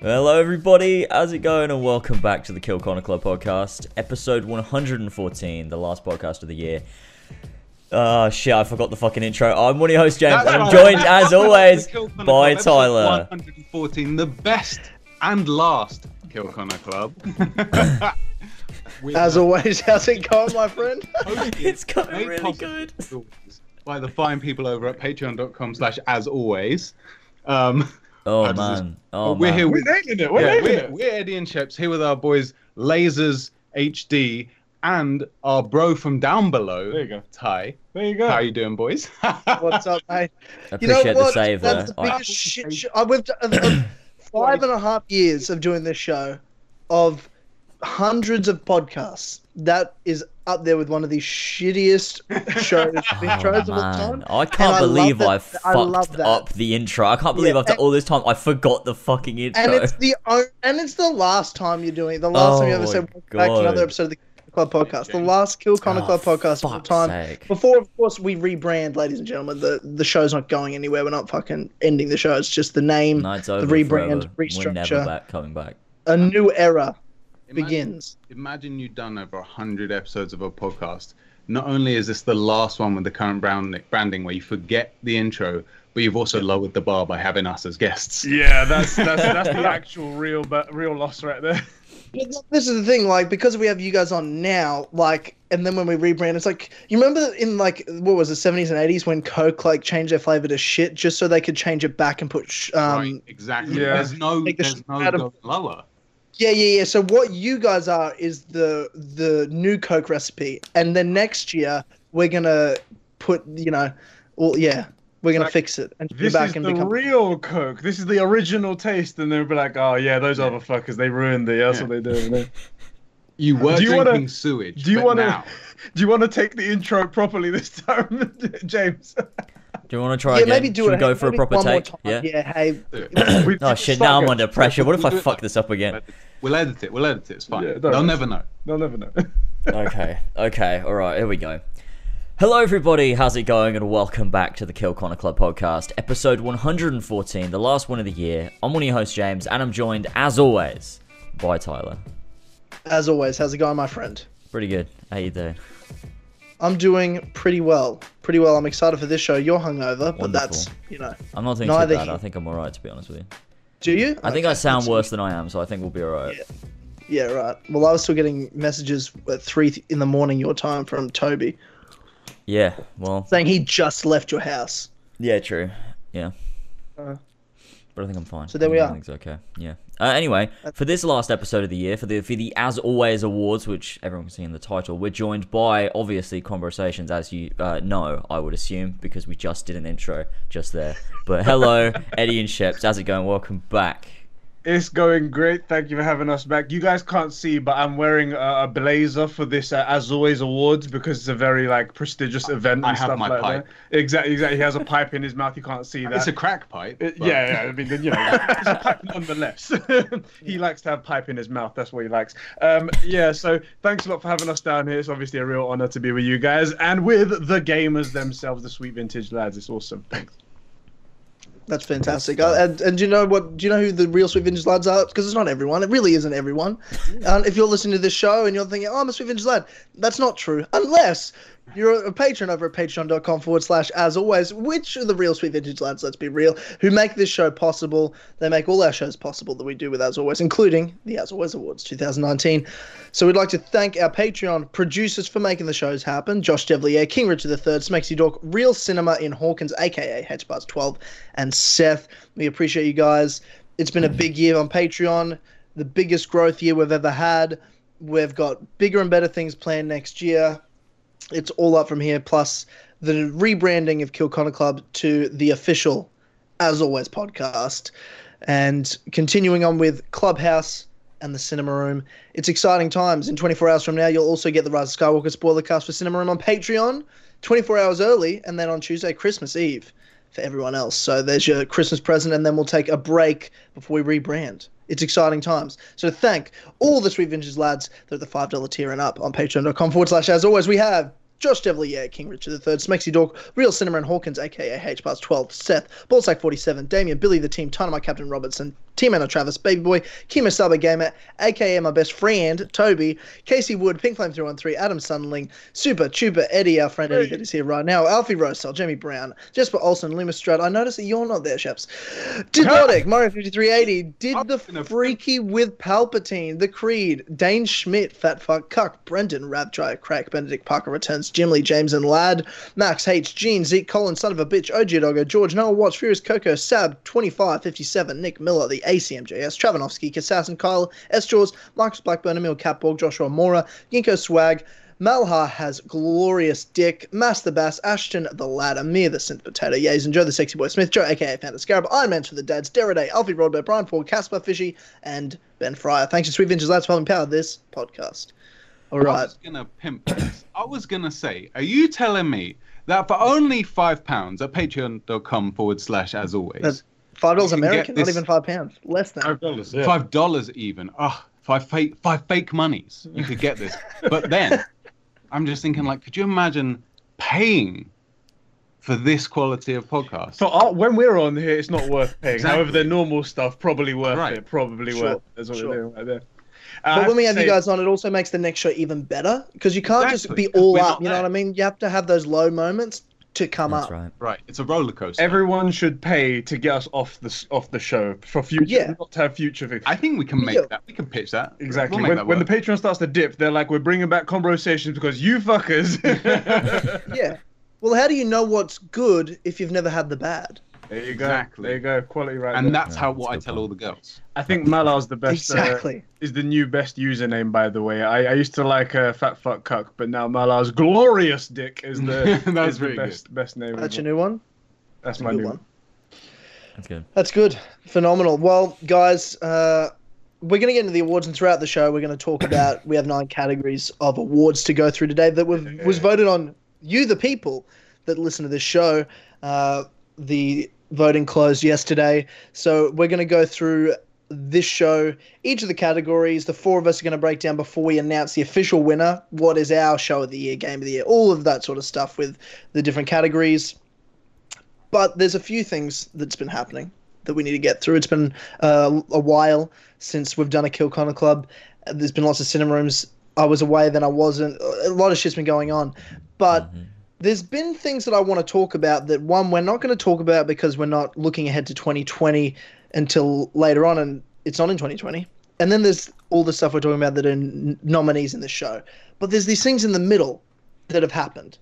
Hello, everybody. How's it going? And welcome back to the Kill Corner Club podcast, episode 114, the last podcast of the year. Oh shit! I forgot the fucking intro. I'm one of your hosts, James, and I'm joined, as always, The Kill Corner by Club, Tyler. 114, the best and last Kill Corner Club. As a always, how's it going, my friend? It's going really good. as By the fine people over at patreon.com slash as always. Um, Oh How does this- man. Oh we're man. here We're with, nailing it. We're yeah, nailing we're, it. we're Eddie and Sheps here with our boys Lasers HD and our bro from down below, There you go. Ty. There you go. How you doing, boys? What's up, mate? I You know appreciate the what? save there. That's the biggest shit show. I we've done, five and a half years of doing this show, of hundreds of podcasts. That is up there with one of the shittiest shows, intros oh, of all Oh, man. time. I can't I believe I that- I love fucked that. up the intro. I can't believe Yeah, after and- all this time I forgot the fucking intro. And it's the and it's the last time you're doing it. The last time you Oh ever said welcome back to God. another episode of the Club podcast. The last Kill Connor Oh, Club podcast of all time. sake. Before, of course, we rebrand, ladies and gentlemen. The the show's not going anywhere. We're not fucking ending the show. It's just the name, Night's over. rebrand, forever. We're never back, coming back. a new era Imagine- begins. Imagine you've done over 100 episodes of a podcast. Not only is this the last one with the current brand- branding where you forget the intro, but you've also lowered the bar by having us as guests. Yeah, that's that's that's the actual real but real loss right there. This is the thing, like because we have you guys on now, like, and then when we rebrand, it's like you remember in like what was the seventies and eighties when Coke like changed their flavor to shit just so they could change it back and put, sh- um, right, exactly. yeah. There's no, Take the there's shit no out of- lower. Yeah, yeah, yeah. So what you guys are is the the new Coke recipe, and then next year we're gonna put, you know, well, yeah, we're gonna Like, fix it and go This back is and the become. real Coke. This is the original taste, and they'll be like, "Oh yeah, those other fuckers, they ruined it. That's Yeah. what they do." you? You were Do you drinking wanna- sewage. do you wanna- Do you want to take the intro properly this time, James? Do you want to try yeah, again? maybe do Should it. we go hey, for a proper one more take? time. Yeah. Yeah. Hey, We- Oh shit! Now I'm under pressure. What if I We'll do fuck like- this up again? We'll edit it. We'll edit it. It's fine. Yeah, They'll worry. never know. They'll never know. okay, okay, all right, here we go. Hello, everybody. How's it going? And welcome back to the Kill Corner Club podcast, episode 114, the last one of the year. I'm one of your hosts, James, and I'm joined, as always, by Tyler. as always, how's it going, my friend? Pretty good. How you doing? I'm doing pretty well. Pretty well. I'm excited for this show. You're hungover, but that's you know. I'm not doing Neither too bad. I think I'm alright, to be honest with you. Do you? I think I sound that's- worse than I am, so I think we'll be alright. Yeah. Yeah, right. Well, I was still getting messages at three in the morning your time from Toby Yeah, well, saying he just left your house. yeah, true. Yeah. Uh, but I think I'm fine. so there we are. Everything's okay. Yeah. Uh, anyway, for this last episode of the year, for the for the As Always Awards, which everyone can see in the title, we're joined by obviously conversations, as you uh, know, I would assume, because we just did an intro just there. But hello, Eddie and Sheps. How's it going? Welcome back. It's going great. Thank you for having us back. You guys can't see, but I'm wearing a, a blazer for this, uh, as always, awards because it's a very like prestigious event and I have stuff my like pipe. that. Exactly, exactly. He has a pipe in his mouth. You can't see that. It's a crack pipe. But- yeah, yeah. I mean, you know, it's a pipe nonetheless. he likes to have pipe in his mouth. That's what he likes. Um, yeah. So thanks a lot for having us down here. It's obviously a real honor to be with you guys and with the gamers themselves, the sweet vintage lads. It's awesome. Thanks. That's fantastic. Uh, and, and do you know what? Do you know who the real Sweet Vintage lads are? Because it's not everyone. It really isn't everyone. And if you're listening to this show and you're thinking, "Oh, I'm a Sweet Vintage lad," that's not true. Unless you're a patron over at patreon.com forward slash as always, which are the real Sweet Vintage lads, let's be real, who make this show possible. They make all our shows possible that we do with As Always, including the As Always Awards 2019. So we'd like to thank our Patreon producers for making the shows happen Josh Devlier, King Richard III, Smexy Dork, Real Cinema in Hawkins, aka HBuzz12, and Seth. We appreciate you guys. It's been a big year on Patreon, the biggest growth year we've ever had. We've got bigger and better things planned next year. It's all up from here, plus the rebranding of Kill Connor Club to the official, as always, podcast. And continuing on with Clubhouse and the Cinema Room. It's exciting times. In 24 hours from now, you'll also get the Rise of Skywalker spoiler cast for Cinema Room on Patreon, 24 hours early, and then on Tuesday, Christmas Eve for everyone else. So there's your Christmas present, and then we'll take a break before we rebrand. It's exciting times. So thank all the Sweet Vintage lads that are the $5 tier and up on patreon.com forward slash as always. We have Josh Devlier, King Richard III, Smexy Dork, Real Cinema and Hawkins, aka H Plus 12, Seth, Ballsack 47, Damien, Billy the Team, Dynamite Captain Robertson, Team Anna Travis, Baby Boy, Kimo Saba Gamer, aka my best friend, Toby, Casey Wood, Pink Flame 313, Adam Sunling, Super, Tuber, Eddie, our friend Eddie that is here right now, Alfie Rosell, Jamie Brown, Jesper Olsen, Luma Strud. I notice that you're not there, Sheps. Didlotic, Mario 5380, did the freaky with Palpatine, The Creed, Dane Schmidt, Fat Fuck, Cuck, Brendan, Rabdry, Crack, Benedict Parker returns, Jim Lee, James and Lad, Max H, Gene, Zeke Collins, Son of a Bitch, OG Doggo, George, Noah Watts, Furious Coco, Sab, 2557, Nick Miller, the ACMJS, Travanovsky, Kassassin, Kyle, S. Jaws, Marcus Blackburn, Emil Catborg, Joshua Mora, Yinko Swag, Malha has glorious dick, Master Bass, Ashton the lad, Amir the synth potato, Yays and Joe the sexy boy Smith, Joe aka Panda Scarab, Iron Man's for the dads, Deraday, Alfie Rodbear, Brian Ford, Casper Fishy, and Ben Fryer. Thanks to Sweet Vintage Lads for helping power this podcast. All I was gonna pimp this. I was gonna say, are you telling me that for only five pounds at patreon.com forward slash as always, That's Five dollars You can American, not even five pounds. Less than. Five dollars. Yeah. five dollars even, oh, five fake five fake monies, you could get this. But then I'm just thinking like, could you imagine paying for this quality of podcast? For our, when we're on here, it's not worth paying. Exactly. However, the normal stuff probably worth Right. it. Probably Sure, worth. It. That's what sure. we're doing right there. Uh, But when we have to you guys on, it also makes the next show even better because you can't just be all we're up. You know what I mean? You have to have those low moments to come That's up. right. right, it's a roller coaster. everyone should pay to get us off the off the show for future. Yeah. Not to have future things. I think we can make Yeah. that. We can pitch that. Exactly. We'll when, that when the work. Patreon starts to dip, they're like, "We're bringing back conversations because you fuckers." Yeah. Well, how do you know what's good if you've never had the bad? There you go. Exactly. There you go. Quality right and there. that's Yeah, how that's what a I good tell point. all the girls. I think Malar's the best. uh, Exactly. is the new best username, by the way. I, I used to like uh, Fat Fuck Cuck, but now Malar's Glorious Dick is the, That's is the very good. best best name. That's your new one. That's That's my new one. one. That's good. That's good. Phenomenal. Well, guys, uh, we're going to get into the awards, and throughout the show, we're going to talk about. We have nine categories of awards to go through today that was was voted on you, the people that listen to this show. Uh, the voting closed yesterday, so we're going to go through this show, each of the categories. The four of us are going to break down before we announce the official winner. What is our show of the year, game of the year, all of that sort of stuff with the different categories. But there's a few things that's been happening that we need to get through. It's been uh, a while since we've done a Kill Connor Club. There's been lots of cinema rooms. I was away, then I wasn't. A lot of shit's been going on. But Mhm. There's been things that I want to talk about that, one, we're not going to talk about because we're not looking ahead to 2020 until later on, and it's not in 2020. And then there's all the stuff we're talking about that are n- nominees in the show. But there's these things in the middle that have happened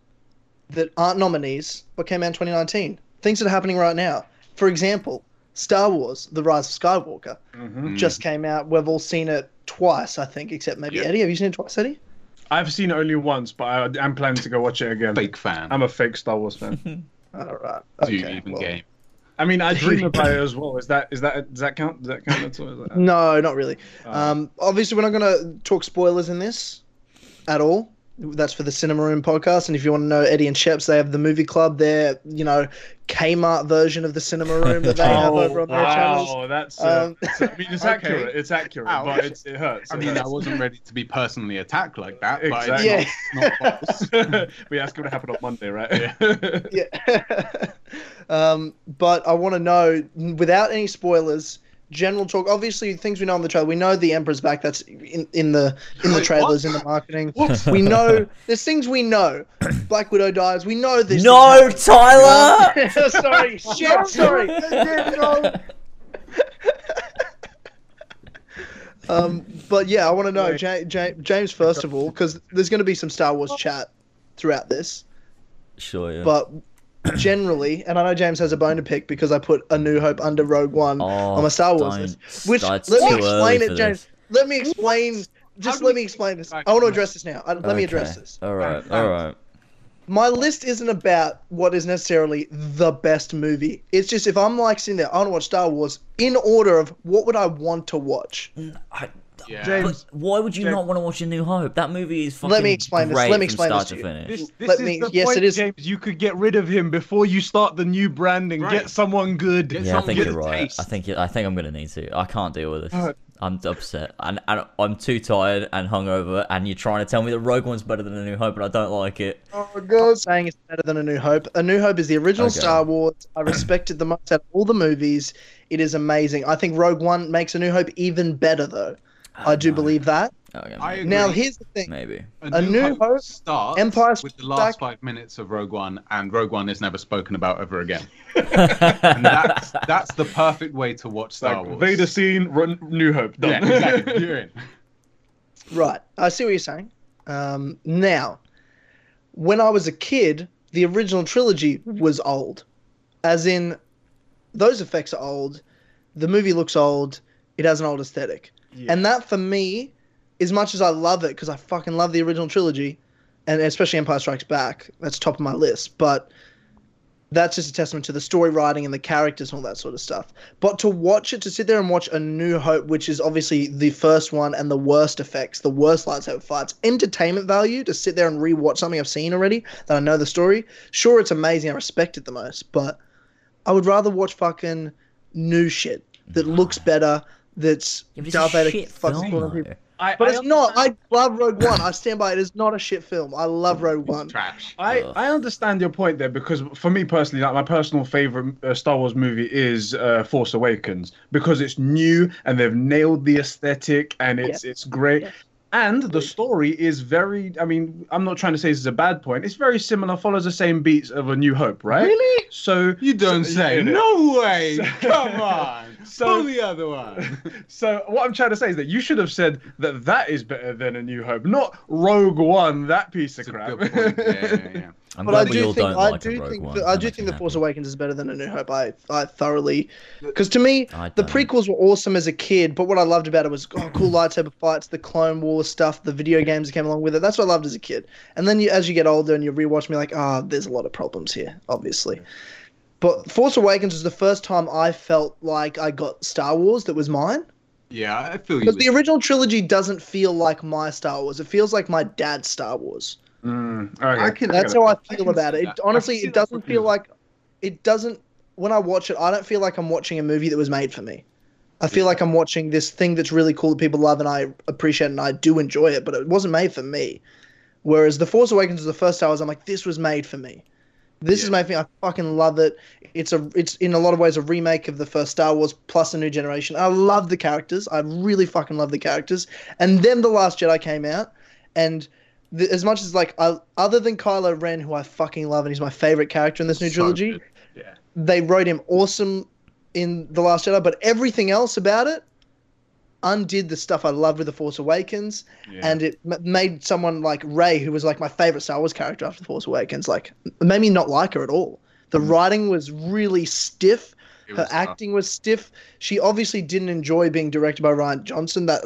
that aren't nominees but came out in 2019. Things that are happening right now. For example, Star Wars: The Rise of Skywalker Mhm. just came out. We've all seen it twice, I think, except maybe Yeah. Eddie. Have you seen it twice, Eddie? I've seen it only once, but I, I'm planning to go watch it again. Fake fan. I'm a fake Star Wars fan. All right. Do you even well- game? I mean, I dream about it as well. Is that is that does that count? Does that count? That's all, that- No, not really. Uh, Um, obviously, we're not going to talk spoilers in this at all. That's for the Cinema Room podcast. And if you want to know Eddie and Sheps, they have the movie club. Their, you know, Kmart version of the Cinema Room that they have oh, over on their channels. wow, that's. Uh, Um, so- I mean, it's Okay. accurate. It's accurate, Ouch. but it's, it hurts. I it mean, I wasn't ready to be personally attacked like that, but Exactly. it's not, not false. but yeah, it's going to happen on Monday, right? Yeah. yeah. um, but I want to know, without any spoilers, general talk. Obviously, things we know on the trailer. We know the Emperor's back. That's in, in the in the trailers, in the marketing. We know there's things we know. Black Widow dies. We know this. No, Tyler. sorry, shit. Sorry. um, but yeah, I want to know, Wait. ja- Ja- James, first of all, because there's going to be some Star Wars chat throughout this. Sure. Yeah. But generally, and I know James has a bone to pick because I put A New Hope under Rogue One oh, on my oh, Star Wars list. Which let me explain it, James. this. Let me explain. Just let me explain this. I want to address this now. I, let me address this. All right. Thanks. All um, right. My list isn't about what is necessarily the best movie. It's just if I'm like sitting there, I want to watch Star Wars in order of what would I want to watch. I, Yeah. James, But why would you James- not want to watch A New Hope? That movie is fucking Let me explain this. great Let me explain start this to to you. finish. This, this Let is me- the yes, point, it is- James. You could get rid of him before you start the new branding. Right. Get someone good. Get Yeah, I think you're right. taste. I think I think I'm gonna need to. I can't deal with this. Uh, I'm upset, and, and I'm too tired and hungover. And you're trying to tell me that Rogue One's better than A New Hope, but I don't like it. Oh my god! Saying it's better than A New Hope. A New Hope is the original Okay. Star Wars. I respected the most out of all the movies. It is amazing. I think Rogue One makes A New Hope even better, though. I do no. believe that. Okay, I agree. Now, here's the thing. maybe. A New Hope, starts Empire with the last Back. five minutes of Rogue One, and Rogue One is never spoken about ever again. And that's that's the perfect way to watch Star like Wars. Vader scene, run, New Hope. Yeah, exactly. You're in. Right. I see what you're saying. Um, now, when I was a kid, the original trilogy was old. As in, those effects are old. The movie looks old. It has an old aesthetic. Yeah. And that, for me, as much as I love it, because I fucking love the original trilogy, and especially Empire Strikes Back, that's top of my list. But that's just a testament to the story writing and the characters and all that sort of stuff. But to watch it, to sit there and watch A New Hope, which is obviously the first one and the worst effects, the worst lightsaber fights, entertainment value, to sit there and rewatch something I've seen already that I know the story. Sure, it's amazing. I respect it the most, but I would rather watch fucking new shit that looks better. That's Yeah, Darth Vader shit fucks film, killing people. I, But I it's not. I love Rogue One. I stand by it. It's not a shit film. I love Rogue One. Trash. I, Ugh. I understand your point there because for me personally, like my personal favorite uh, Star Wars movie is uh, Force Awakens because it's new and they've nailed the aesthetic and it's it's great. Yeah. And the story is very. I mean, I'm not trying to say this is a bad point. It's very similar, follows the same beats of A New Hope, right? Really? So You don't so- say. yeah, yeah. No way. Come on. So- Pull the other one. So what I'm trying to say is that you should have said that that is better than A New Hope, not Rogue One, that piece of crap. Yeah, yeah, yeah. I'm But I glad we do all think don't I like do think One. that, I do think me the Force. Awakens is better than A New Hope. I I thoroughly because to me the prequels were awesome as a kid, but what I loved about it was oh, cool lightsaber fights, the Clone Wars stuff, the video games that came along with it. That's what I loved as a kid. And then you, as you get older and you rewatch me, like, ah, there's a lot of problems here, obviously. But Force Awakens was the first time I felt like I got Star Wars that was mine. Yeah, I feel you. Because the original trilogy doesn't feel like my Star Wars. It feels like my dad's Star Wars. Mm, okay. I can- That's I how I can feel about it. it honestly, it doesn't feel you. like it doesn't. When I watch it, I don't feel like I'm watching a movie that was made for me. I feel like I'm watching this thing that's really cool that people love and I appreciate and I do enjoy it, but it wasn't made for me. Whereas The Force Awakens was the first Star Wars, I'm like, this was made for me. This is Yeah. made for me. I fucking love it. It's a, it's in a lot of ways a remake of the first Star Wars plus a new generation. I love the characters. I really fucking love the characters. And then The Last Jedi came out, and the, as much as like, I, other than Kylo Ren, who I fucking love and he's my favorite character in this new So trilogy. Yeah. they wrote him awesome in The Last Jedi, but everything else about it undid the stuff I loved with The Force Awakens, Yeah. and it m- made someone like Rey, who was like my favorite Star Wars character after The Force Awakens, like made me not like her at all. The mm. writing was really stiff. It Her was tough. acting was stiff. She obviously didn't enjoy being directed by Rian Johnson. That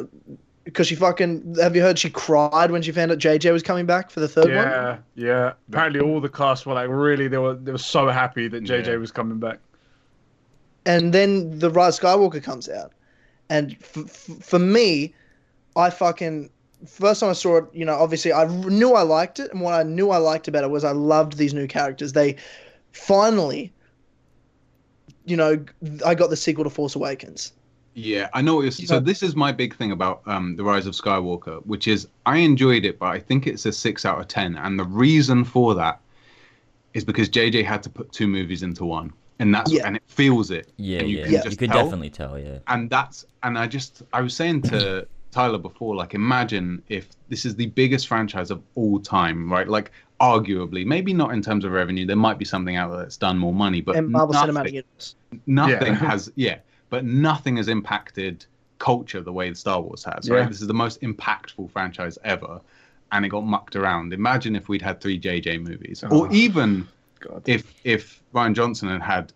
because she fucking have you heard she cried when she found out JJ was coming back for the third one? yeah, yeah. Apparently, all the cast were like really they were they were so happy that JJ Yeah. was coming back. and then the Rise of Skywalker comes out, and f- f- for me, I fucking first time I saw it, you know, obviously I knew I liked it, and what I knew I liked about it was I loved these new characters. They finally, you know, I got the sequel to Force Awakens. Yeah, I know what you're. So this is my big thing about um, the Rise of Skywalker, which is I enjoyed it, but I think it's a six out of ten, and the reason for that is because JJ had to put two movies into one, and that's Yeah. and it feels it. Yeah, and you yeah. can You just could tell. definitely tell, yeah. and that's and I just I was saying to Tyler before, like imagine if this is the biggest franchise of all time, right? Like arguably, maybe not in terms of revenue. There might be something out there that's done more money, but and Marvel nothing, Cinematic Universe. nothing Yeah. has yeah, but nothing has impacted culture the way Star Wars has. Right? Yeah. This is the most impactful franchise ever, and it got mucked around. Imagine if we'd had three JJ movies, Oh. or even God. if if Rian Johnson had had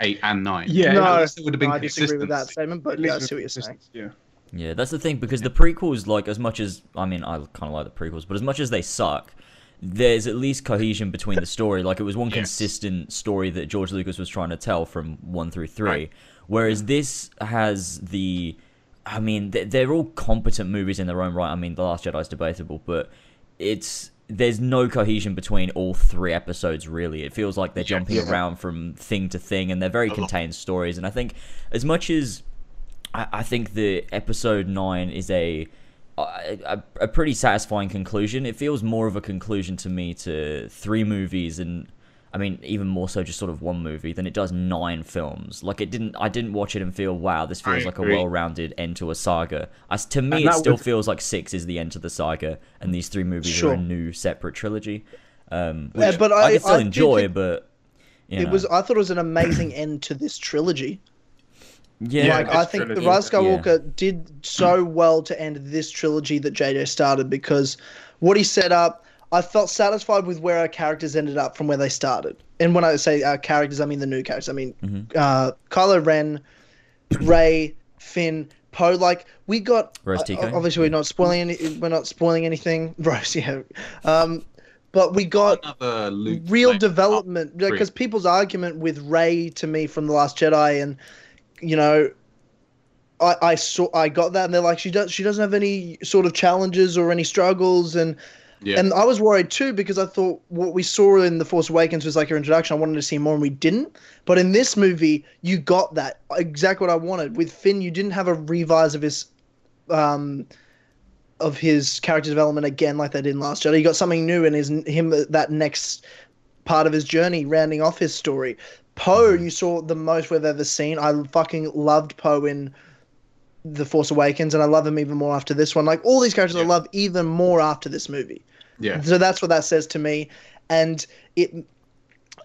eight and nine. Yeah, no, it would have been no, I disagree with that statement, but At yeah, least I see what you're saying. Yeah. Yeah, that's the thing because the prequels, like as much as I mean, I kind of like the prequels, but as much as they suck, there's at least cohesion between the story. Like it was one Yes. consistent story that George Lucas was trying to tell from one through three, Right. whereas this has the I mean, they're all competent movies in their own right. I mean, The Last Jedi is debatable, but it's there's no cohesion between all three episodes. Really, it feels like they're jumping Yeah. around from thing to thing, and they're very contained stories. And I think as much as I, I think the episode nine is a, a a- a pretty satisfying conclusion. It feels more of a conclusion to me to three movies and. I mean, even more so, just sort of one movie than it does nine films. Like it didn't. I didn't watch it and feel, wow, this I feels like a well-rounded end to a saga. As to me, it still was- feels like six is the end to the saga, and these three movies Sure. are a new separate trilogy. Um, Yeah, but I, I- can still I enjoy, think but you It know. was. I thought it was an amazing end to this trilogy. yeah, Yeah, like I think the trilogy, Rise of yeah. Skywalker did so well to end this trilogy that JJ started because what he set up, I felt satisfied with where our characters ended up from where they started. And when I say our characters, I mean the new characters. I mean Mm-hmm. uh, Kylo Ren, Rey, Finn, Poe. Like we got. Rose uh, obviously, we're not spoiling any. We're not spoiling anything. Rose, yeah. Um, but we got real like, development upgrade. because people's argument with Rey to me from the Last Jedi and you know I, I saw I got that and they're like she does she doesn't have any sort of challenges or any struggles and Yeah. and I was worried too because I thought what we saw in the Force Awakens was like her introduction. I wanted to see more and we didn't. But in this movie, you got that exactly what I wanted. With Finn, you didn't have a revise of his um of his character development again like they did in Last Jedi. You got something new in his him that next part of his journey, rounding off his story. Poe, you saw the most we've ever seen. I fucking loved Poe in The Force Awakens, and I love him even more after this one. Like all these characters, I love even more after this movie. yeah. So that's what that says to me. And it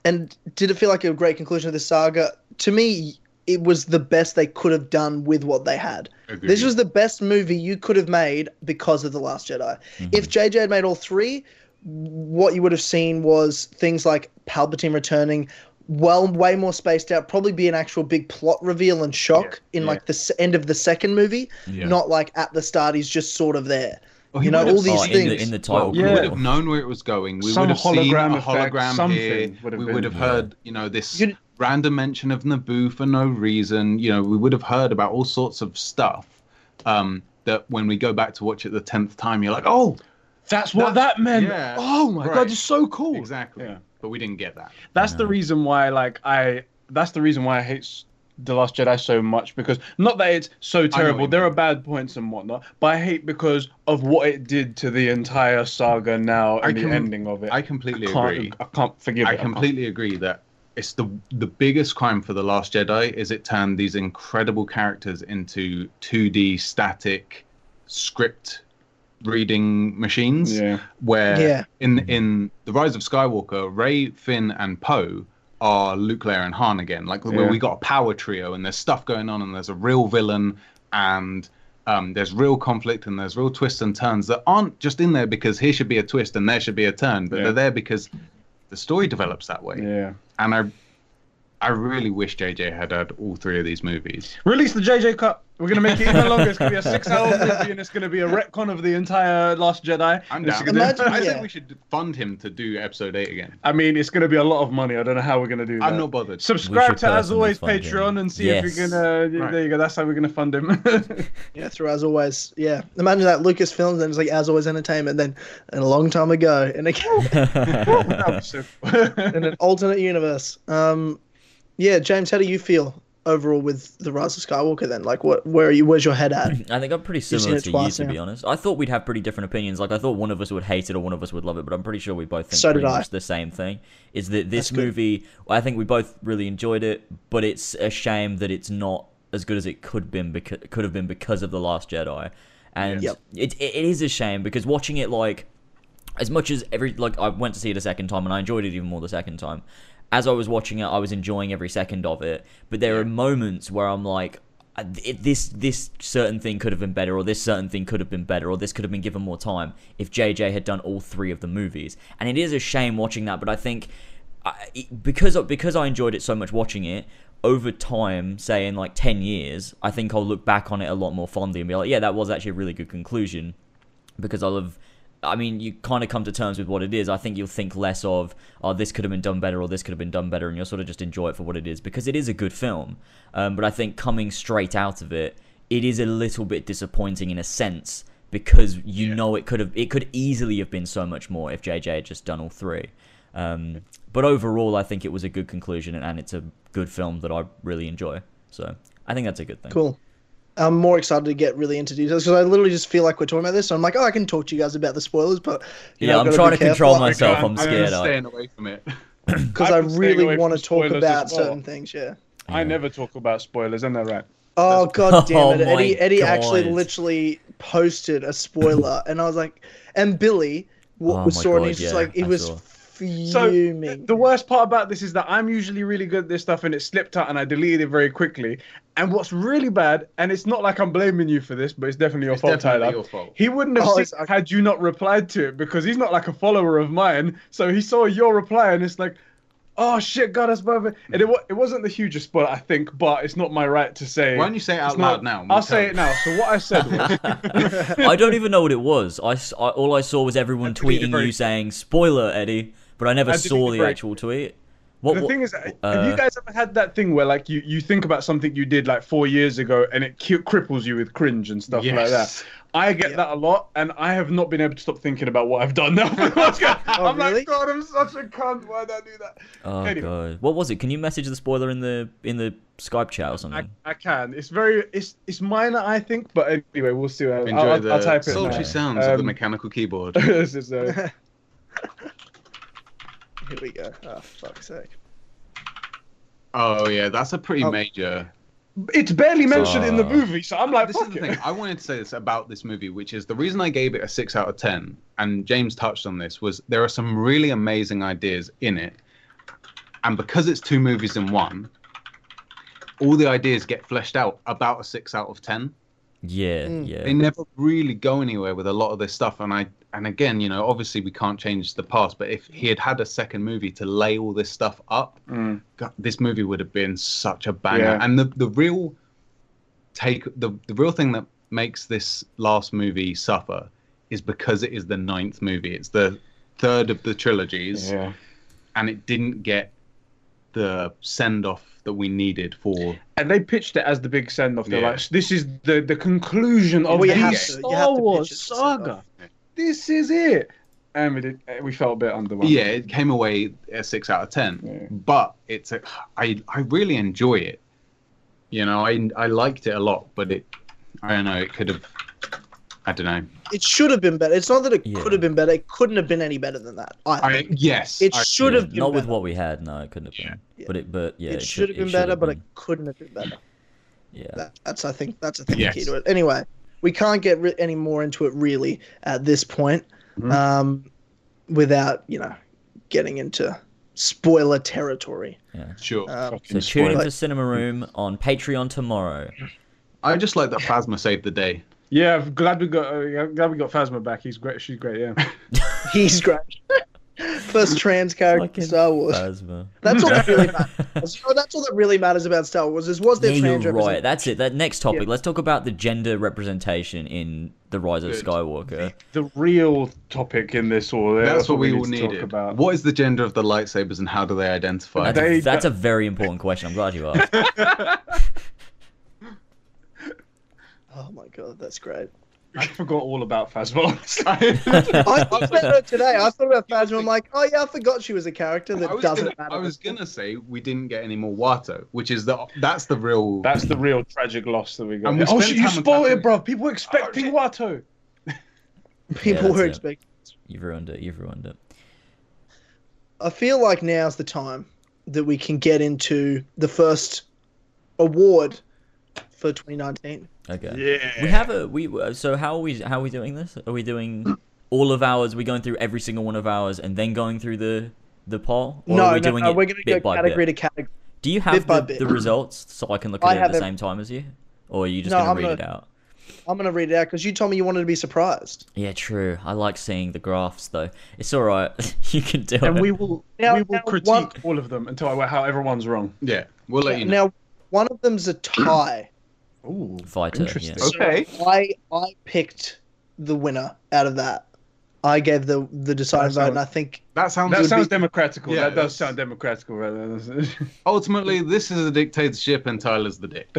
and did it feel like a great conclusion of the saga? To me, it was the best they could have done with what they had. Agreed. This was the best movie you could have made because of The Last Jedi. Mm-hmm. If JJ had made all three, what you would have seen was things like Palpatine returning, well, way more spaced out, probably be an actual big plot reveal and shock in yeah. like the s- end of the second movie, Yeah. not like at the start he's just sort of there. Well, you know, all these oh, in things. the in the title. Well, we would have known where it was going. We Some would have seen a hologram something here. would we been- would have heard, you know, this You'd- random mention of Naboo for no reason. You know, we would have heard about all sorts of stuff. Um, that when we go back to watch it the tenth time, you're like, oh, That's what That- that, meant. yeah, oh my right. god, it's so cool. exactly. Yeah. But we didn't get that. That's the reason why, like, I. That's the reason why I hate the Last Jedi so much because not that it's so terrible. There mean. are bad points and whatnot, but I hate because of what it did to the entire saga now and I the ending of it. I completely can't, agree. I can't forgive I it. can't. completely agree that it's the the biggest crime for the Last Jedi is it turned these incredible characters into 2D static script reading machines. Yeah. Where Yeah. in in the Rise of Skywalker, Rey, Finn, and Poe are Luke, Leia, and Han again. Like where Yeah. we got a power trio and there's stuff going on and there's a real villain and um, there's real conflict and there's real twists and turns that aren't just in there because here should be a twist and there should be a turn, but Yeah. they're there because the story develops that way. Yeah. And I, I really wish JJ had had all three of these movies. Release the JJ cut. We're gonna make it even longer. It's gonna be a six-hour movie, and it's gonna be a retcon of the entire Last Jedi. I'm And it's down. Imagine- I yeah. think we should fund him to do episode eight again. I mean, it's gonna be a lot of money. I don't know how we're gonna do that. I'm not bothered. Subscribe to as always fund him. Patreon and see Yes. if you're gonna. Right. There you go. That's how we're gonna fund him. Yeah, through as always. Yeah, imagine that Lucasfilms and it's like as always entertainment. Then, and a long time ago, in, a, That in an alternate universe. Um, yeah, James, how do you feel overall with the Rise of Skywalker? Then, like, what, where are you? Where's your head at? I think I'm pretty similar to you, to now. be honest. I thought we'd have pretty different opinions. Like, I thought one of us would hate it or one of us would love it, but I'm pretty sure we both think So pretty much the same thing. Is that this That's good. movie, I think we both really enjoyed it, but it's a shame that it's not as good as it could been because could have been because of the Last Jedi, and Yep. it it is a shame because watching it like as much as every like I went to see it a second time and I enjoyed it even more the second time. As I was watching it, I was enjoying every second of it. But there are moments where I'm like, "Uh, this this certain thing could have been better, or this certain thing could have been better, or this could have been given more time if JJ had done all three of the movies. And it is a shame watching that, but I think I, because because I enjoyed it so much watching it over time, say in like ten years, I think I'll look back on it a lot more fondly and be like, yeah, that was actually a really good conclusion because I'll have. I mean, you kind of come to terms with what it is. I think you'll think less of, oh, this could have been done better, or this could have been done better, and you'll sort of just enjoy it for what it is because it is a good film. Um, but I think coming straight out of it, it is a little bit disappointing in a sense because you Yeah. know it could have it could easily have been so much more if JJ had just done all three. Um, but overall, I think it was a good conclusion, and, and it's a good film that I really enjoy. So I think that's a good thing. Cool. I'm more excited to get really into details because I literally just feel like we're talking about this. So I'm like, oh, I can talk to you guys about the spoilers, but you Yeah, know, I'm trying gotta to control careful. myself. I'm, I'm scared. I- staying away from it. because I've I been staying really want to talk about well. certain things. Yeah. I never talk about spoilers, isn't that right? Oh god oh damn Oh it! my Eddie Eddie actually literally posted a spoiler, and I was like, and Billy what Oh was my saw it, and God, he's just like, he I was saw. Fuming. The worst part about this is that I'm usually really good at this stuff and it slipped out and I deleted it very quickly. And what's really bad, and it's not like I'm blaming you for this, but it's definitely your It's fault, definitely Tyler. your fault. He wouldn't have Oh, seen it's- had you not replied to it because he's not like a follower of mine. So he saw your reply and it's like, oh shit, God, that's perfect. And it, it wasn't the hugest spoiler, I think, but it's not my right to say. Why don't you say it out loud not- now? We'll I'll say it now. So what I said was, I don't even know what it was. I, s- I- all I saw was everyone tweeting you saying "spoiler, Eddie," but I never I saw the very- actual tweet. What, the what- thing is, have uh, you guys ever had that thing where like you, you think about something you did like four years ago and it ki- cripples you with cringe and stuff like that? Yes. I get Yeah. that a lot, and I have not been able to stop thinking about what I've done now. I'm really? like, God, I'm such a cunt. Why did I do that? oh anyway. god, what was it? Can you message the spoiler in the in the Skype chat or something? I can. It's very, it's it's minor, I think, but anyway, we'll see. I'll, Enjoy I'll, the I'll type it. sultry now. sounds of the Um, mechanical keyboard. this is, uh, Here we go. Oh fuck's sake! oh yeah, that's a pretty Oh. major. it's barely mentioned in the Uh, movie, so I'm like, This is fuck the it. thing. I wanted to say this about this movie, which is the reason I gave it a six out of ten, and James touched on this, was there are some really amazing ideas in it, and because it's two movies in one, all the ideas get fleshed out about a six out of ten. Yeah, Mm. yeah. They never really go anywhere with a lot of this stuff, and I and again, you know, obviously we can't change the past, but if he had had a second movie to lay all this stuff up, Mm. God, this movie would have been such a banger. Yeah. And the the real take the the real thing that makes this last movie suffer is because it is the ninth movie. It's the third of the trilogies, Yeah. and it didn't get the send off that we needed for. And they pitched it as the big send off. They're Yeah. like, this is the the conclusion of Well, you the have Star to- you have to pitch Wars it off. saga. This is it. And we did. We felt a bit underwhelmed. Yeah, it came away a six out of ten, Yeah. but it's a, I I really enjoy it. You know, I I liked it a lot, but it I don't know, it could have. I don't know. It should have been better. It's not that it Yeah. could have been better. It couldn't have been any better than that. I I yes, It I- should Yeah, have been not with what we had. No, it couldn't have been. Yeah. But it, but yeah, it should have been better, but it couldn't have been better. yeah. That, that's I think that's I think Yes. the key to it. Anyway, we can't get re- any more into it really at this point, Mhm. um, without you know getting into spoiler territory. sure. Um, So tune in spoiler. for Cinema Room on Patreon tomorrow. I just like that Phasma saved the day. Yeah, I'm glad we got. Uh, glad we got Phasma back. He's great. She's great. Yeah. he's great. First trans character in Star Wars. Phasma. That's all that really matters. You know, that's all that really matters about Star Wars is was there Yeah, trans you're right. That's it. That next topic. Let's talk about the gender representation in the Rise of Good. Skywalker. the real topic in this all. That's, what we all need all to talk needed. about. What is the gender of the lightsabers and how do they identify? That's, a, They- that's a very important question. I'm glad you asked. Oh my god, that's great. I forgot all about Phasma. I thought about her today. I thought about Phasma. I'm like, oh yeah, I forgot she was a character that doesn't gonna, matter. I was gonna say we didn't get any more Watto, which is the that's the real. That's the real tragic loss that we got. And we oh, shit, you spoiled it, bro. People were oh, expecting shit. Watto. People that's were it. expecting. You've ruined it. You've ruined it. I feel like now's the time that we can get into the first award for 2019. Okay. Yeah. We have a we. uh, So how are we? How are we doing this? Are we doing all of ours? Are we going through every single one of ours and then going through the the poll? Or no, are we no, doing no, it we're going to bit go category bit? to category. Do you have the, the results so I can look I at it at the every- same time as you, or are you just No, going to read gonna- it out? I'm going to read it out because you told me you wanted to be surprised. Yeah, true. I like seeing the graphs though. It's all right. you can do And it. And we will Now- we will now critique one- all of them until I, how everyone's wrong. yeah, we'll let you know. Now, one of them's a tie. Ooh, Fighter. Interesting. Yeah. Okay. So I I picked the winner out of that. I gave the the deciding vote, and I think That sounds. that sounds be- democratical. Yeah, that does that's- sound democratical. Rather ultimately, this is a dictatorship, and Tyler's the dick.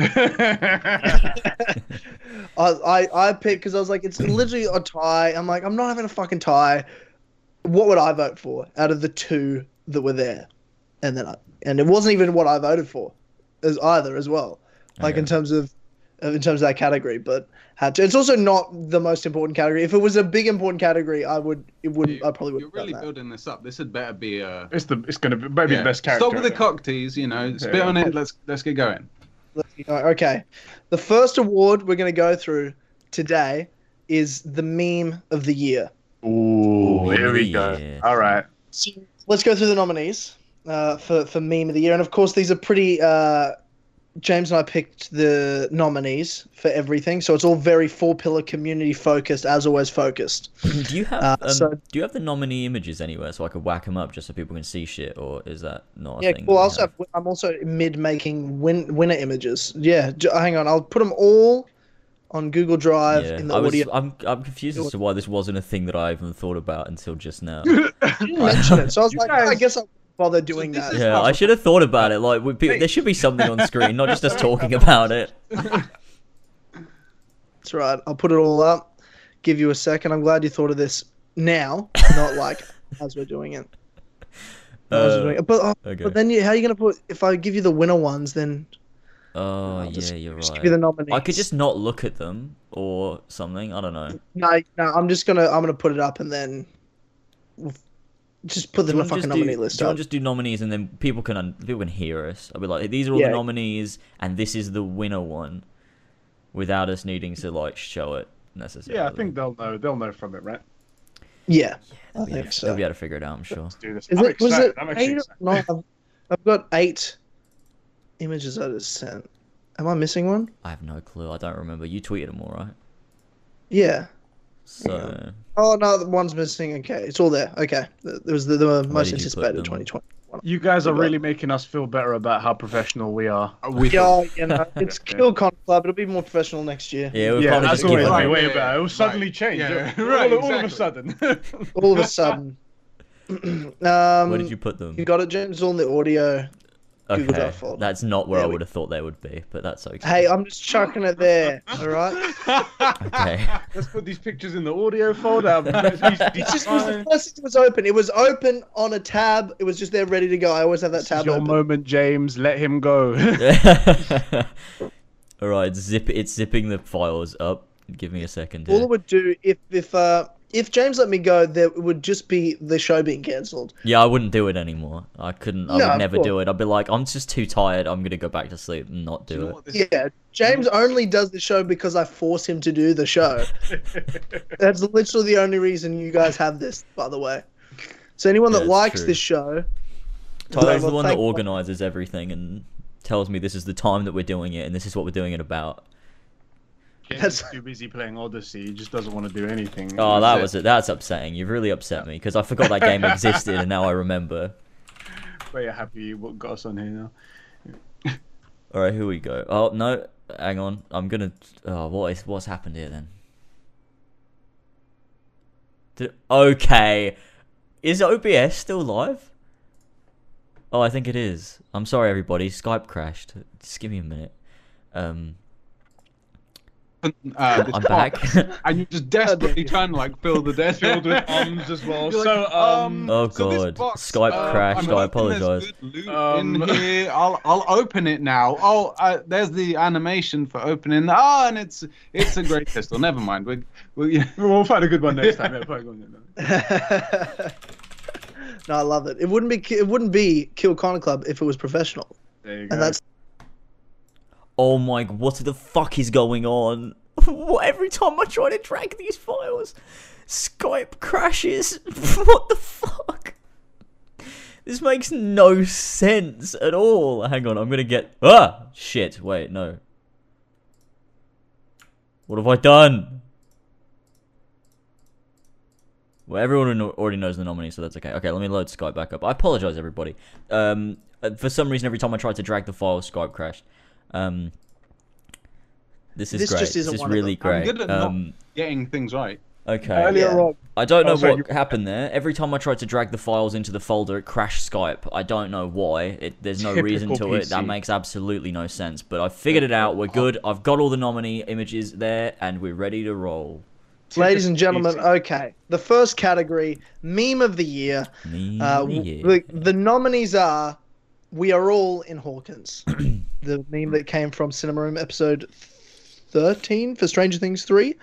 I I, I picked because I was like, it's literally a tie. I'm like, I'm not having a fucking tie. What would I vote for out of the two that were there? And then I, and it wasn't even what I voted for, as either as well. Like in terms of, in terms of that category, but had to. It's also not the most important category. If it was a big important category, I would. It wouldn't. I probably would. You're really that. building this up. This had better be a. It's the it's gonna be maybe Yeah. the best character. Stop with the ever. cock tease, you know. Spit Yeah. on it. Let's let's get going. Okay. The first award we're going to go through today is the meme of the year. Ooh, here we Yeah. go. All right. So let's go through the nominees uh, for for meme of the year, and of course these are pretty. Uh, James and I picked the nominees for everything, so it's all very four pillar community focused, as always focused. Do you have Uh, um, so- do you have the nominee images anywhere so I could whack them up just so people can see shit, or is that not a Yeah, thing? well, also have? have, I'm also mid making win, winner images. Yeah, hang on, I'll put them all on Google Drive Yeah, in the I was, audio. I'm I'm confused as to why this wasn't a thing that I even thought about until just now. You didn't mention it, so I was You like, I guess I'll bother doing this that. is- Yeah, I should have thought about it. Like, we, there should be something on screen, not just us talking about it. That's right. I'll put it all up. Give you a second. I'm glad you thought of this now, not like as we're doing it. As we're Uh, doing it. But, oh, okay. but then you, how are you gonna put? If I give you the winner ones, then Oh I'll just- yeah, you're just right. give you the nominees. I could just not look at them or something. I don't know. no, no. I'm just gonna I'm gonna put it up and then we'll f- just put them you in the wanna fucking just do, nominee list do you want to just do nominees and then people can un- people can hear us? I'll be like, these are all Yeah. the nominees, and this is the winner one, without us needing to like show it necessarily. Yeah, I think they'll know. They'll know from it, right? Yeah, I they'll be, able, they'll be able to figure it out. I'm sure. Let's do this. Is I'm it was it I'm eight? No, I've, I've got eight images I just sent. Am I missing one? I have no clue. I don't remember. You tweeted them all right. Yeah. So Oh no, the one's missing. Okay, it's all there. Okay, Th- it was the, the most did you anticipated 2020. You guys are really making us feel better about how professional we are. We Yeah, you know, it's Kill Con Club. It'll be more professional next year. yeah, we'll yeah, that's just give always them. right. way Yeah, better. It will right. suddenly change. Yeah, all, right, all of a sudden. All of a sudden. um, Where did you put them? You got it, James. It's all in the audio. Google Okay, Doc that's not where Yeah, I would have thought they would be, but that's okay. Hey, I'm just chucking it there. All right. Okay. Let's put these pictures in the audio folder. It's just it was the first thing was open. It was open on a tab. It was just there, ready to go. I always have that This is tab your open. moment, James. Let him go. all right, zip. It's zipping the files up. Give me a second. All it would do if if uh if James let me go, there would just be the show being cancelled. Yeah, I wouldn't do it anymore. I couldn't. I No, would never do it. I'd be like, I'm just too tired. I'm gonna go back to sleep and not do, Do it. this- Yeah, James only does the show because I force him to do the show. That's literally the only reason you guys have this, by the way. So anyone Yeah, that it's likes true. this show, Tyler's the one that organizes everything and tells me this is the time that we're doing it and this is what we're doing it about. James That's- too busy playing Odyssey. He just doesn't want to do anything. Oh, that was it. That's upsetting. You've really upset me because I forgot that game existed and now I remember. Very happy you got us on here now. All right, here we go. Oh no, hang on. I'm gonna. Oh, what is what's happened here then? Did, okay, is OBS still live? Oh, I think it is. I'm sorry, everybody. Skype crashed. Just give me a minute. Um, uh, this I'm box, back. and you're just desperately trying to like fill the desk Filled with ums as well. You're so, like, um, Oh, so God. box, Skype uh, crashed, I'm I there's apologise. good loot Um, in here. I'll I'll open it now. Oh, uh, there's the animation for opening. Ah, and it's it's a great pistol. Never mind. We we we'll find a good one next time. Yeah, find a good one next time. no, I love it. It wouldn't be it wouldn't be Kill Con Club if it was professional, There you go. and that's oh my, what the fuck is going on? What, every time I try to drag these files, Skype crashes. what the fuck? This makes no sense at all. Hang on, I'm gonna get. Ah! Shit, wait, no. What have I done? Well, everyone already knows the nominee, so that's okay. Okay, let me load Skype back up. I apologize, everybody. Um, uh, for some reason, every time I tried to drag the file, Skype crashed. Um, this is This great. just isn't this is really them. I'm great. good at not Um, getting things right. Okay. Earlier Yeah. on. I don't know Oh, sorry, what you- happened there. Every time I tried to drag the files into the folder, it crashed Skype. I don't know why. It, there's no reason to Typical it. That makes absolutely no sense. But I figured it out. We're good. I've got all the nominee images there, and we're ready to roll. Ladies and gentlemen, okay. The first category, meme of the year. Me, Uh, yeah. the, the nominees are We Are All in Hawkins, the meme that came from Cinema Room episode 13 for Stranger Things 3.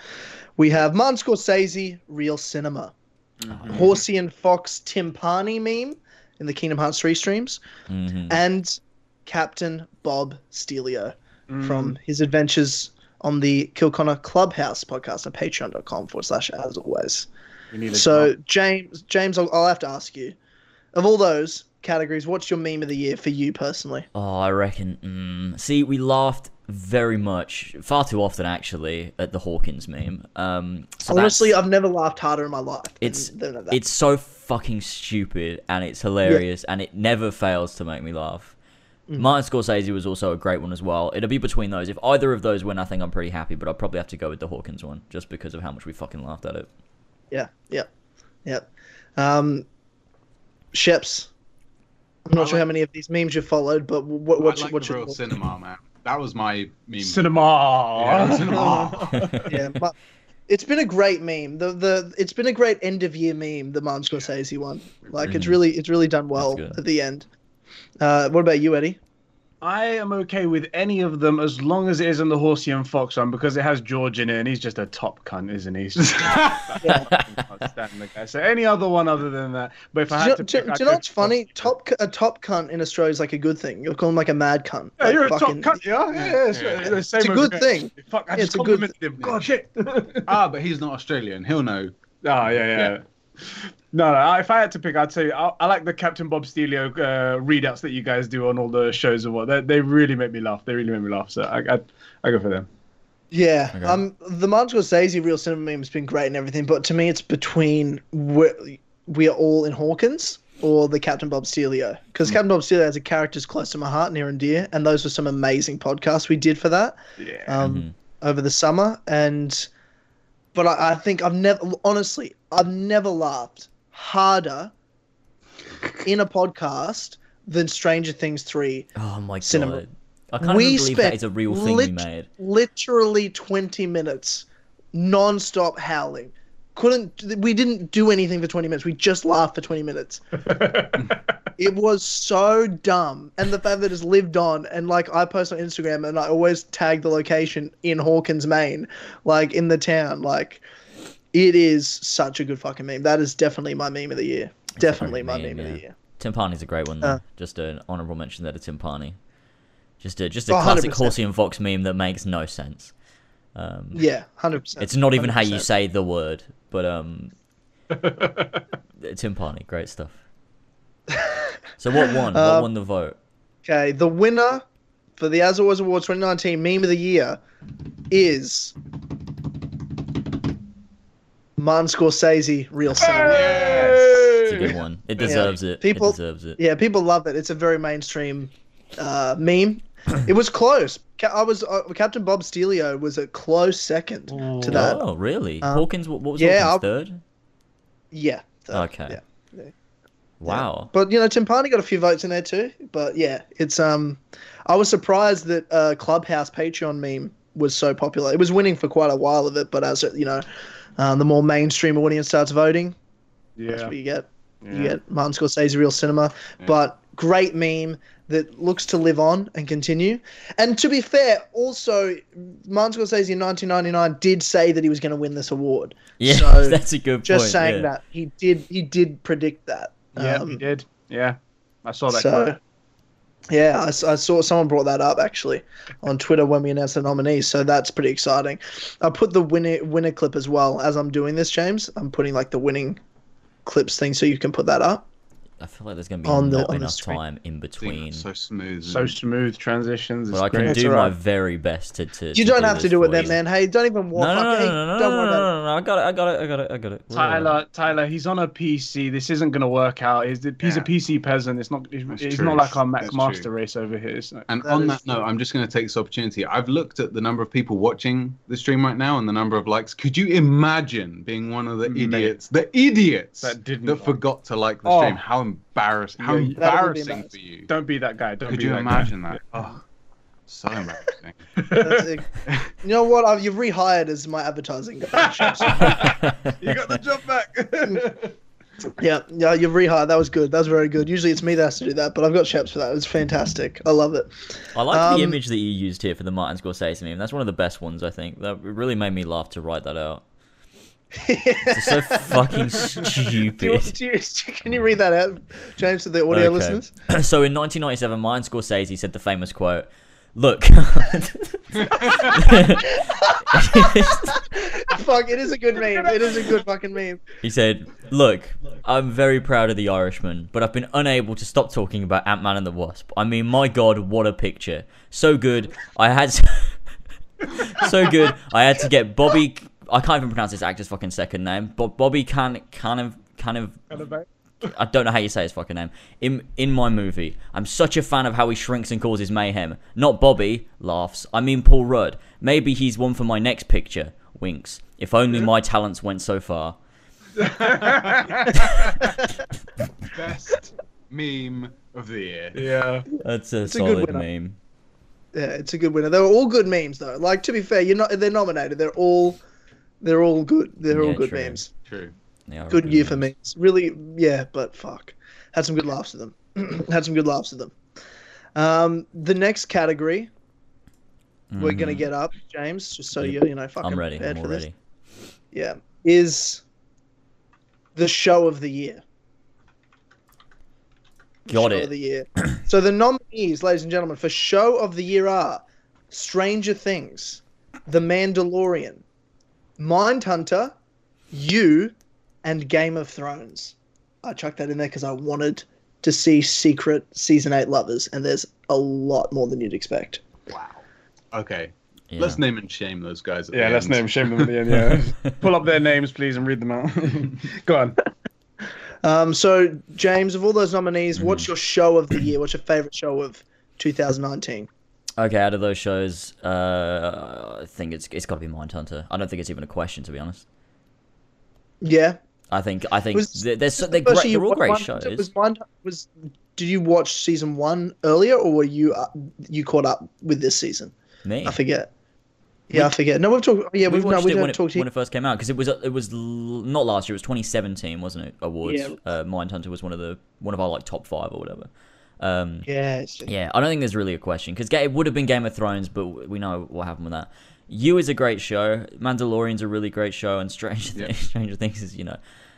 We have Martin Scorsese, Real Cinema. Mm-hmm. Horsey and Fox Timpani meme in the Kingdom Hearts 3 streams. Mhm. And Captain Bob Stelio Mm. from his adventures on the Kilconnor Clubhouse podcast at patreon.com forward slash as always. We need a So drop. James, James, I'll, I'll have to ask you, of all those categories, what's your meme of the year for you personally? Oh, I reckon. Mm, see, we laughed very much, far too often actually, at the Hawkins meme. Um, so Honestly, I've never laughed harder in my life. It's- than it's so fucking stupid and it's hilarious and it never fails to make me laugh. Mm. Martin Scorsese was also a great one as well. It'll be between those. If either of those win, I think I'm pretty happy, but I'll probably have to go with the Hawkins one just because of how much we fucking laughed at it. yeah, yeah, yeah. Um, Sheps, I'm not I sure how many of these memes you've followed, but what, I what's like what's the your real cinema, man. That was my meme. Cinema. Yeah, cinema. yeah, but it's been a great meme. The the it's been a great end of year meme. The Martin Scorsese one, like it's Mhm. really it's really done well at the end. Uh, what about you, Eddie? I am okay with any of them as long as it isn't the Horsey and Fox one because it has George in it and he's just a top cunt, isn't he? Just Yeah. can't stand the guy. So any other one other than that. But if I you, had do, to pick, do I'd you know what's funny? Top a top cunt in Australia is like a good thing. You'll call him like a mad cunt. Yeah, Like you're fucking- a top cunt, yeah. Yeah, yeah, it's, Yeah. the It's a good here. thing. Fuck, I Yeah, just it's a good complimented him. God, shit. ah, but he's not Australian. He'll know. Oh, yeah, yeah. Yeah. No, no, if I had to pick, I'd say I, I like the Captain Bob Stelio uh, readouts that you guys do on all the shows and what. They, they really make me laugh. They really make me laugh. So I, I, I go for them. Yeah, Okay. um, the Martin Scorsese real cinema meme has been great and everything, but to me, it's between we're, we are all in Hawkins or the Captain Bob Stelio because Hmm. Captain Bob Stelio has a character's close to my heart, near and dear, and those were some amazing podcasts we did for that Yeah. um, Mhm. over the summer. And but I, I think I've never, honestly, I've never laughed harder in a podcast than Stranger Things three Oh my Cinema. god. I can't We even believe that spent is a real thing lit- you made. literally 20 minutes non-stop howling couldn't we didn't do anything for 20 minutes we just laughed for 20 minutes it was so dumb and the fact that it's lived on and like i post on instagram and i always tag the location in hawkins maine like in the town like it is such a good fucking meme that is definitely my meme of the year definitely my meme, meme of the year Timpani's a great one though. Uh. just an honourable mention there to Timpani. Just a just a Oh, classic 100%. Horsey and Fox meme that makes no sense. Um, yeah 100% It's not even how you say the word, but um, Timpani, great stuff. So what won? what Um, won the vote? Okay, the winner for the As Always Awards 2019 Meme of the Year is Martin Scorsese, Real Cinema. It's a good one. It deserves it. People- it deserves it. Yeah, people love it. It's a very mainstream uh, meme. it was close. I was uh, Captain Bob Stelio was a close second to that. Oh, really? Um, Hawkins, what, what was yeah, Hawkins third? Yeah. third, Okay. Yeah. Wow. But you know, Timpani got a few votes in there too. But yeah, it's um, I was surprised that uh, Clubhouse Patreon meme was so popular. It was winning for quite a while of it, but as it, you know, um, the more mainstream audience starts voting, yeah. that's Yeah. what you get. You yeah. get Martin Scorsese Real Cinema, but great meme that looks to live on and continue. And to be fair, also Martin Scorsese in 1999 did say that he was going to win this award. Yeah, So, that's a good Just point. saying yeah. that he did. He did predict that. Yeah, Um, we did. Yeah. I saw that. so, quote. Yeah, I saw someone brought that up actually on Twitter when we announced the nominees. So that's pretty exciting. I put the winner winner clip as well as I'm doing this, James. I'm putting like the winning clips thing so you can put that up. I feel like there's gonna be On the- not on enough time in between. so smooth. So smooth transitions. But I can great. do all my right. very best to. to You to don't do have to do it for then, man. Hey, don't even No, walk. no, no, no, hey, no, no, don't no, worry no, about it. no, no, I got it, I got it, I got it, I got it. We're all right. Tyler, Tyler, he's on a PC. This isn't gonna work out. He's, he's Yeah. a PC peasant. It's not. It's, That's it's true. not like our Mac That's Master true. race over here. So. And That on is that note, true. I'm just going to take this opportunity. I've looked at the number of people watching the stream right now and the number of likes. Could you imagine being one of the idiots, the idiots That didn't that forgot to like the Oh. stream? How embarrassing! How Yeah, you- That would be embarrassing embarrassing. for you. Don't be that guy. Don't Could be you that imagine guy. that? Oh, so embarrassing. You know what? I've, you've rehired as my advertising. guy. you got the job back. yeah, yeah, you've rehired. That was good. That was very good. Usually it's me that has to do that, but I've got Sheps for that. It was fantastic. I love it. I like Um, the image that you used here for the Martin Scorsese meme. That's one of the best ones, I think. That really made me laugh to write that out. So fucking Do you, stupid. do you, can you read that out, James, to the audio Okay. listeners? so in 1997, Martin Scorsese said the famous quote, "Look." Fuck, it is a good meme. It is a good fucking meme. He said, "Look, I'm very proud of The Irishman, but I've been unable to stop talking about Ant-Man and the Wasp. I mean, my god, what a picture! So good. I had so good. I had to get Bobby. I can't even pronounce this actor's fucking second name, but Bobby can kind of kind of I don't know how you say his fucking name. In in my movie, I'm such a fan of how he shrinks and causes mayhem. Not Bobby laughs. I mean Paul Rudd. Maybe he's one for my next picture. Winks. If only my talents went so far. Best meme of the year. yeah. That's a It's a good solid winner. meme. Yeah, it's a good winner. They were all good memes though. Like to be fair, you're not they're nominated. They're all they're all good. They're all good true. memes. True. They Good year for memes. memes. Really, yeah, but fuck. Had some good laughs with them. Had some good laughs with them. Um, the next category we're gonna Mhm. get up, James, just so Yep. you you know fucking I'm ready. prepared I'm for all this. ready. Yeah, is the show of the year. Got show it. Of the year. so the nominees, ladies and gentlemen, for show of the year are Stranger Things, The Mandalorian, Mindhunter, You, and Game of Thrones. I chucked that in there because I wanted to see secret season eight lovers, and there's a lot more than you'd expect. Wow. Okay. Yeah. Let's name and shame those guys. At Yeah, the let's end. name and shame them at the end. Yeah. Pull up their names, please, and read them out. Go on. Um, so James, of all those nominees, Mm-hmm. what's your show of the year? What's your favorite show of 2019? Okay, out of those shows, uh, I think it's it's got to be Mindhunter. I don't think it's even a question, to be honest. Yeah, I think I think Was- they're, they're, so, they're, great, they're all great shows. Was Mind was? Did you watch season one earlier, or were you uh, you caught up with this season? Me, I forget. Yeah, I forget. No, we've talked. Yeah, we we've no, watched we it when it, talk to when it first came out because it was it was not last year. It was 2017, wasn't it? Awards. Yeah. Uh, Mindhunter was one of the one of our like top five or whatever. Um, Yeah, it's just- Yeah, I don't think there's really a question because it would have been Game of Thrones, but we know what happened with that. You is a great show. Mandalorian's a really great show, and Stranger Yeah. Things, Stranger Things is you know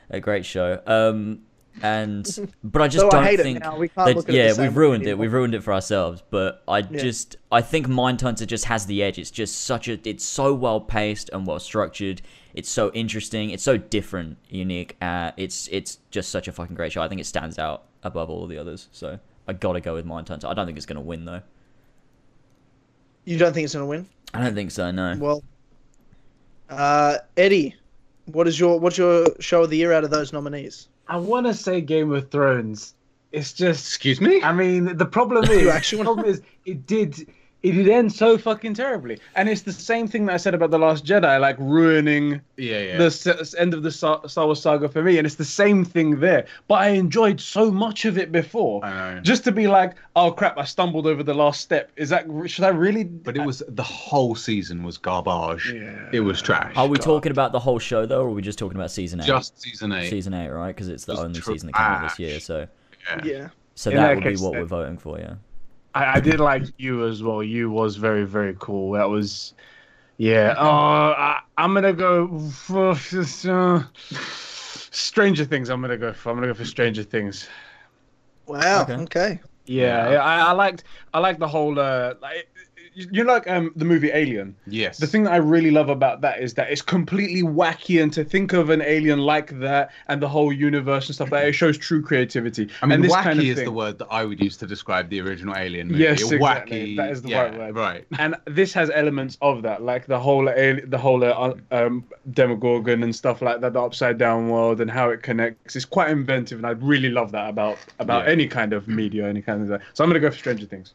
a great show. Um, and but I just Though don't I hate think it now. We can't that- look at it yeah, the same we've way ruined it. We've ruined it for ourselves. But I just I think Mindhunter just has the edge. It's just such a it's so well paced and well structured. It's so interesting. It's so different, unique. Uh, it's it's just such a fucking great show. I think it stands out above all of the others. So I gotta go with Mindhunter. I don't think it's gonna win though. You don't think it's gonna win? I don't think so. No. Well, uh, Eddie, what is your what's your show of the year out of those nominees? I want to say Game of Thrones. It's just. Excuse me. I mean, the problem is, You actually the problem is, it did, it did end so fucking terribly, and it's the same thing that I said about the Last Jedi, like ruining yeah, yeah. the s- end of the Sa- Star Wars saga for me, and it's the same thing there. But I enjoyed so much of it before. I know. Just to be like, oh crap, I stumbled over the last step. Is that should I really? but it was the whole season was garbage. Yeah. It was trash. Are we God. talking about the whole show though, or are we just talking about season eight? just season eight? season eight, right? Because it's the Just only season that came out this year. So Yeah. Yeah, so In that that would be what then- we're voting for. Yeah. I, I did like you as well. You was very very cool. That was, yeah. Oh, I, I'm gonna go for uh, Stranger Things. I'm gonna go for. I'm gonna go for Stranger Things. wow. Okay. Okay. Yeah, Yeah. I, I liked I liked the whole uh like you know, like um the movie Alien. Yes. The thing that I really love about that is that it's completely wacky, and to think of an alien like that and the whole universe and stuff like that, it shows true creativity. I mean, and this wacky kind of is thing. the word that I would use to describe the original Alien movie. Yes, wacky. exactly. That is the yeah, right word. Right. and this has elements of that, like the whole ali- the whole uh, um, Demogorgon and stuff like that, the upside down world and how it connects. It's quite inventive, and I really love that about about Yeah. any kind of media, any kind of that. So I'm gonna go for Stranger Things.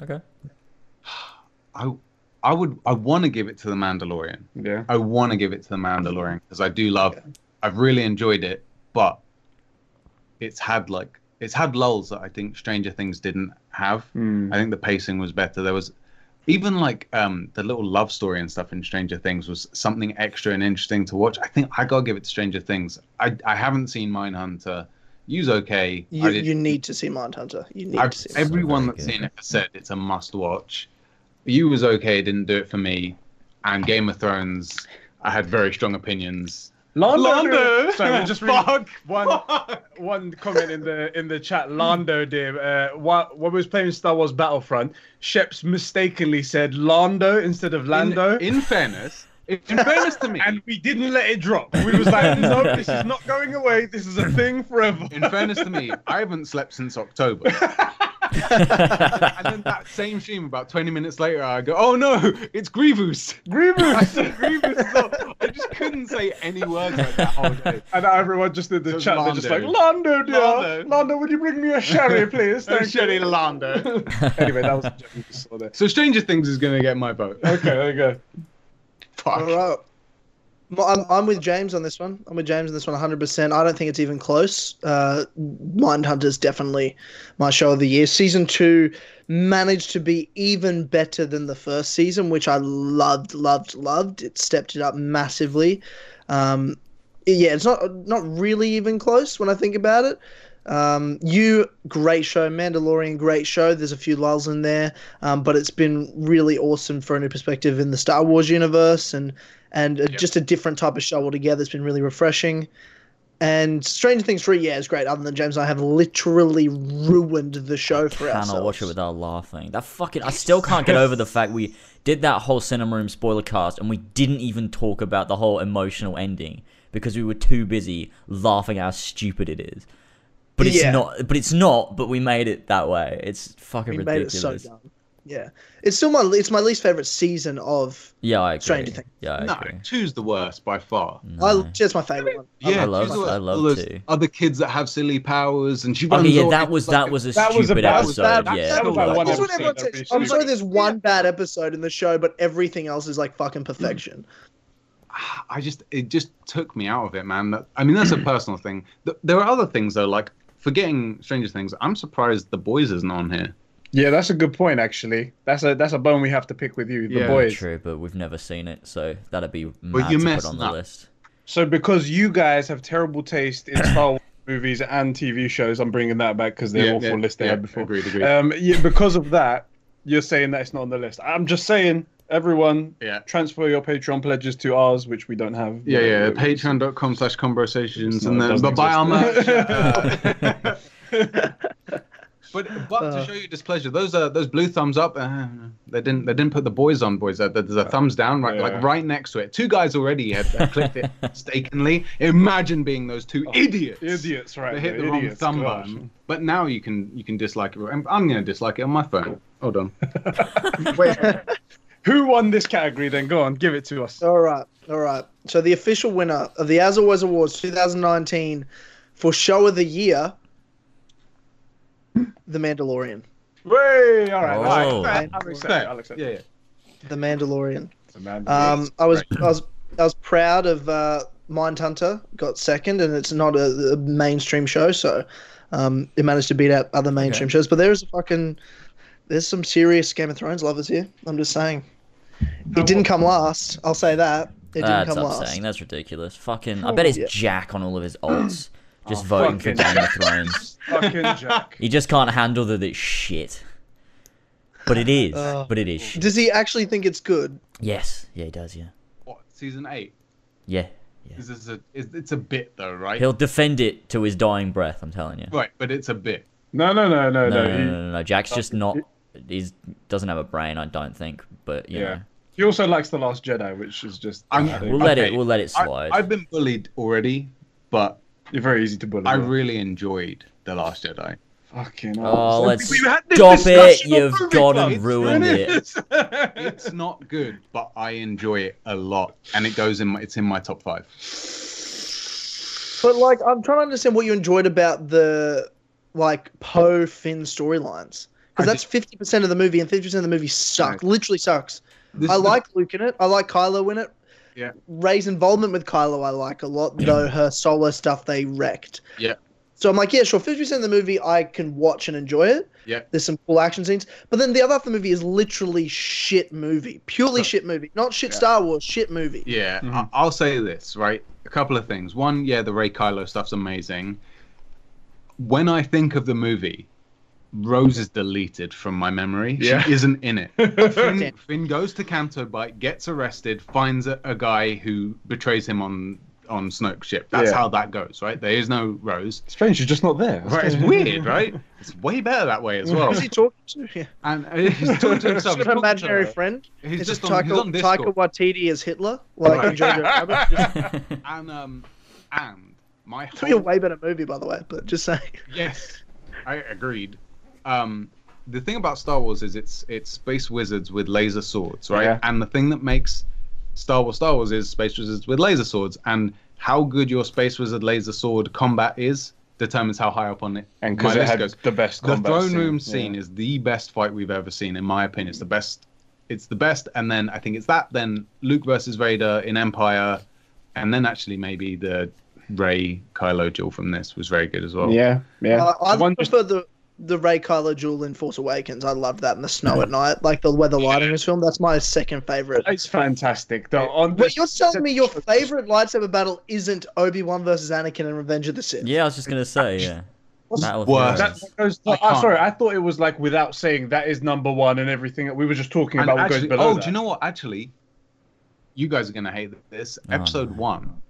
Okay. I I would I want to give it to the Mandalorian. Yeah. I want to give it to the Mandalorian because I do love. I've really enjoyed it, but it's had like it's had lulls that I think Stranger Things didn't have. Hmm. I think the pacing was better. There was even like um the little love story and stuff in Stranger Things was something extra and interesting to watch. I think I gotta give it to Stranger Things. I I haven't seen Mindhunter. Use okay. You, did- you need to see Mindhunter. You need I've, to see. everyone very that's good. seen it has said it's a must watch. You was okay, didn't do it for me. And Game of Thrones, I had very strong opinions. Lando. Lando! Sorry, we'll just read Fuck! one one comment in the in the chat. Lando did. Uh, while, when we was playing Star Wars Battlefront, Sheps mistakenly said Lando instead of Lando. In, in fairness, in fairness to me, and we didn't let it drop. We was like, no, this is not going away. This is a thing forever. in fairness to me, I haven't slept since October. and then that same stream, about 20 minutes later, I go, "Oh no, it's Grievous." Grievous. I Grievous. said Grievous. So I just couldn't say any words like that whole day. And everyone just in the Just chat, they're just like, Lando. Lando, dear. Lando. Lando. would you bring me a sherry, please? Thank Sherry you. Lando. anyway, that was a joke we just saw there. So Stranger Things is gonna get my vote. Okay, there you go. Fuck. All right. I'm, I'm with James on this one. I'm with James on this one 100%. I don't think it's even close. Uh, Mindhunter's definitely my show of the year. Season two managed to be even better than the first season, which I loved, loved, loved. It stepped it up massively. Um, yeah, it's not not really even close when I think about it. Um, you great show, Mandalorian great show. There's a few lulls in there, um, but it's been really awesome for a new perspective in the Star Wars universe and and uh, just a different type of show altogether. It's been really refreshing. And Stranger Things three, yeah, is great. Other than James and I have literally ruined the show for cannot ourselves. watch it without laughing. That fucking. I still can't get over the fact we did that whole cinema room spoiler cast and we didn't even talk about the whole emotional ending because we were too busy laughing how stupid it is. But it's Yeah. not. But it's not. But we made it that way. It's fucking we made it ridiculous. so dumb. Yeah, it's still my it's my least favorite season of. Yeah, I agree. Stranger Things. Yeah, I No, agree. two's the worst by far. Mm. I, it's my favorite one. Yeah, I love- two's the worst. I love All those two. Other kids that have silly powers, and she runs. Okay, yeah, all that in was like that a- was a that was a stupid bad- episode. bad- yeah, that was like like- one That's what episode everyone that says. we I'm should- sorry, there's one bad episode in the show, but everything else is like fucking mm. perfection. I just it just took me out of it, man. That, I mean, that's a personal thing. There are other things though, like forgetting Stranger Things. I'm surprised the boys isn't on here. Yeah, that's a good point. Actually, that's a that's a bone we have to pick with you, the Yeah. boys. True, but we've never seen it, so that'd be Well, mad you to put messed on the up. list. So because you guys have terrible taste in Star Wars movies and TV shows, I'm bringing that back because they're Yeah, awful yeah, list they yeah, had before. agreed, agreed. Um, yeah, because of that, you're saying that it's not on the list. I'm just saying, everyone, Yeah. transfer your Patreon pledges to ours, which we don't have. Yeah, yeah. Patreon.com slash conversations, It's and then doesn't but buy our exist. merch. uh, but but Uh. to show you displeasure, those uh, those blue thumbs up. Uh, they didn't they didn't put the boys on boys. Uh, there's a thumbs down right Yeah. like right next to it. Two guys already had, had clicked it mistakenly. Imagine being those two idiots. Idiots, right? They hit they're the wrong thumb gosh. button. But now you can you can dislike it. I'm, I'm gonna dislike it on my phone. Hold on. Wait. Who won this category? Then go on, give it to us. All right, all right. So the official winner of the As Always Awards 2019 for Show of the Year, The Mandalorian. Way, all right. Oh. all right. I'll accept it. I'll accept Yeah, it. yeah. The Mandalorian. Man, Um, I was I was I was proud of uh, Mindhunter got second, and it's not a, a mainstream show, so um, it managed to beat out other mainstream shows. But there's a fucking there's some serious Game of Thrones lovers here. I'm just saying. It didn't come last. I'll say that. It didn't That's come upsetting. last. That's ridiculous. Fucking. I bet it's Yeah. Jack on all of his alts, just Oh, voting for Game of Thrones. fucking Jack. He just can't handle that it's shit. But it is. Oh. but it is. Shit. Does he actually think it's good? Yes. Yeah, he does. Yeah. What season eight? Yeah. Is this a? Is, it's a bit though, right? He'll defend it to his dying breath. I'm telling you. Right, but it's a bit. No, no, no, no, No, no. no, he- no, no, no. Jack's just not. he doesn't have a brain. I don't think, but you Yeah. know, He also likes the Last Jedi, which is just. I'm- I don't- we'll let Okay. it we'll let it I, slide. I've been bullied already, but You're very easy to bully. I yeah. really enjoyed The Last Jedi. Fucking. Oh, hell. Oh, So let's we had this stop it, you've Movie gone Club. and ruined it. It's not good, but I enjoy it a lot, and it goes in. My, it's in my top five. But like, I'm trying to understand what you enjoyed about the like Poe Finn storylines because that's fifty percent of the movie, and fifty percent of the movie sucks. Literally sucks. This I is the- like Luke in it. I like Kylo in it. Yeah. Rey's involvement with Kylo I like a lot, though her solo stuff they wrecked. Yeah. So I'm like, yeah, sure, fifty percent of the movie I can watch and enjoy it. Yeah. There's some cool action scenes, but then the other half of the movie is literally shit movie, purely shit movie, not shit Yeah. Star Wars, shit movie. Yeah, Mhm. I- I'll say this right. A couple of things. One, yeah, the Ray Kylo stuff's amazing. When I think of the movie, Rose is deleted from my memory. Yeah. She isn't in it. Finn, Finn goes to Canto Bight, gets arrested, finds a, a guy who betrays him on on Snoke's ship. That's Yeah. how that goes, right? There is no Rose. Strange, she's just not there. Right, it's weird, right? It's way better that way as well. Is he talking to? Yeah. And uh, he's talking to himself. Sort he's of talking to imaginary friend. He's It's just just on, he's Taika, on Discord. Taika Waititi as Hitler, like in Jojo Rabbit. Just- And um, and my It's be a way better movie, by the way. But just saying. Yes, I agreed. Um, the thing about Star Wars is it's it's space wizards with laser swords, right? Yeah. And the thing that makes Star Wars Star Wars is space wizards with laser swords, and how good your space wizard laser sword combat is determines how high up on it And my because it list had goes. the best The throne scene, room yeah. scene is the best fight we've ever seen, in my opinion. It's the best. It's the best, and then I think it's that. Then Luke versus Vader in Empire, and then actually maybe the Rey Kylo duel from this was very good as well. Yeah, yeah. Uh, I The one just- prefer the the Rey Kylo duel in Force Awakens. I loved that in the snow at night, like the weather lighting in this film. That's my second favorite. It's fantastic. The, on Wait, you're telling me your favorite lightsaber battle isn't Obi Wan versus Anakin in Revenge of the Sith? yeah, I was just gonna say yeah. Battle of worse? That, that goes. I oh, sorry, I thought it was like without saying that is number one and everything. that We were just talking And about what actually, goes below oh, that. do you know what? Actually, you guys are gonna hate this. Oh, Episode no. one,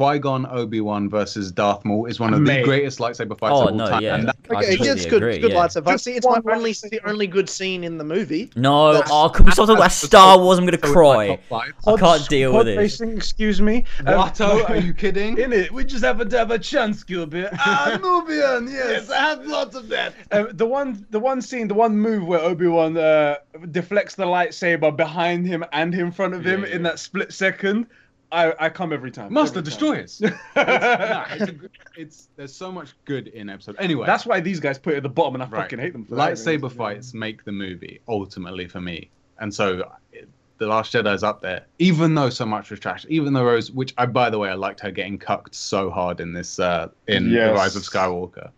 Qui Gon Obi Wan versus Darth Maul is one of Mate. the greatest lightsaber fights Oh of all no, time. yeah. And that- Okay, completely it's good. agree, It's good yeah. lightsaber. fight. Just See, it's my only the only good scene in the movie. No, That's- oh, can we stop talking about Star Wars? I'm gonna so it's my cry. I can't deal with Pod this. racing, excuse me. Um, Watto, are you kidding? In it, we just have a have a chance, Gilbert. Ah, Nubian, yes, I have lots of that. Um, the one, the one scene, the one move where Obi Wan uh, deflects the lightsaber behind him and in front of him Yeah, in that split second, I, I come every time. Master every time. Destroyers. it's, nah, it's, a it's there's so much good in episode. Anyway, That's why these guys put it at the bottom, and I Right. fucking hate them for that. lightsaber fights make the movie ultimately for me, and so it- the Last Jedi is up there. Even though so much was trash, even though Rose, which I by the way I liked her getting cucked so hard in this uh, in Yes. the Rise of Skywalker.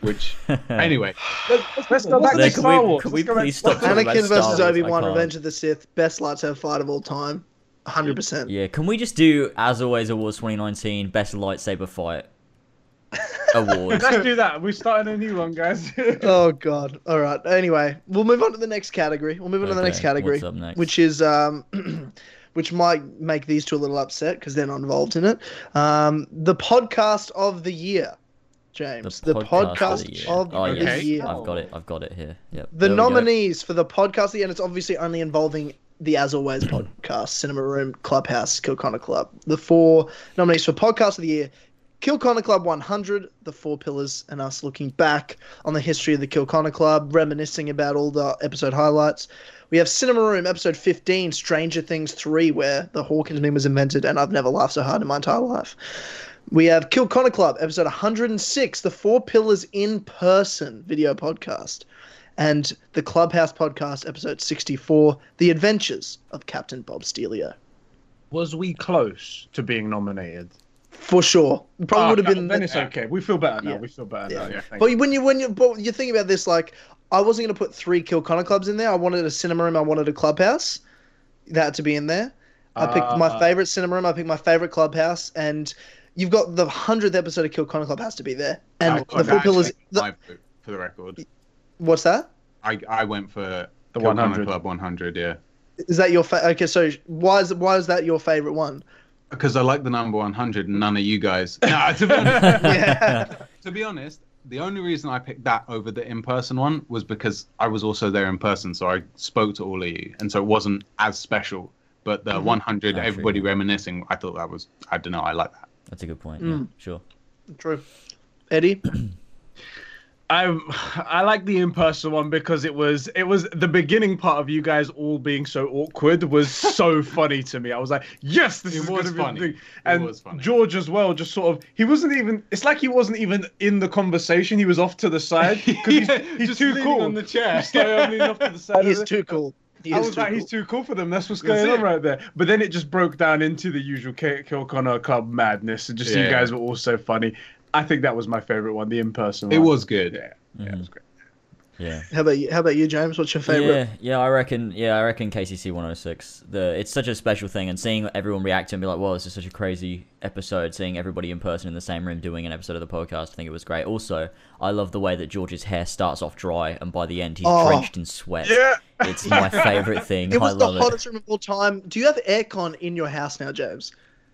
Which anyway, Let's, let's go back to can Star we- Wars. can Let's we go back- please stop let's- talking about Anakin versus Obi Wan. Revenge of the Sith, best lightsaber fight of all time, hundred percent. Yeah, can we just do as always awards 2019 best lightsaber fight award? Let's do that. We're starting a new one, guys. Oh god. All right. Anyway, we'll move on to the next category. We'll move on to the next category, what's up next? which is um, which might make these two a little upset because they're not involved in it. Um, the podcast of the year, James. The, podcast, year. of oh, the yes. year. I've got it. I've got it here. Yep. The there we go. nominees for the podcast of the year, and it's obviously only involving the As Always podcast, Cinema Room, Clubhouse, Kill Connor Club. The four nominees for podcast of the year Kill Connor Club 100, The Four Pillars, and us looking back on the history of the Kill Connor Club, reminiscing about all the episode highlights. We have Cinema Room, episode 15, Stranger Things 3, where the Hawkins meme was invented, and I've never laughed so hard in my entire life. We have Kill Connor Club, episode 106, The Four Pillars in Person video podcast. And the Clubhouse podcast, episode 64, The Adventures of Captain Bob Stelio. Was we close to being nominated? For sure. Probably Ah, would have been. Then it's okay. We feel better now. Yeah. We feel better Yeah. now. Yeah. But when you when you but you think about this, like I wasn't gonna put three Kill Connor clubs in there. I wanted a cinema room. I wanted a clubhouse. That had to be in there. I picked my Ah. favorite cinema room. I picked my favorite clubhouse, and you've got the hundredth episode of Kill Connor Club has to be there. And the Four Pillars. The, for the record, what's that? I I went for The Kill Connor 100. Club 100. Yeah. Is that your fa- okay? So why is why is that your favorite one? Because I like the number 100 and none of you guys. No, to be honest, Yeah. to be honest, the only reason I picked that over the in-person one was because I was also there in person, so I spoke to all of you, and so it wasn't as special. But the 100, Ah, true. everybody reminiscing, I thought that was, I don't know, I like that. That's a good point. Mm. Yeah, sure. True. Eddie. I I like the in-person one because it was it was the beginning part of you guys all being so awkward was so funny to me. I was like, yes, this It is was gonna be funny. the thing. It And was funny. George as well, just sort of he wasn't even. It's like he wasn't even in the conversation. He was off to the side because he's, Yeah, he's just too cool on the chair. So off to the side. He's too cool. He I was like, cool. he's too cool for them. That's what's That's going on right there. But then it just broke down into the usual K- Kill Connor Club madness. And just you guys were all so funny. I think that was my favorite one, the in-person. It one. was good. Yeah, yeah, it was great. Yeah. How about you? How about you, James? What's your favorite? Yeah, yeah, I reckon. Yeah, I reckon KCC 106. The it's such a special thing, and seeing everyone react to it and be like, "Well, this is such a crazy episode." Seeing everybody in person in the same room doing an episode of the podcast, I think it was great. Also, I love the way that George's hair starts off dry, and by the end, he's Oh. drenched in sweat. Yeah. It's my favorite thing. It was I the love it. hottest room of all time. Do you have aircon in your house now, James?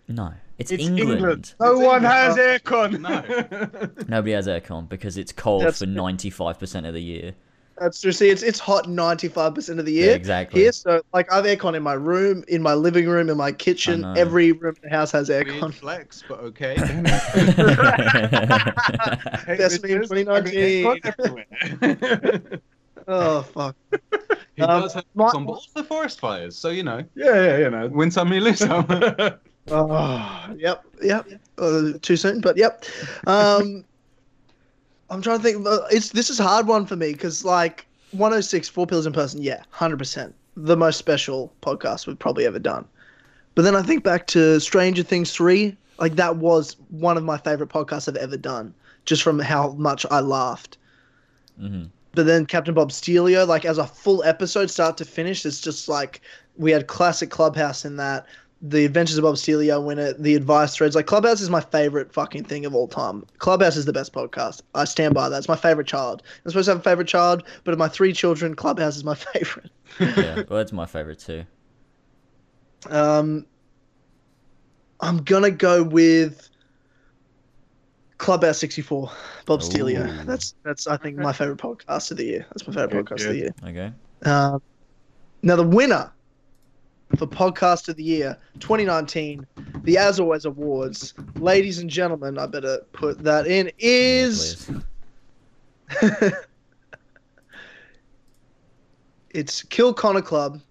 No, it's, It's England. England. No It's one England. has Uh, aircon. Nobody has aircon because it's cold That's- for 95% of the year. That's true. See, it's it's hot ninety five percent of the year. Yeah, exactly. Here, so like I have aircon in my room, in my living room, in my kitchen. Every room in the house has Weird aircon. flex, but okay. Hey, Best meme bitches, 2019. I got aircon everywhere. Oh fuck. he Um, does have my- some, but also forest fires, so you know, yeah, yeah, you know. win some, you lose some. Oh, yep, yep. Uh, too soon, but yep. Um, I'm trying to think. uh, It's this is a hard one for me because like 106 four Pillars in person. Yeah, hundred percent. The most special podcast we've probably ever done. But then I think back to Stranger Things three. Like that was one of my favorite podcasts I've ever done, just from how much I laughed. hmm But then Captain Bob Stelio, like as a full episode, start to finish, it's just like we had classic Clubhouse in that. The Adventures of Bob Stelio win it. The advice threads, like Clubhouse is my favorite fucking thing of all time. Clubhouse is the best podcast. I stand by that. It's my favorite child. I'm supposed to have a favorite child, but of my three children, Clubhouse is my favorite. Yeah, well, it's my favorite too. Um, I'm gonna go with Clubhouse 64, Bob Stelio. Ooh. That's that's I think my favorite podcast of the year. That's my favorite Good, podcast of the year. Okay. Um, now, the winner for Podcast of the Year 2019, the As Always Awards, ladies and gentlemen, I better put that in, is. It's Kill Connor Club,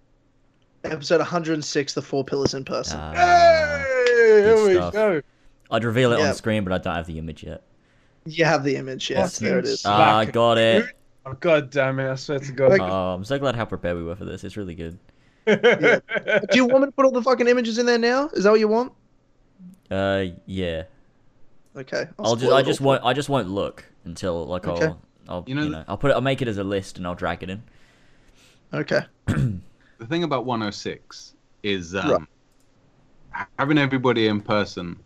episode 106, The Four Pillars in Person. Ah, Hey, here we stuff. go. I'd reveal it Yeah. on screen, but I don't have the image yet. you have the image, yes, Fucking there it is. Slack. Ah, got it. Oh, God damn it. I swear to God. Oh, I'm so glad how prepared we were for this. It's really good. Do you want me to put all the fucking images in there now? Is that what you want? Uh, yeah. Okay. I'll just, I just won't, I just won't look until like Okay. I'll, I'll, You you know know, I'll put it, I'll make it as a list and I'll drag it in. Okay. the thing about 106 is um, Right. having everybody in person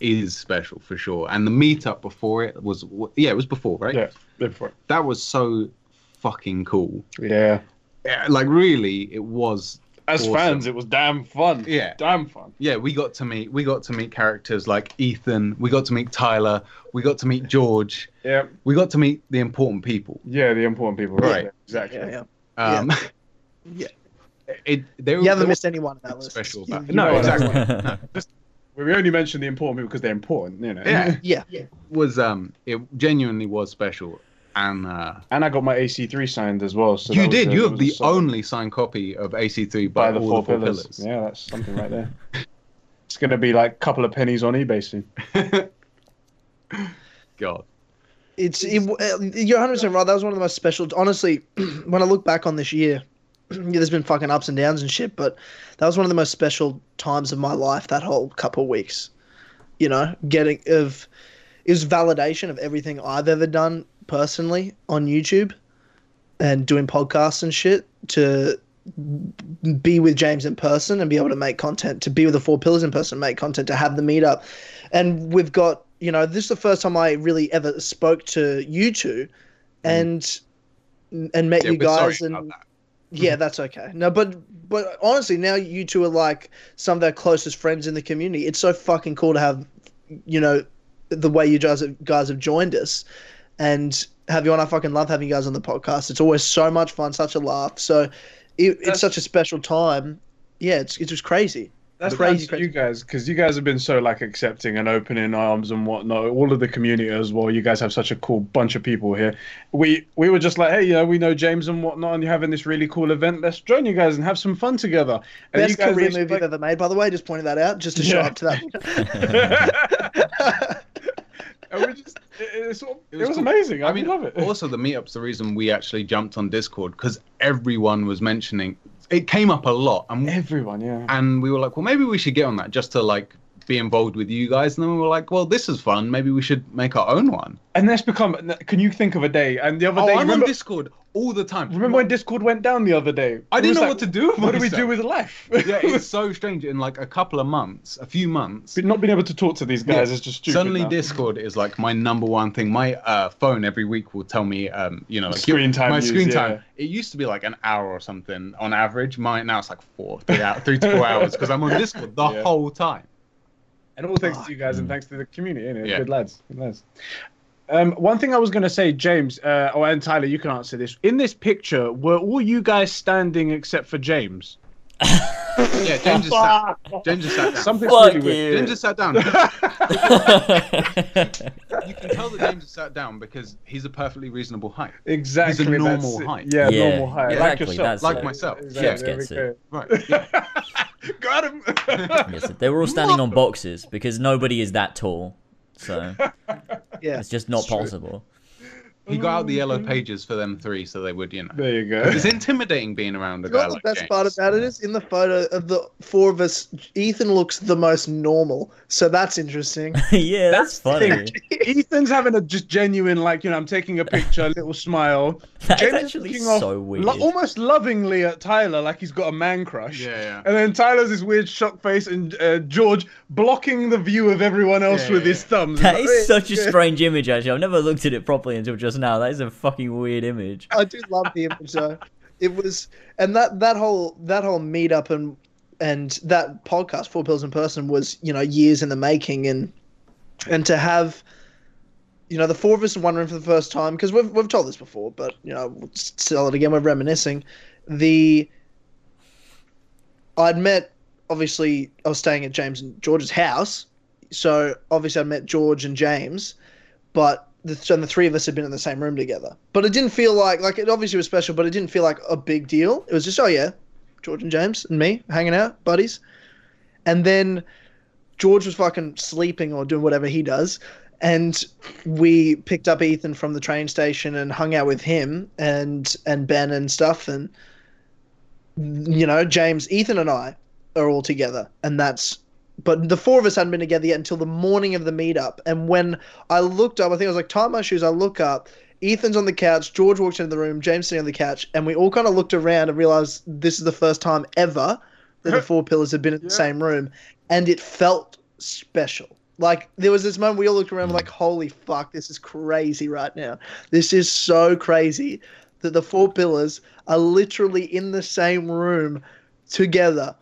is special for sure. And the meetup before it was, yeah, it was before, right? Yeah, live for it. That was so fucking cool. Yeah. Yeah, like really, it was. As Awesome. fans, it was damn fun. Yeah. Damn fun. Yeah, we got to meet. We got to meet characters like Ethan. We got to meet Tyler. We got to meet George. Yeah. We got to meet the important people. Yeah, the important people. Right. Yeah, exactly. Yeah, yeah. Um, Yeah. It, there, You haven't missed anyone in that list. special You- you No, know what I exactly. We only mention the important people because they're important, you know. Yeah. Yeah. yeah. was um, it genuinely was special, and uh, And I got my AC3 signed as well. So you that was did. a- you have the solid- only signed copy of AC3 by by, the all four, the four pillars. pillars. Yeah, that's something right there. It's gonna be like a couple of pennies on eBay soon. God. It's it, uh, you're 100 percent right. That was one of the most special. Honestly, when I look back on this year, yeah, there's been fucking ups and downs and shit, but that was one of the most special times of my life. That whole couple of weeks, you know, getting of it was validation of everything I've ever done personally on YouTube and doing podcasts and shit to be with James in person and be able to make content, to be with the Four Pillars in person, make content, to have the meetup. And we've got, you know, this is the first time I really ever spoke to you two and and met Yeah, you guys and yeah, that's okay. No, but but honestly, now you two are like some of our closest friends in the community. It's so fucking cool to have, you know, the way you guys have, guys have joined us, and have you on. I fucking love having you guys on the podcast. It's always so much fun, such a laugh. So it, it's such a special time. Yeah, it's it's just crazy. That's Crazy, crazy, crazy. you guys because you guys have been so like accepting and open in arms and whatnot. All of the community as well. You guys have such a cool bunch of people here. We we were just like, hey, you know, we know James and whatnot, and you're having this really cool event. Let's join you guys and have some fun together. And Best you career reached, movie like- I've ever made, by the way. Just pointing that out, just to show Yeah. up to that. and we just, it, it's, all- It it was was, cool. amazing. I, I mean, love it. also the meetup's the reason we actually jumped on Discord because everyone was mentioning it came up a lot, and Everyone, yeah. and we were like, well, maybe we should get on that just to like be involved with you guys. And then we were like, well, this is fun. Maybe we should make our own one. And that's become. Can you think of a day? And the other Oh, day, I'm remember, on Discord all the time. remember when Discord went down the other day? I It didn't was know like, what to do. With What do we myself. do with life? yeah, it's so strange. In like a couple of months, a few months, But not being able to talk to these guys Yeah. is just stupid. suddenly now. Discord is like my number one thing. My uh, phone every week will tell me, um, you know, like Screen time My use, screen time. It used to be like an hour or something on average. Mine now it's like four, three out, three to four hours because I'm on Discord the Yeah. whole time. And all thanks to you guys and Mm. thanks to the community, innit? Yeah. Good lads. Good lads. Um, one thing I was going to say, James, uh, oh, and Tyler, you can answer this. In this picture, were all you guys standing except for James? Yeah, James just sat, James just sat down. Something's Fuck really weird. James just sat down. you can tell that James just sat down because he's a perfectly reasonable height. Exactly. He's a normal it. height. Yeah, Yeah, normal height. exactly, Like yourself. that's Like it. myself. James there we gets it. go. Right. Yeah. Got him. yes, they were all standing on boxes because nobody is that tall. So yeah, it's just not It's true. Possible. He got out the yellow pages for them three so they would, you know. there you go. It's intimidating being around a You guy what like the best James. part about it is in the photo of the four of us, Ethan looks the most normal, so that's interesting. yeah, that's, That's the funny. Ethan's having a just genuine, like, you know, I'm taking a picture, a little smile. That's James is actually looking off weird. lo- almost lovingly at Tyler, like he's got a man crush. Yeah, yeah. And then Tyler's this weird shock face, and uh, George blocking the view of everyone else Yeah, with yeah, his yeah. thumbs. That It's is like, such a strange image, actually. I've never looked at it properly until just now. That is a fucking weird image. I do love the image though. It was, and that that whole that whole meetup and and that podcast, Four Pillars in Person, was you know years in the making, and and to have, you know, the four of us in one room for the first time because we've we've told this before, but you know, we'll tell it again. We're reminiscing. The I'd met obviously I was staying at James and George's house, so obviously I met George and James, but the, so the three of us had been in the same room together. But it didn't feel like like it obviously was special, but it didn't feel like a big deal. It was just oh yeah, George and James and me hanging out, buddies. And then George was fucking sleeping or doing whatever he does. And we picked up Ethan from the train station and hung out with him and and Ben and stuff and you know, James, Ethan and I are all together and that's but the four of us hadn't been together yet until the morning of the meetup. And when I looked up, I think I was like, tie my shoes. I look up. Ethan's on the couch. George walks into the room. James sitting on the couch, and we all kind of looked around and realized this is the first time ever that the four pillars had been in the same room, and it felt special. Like there was this moment we all looked around, like, "Holy fuck, this is crazy right now! This is so crazy that the four pillars are literally in the same room together."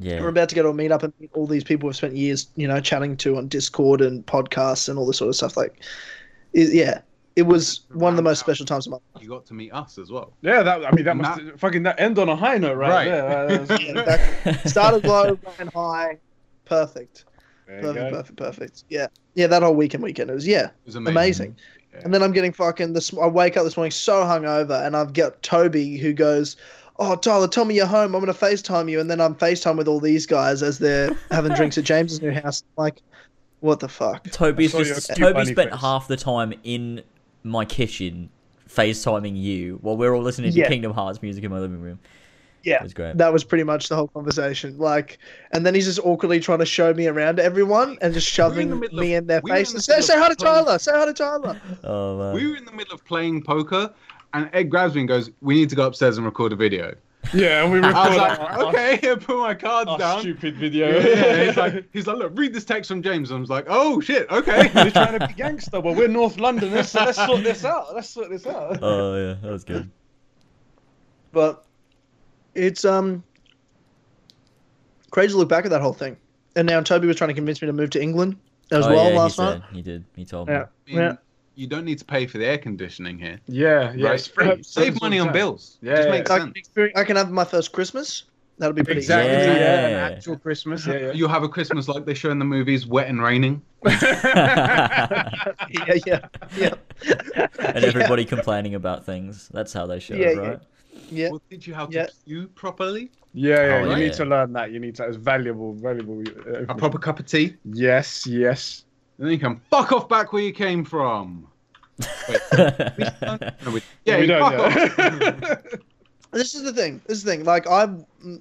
Yeah. We're about to go to a meetup and meet all these people we've spent years, you know, chatting to on Discord and podcasts and all this sort of stuff. Like, it, yeah, it was one of the most special times of my life. You got to meet us as well. yeah, that I mean, that must fucking that end on a high note right, Right. there. That's- Yeah, exactly. Started low, ran high, perfect, perfect, perfect, perfect. Yeah, yeah, that whole weekend weekend it was yeah, It was amazing. amazing. Yeah. And then I'm getting fucking this. I wake up this morning so hungover, and I've got Toby who goes, "Oh, Tyler, tell me you're home. I'm gonna Facetime you." And then I'm Facetime with all these guys as they're having drinks at James's new house. Like, what the fuck? Toby's just Toby spent face. half the time in my kitchen FaceTiming you while we're all listening to Kingdom Hearts music in my living room. Yeah, was great. that was pretty much the whole conversation. Like, and then he's just awkwardly trying to show me around to everyone and just We're in shoving me of- in their we were the Say, say hi to Tyler. Say hi to Tyler. Oh man. We were in the middle of playing poker, and Ed grabs me and goes, "We need to go upstairs and record a video." Yeah, and we I was recorded like, our- "Okay," I put my cards down. stupid video. Yeah, yeah, he's like, he's like, look, read this text from James. And I was like, oh shit, okay. You're trying to be gangster, but we're North Londoners, so let's sort this out. Let's sort this out. Oh yeah, that was good. But it's um crazy to look back at that whole thing. And now Toby was trying to convince me to move to England as oh, well yeah, last he night. he did. He told Yeah. me. I Yeah. You don't need to pay for the air conditioning here. Yeah, yeah. right? It's free. Save money on bills. Yeah, Just yeah. makes I sense. can, I can have my first Christmas. That'll be pretty Exactly. Yeah. Yeah. An actual Christmas. Yeah, yeah. You'll have a Christmas like they show in the movies, wet and raining. yeah, yeah, yeah. and everybody complaining about things. That's how they show Yeah, it, yeah. right? Yeah. We'll teach you how to Yeah. queue properly. Yeah, yeah. Oh, you yeah. need to learn that. You need to. It's valuable, valuable. uh, A proper cup of tea. Yes, yes. And then you can fuck off back where you came from. Wait, no, we- yeah, we don't. fuck Yeah. This is the thing. This is the thing. Like I,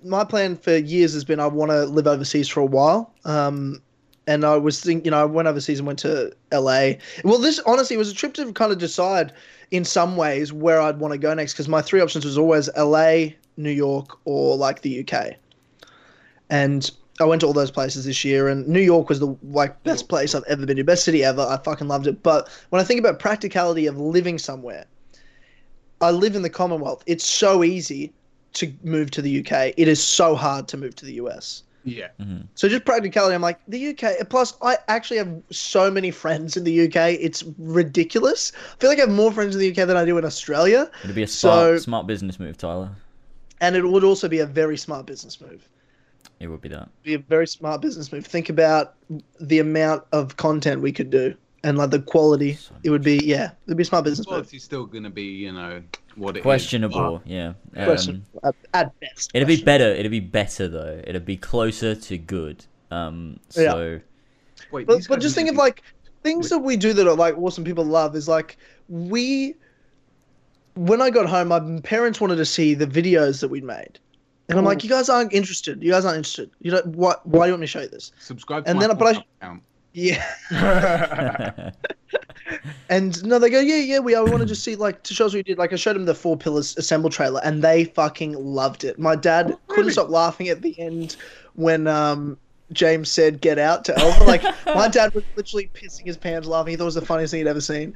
my plan for years has been I want to live overseas for a while. Um, and I was thinking, you know, I went overseas and went to LA. Well, this honestly was a trip to kind of decide, in some ways, where I'd want to go next. Because my three options was always LA, New York, or like the UK. And I went to all those places this year, and New York was the like best place I've ever been to, best city ever. I fucking loved it. But when I think about practicality of living somewhere, I live in the Commonwealth. It's so easy to move to the UK. It is so hard to move to the US. Yeah. Mm-hmm. So just practicality, I'm like the UK. Plus, I actually have so many friends in the UK. It's ridiculous. I feel like I have more friends in the UK than I do in Australia, It'd be a So- smart, smart business move, Tyler. and it would also be a very smart business move. It would be that. Be a very smart business move. Think about the amount of content we could do and like the quality. So It would be yeah, it'd be a smart business move. Quality's still going to be, you know, what it is. Questionable, yeah. Um, Question at, at best. It'd be better. It'd be better though. It'd be closer to good. Um, so Wait, But, but just think to of like things that we do that are like awesome people love is like we when I got home my parents wanted to see the videos that we'd made. And I'm like, you guys aren't interested. You guys aren't interested. You know what why do you want me to show you this? subscribe to and my then- but I- account. Yeah. And no, they go, yeah, yeah, we are. We want to just see like to show us what you did. Like I showed them the Four Pillars assemble trailer, and they fucking loved it. My dad couldn't stop laughing at the end when um James said "Get out" to Elva. Like my dad was literally pissing his pants laughing. He thought it was the funniest thing he'd ever seen.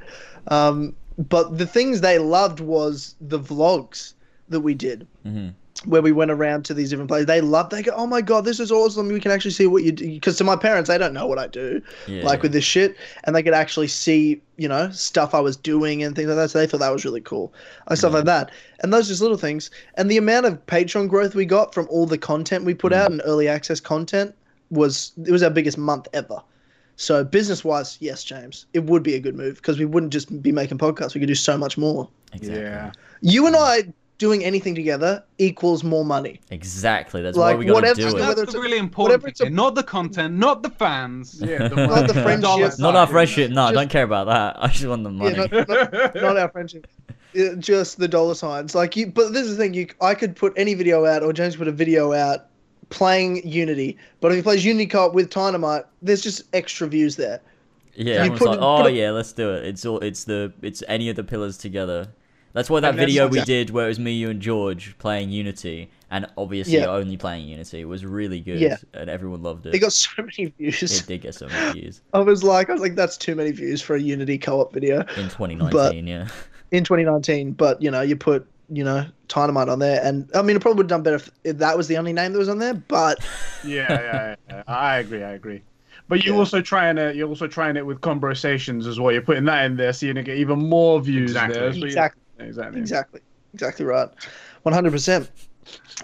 Um, but the things they loved was the vlogs that we did Mhm. Where we went around to these different places. They loved. They go, "Oh my god, this is awesome! We can actually see what you do." Because to my parents, they don't know what I do, yeah, like with this shit, and they could actually see, you know, stuff I was doing and things like that. So they thought that was really cool, and stuff Yeah. like that. And those just little things, and the amount of Patreon growth we got from all the content we put Mm. out and early access content was it was our biggest month ever. So business wise, yes, James, it would be a good move because we wouldn't just be making podcasts. We could do so much more. exactly. yeah. You and I doing anything together equals more money. Exactly. That's Like, why we gotta do And it. whether that's it's the a- really important whatever thing. it's a- Not the content, not the fans. Yeah, the Not the friendship. Not our friendship. No, I don't care about that. I just want the money. Yeah, not, not, not our friendship. Yeah, just the dollar signs. Like you, but this is the thing. You, I could put any video out, or James put a video out playing Unity. But if he plays Unity co-op with Dynamite, there's just extra views there. Yeah, You everyone's put like, oh put it- yeah, let's do it. It's all, it's the, it's any of the pillars together. That's why that video we did where it was me, you, and George playing Unity, and obviously Yeah. only playing Unity was really good, Yeah. and everyone loved it. They got so many views. It did get so many views I was like, I was like, that's too many views for a Unity co-op video in 2019. yeah, in 2019. But you know, you put you know Dynamite on there, and I mean, it probably would have done better if, if that was the only name that was on there. But yeah, yeah, yeah. I agree. I agree. But you're Yeah. also trying it. You're also trying it with conversations as well. You're putting that in there, so you're gonna get even more views Exactly. there. That's what you- exactly. Exactly. Exactly. Exactly right. One hundred percent.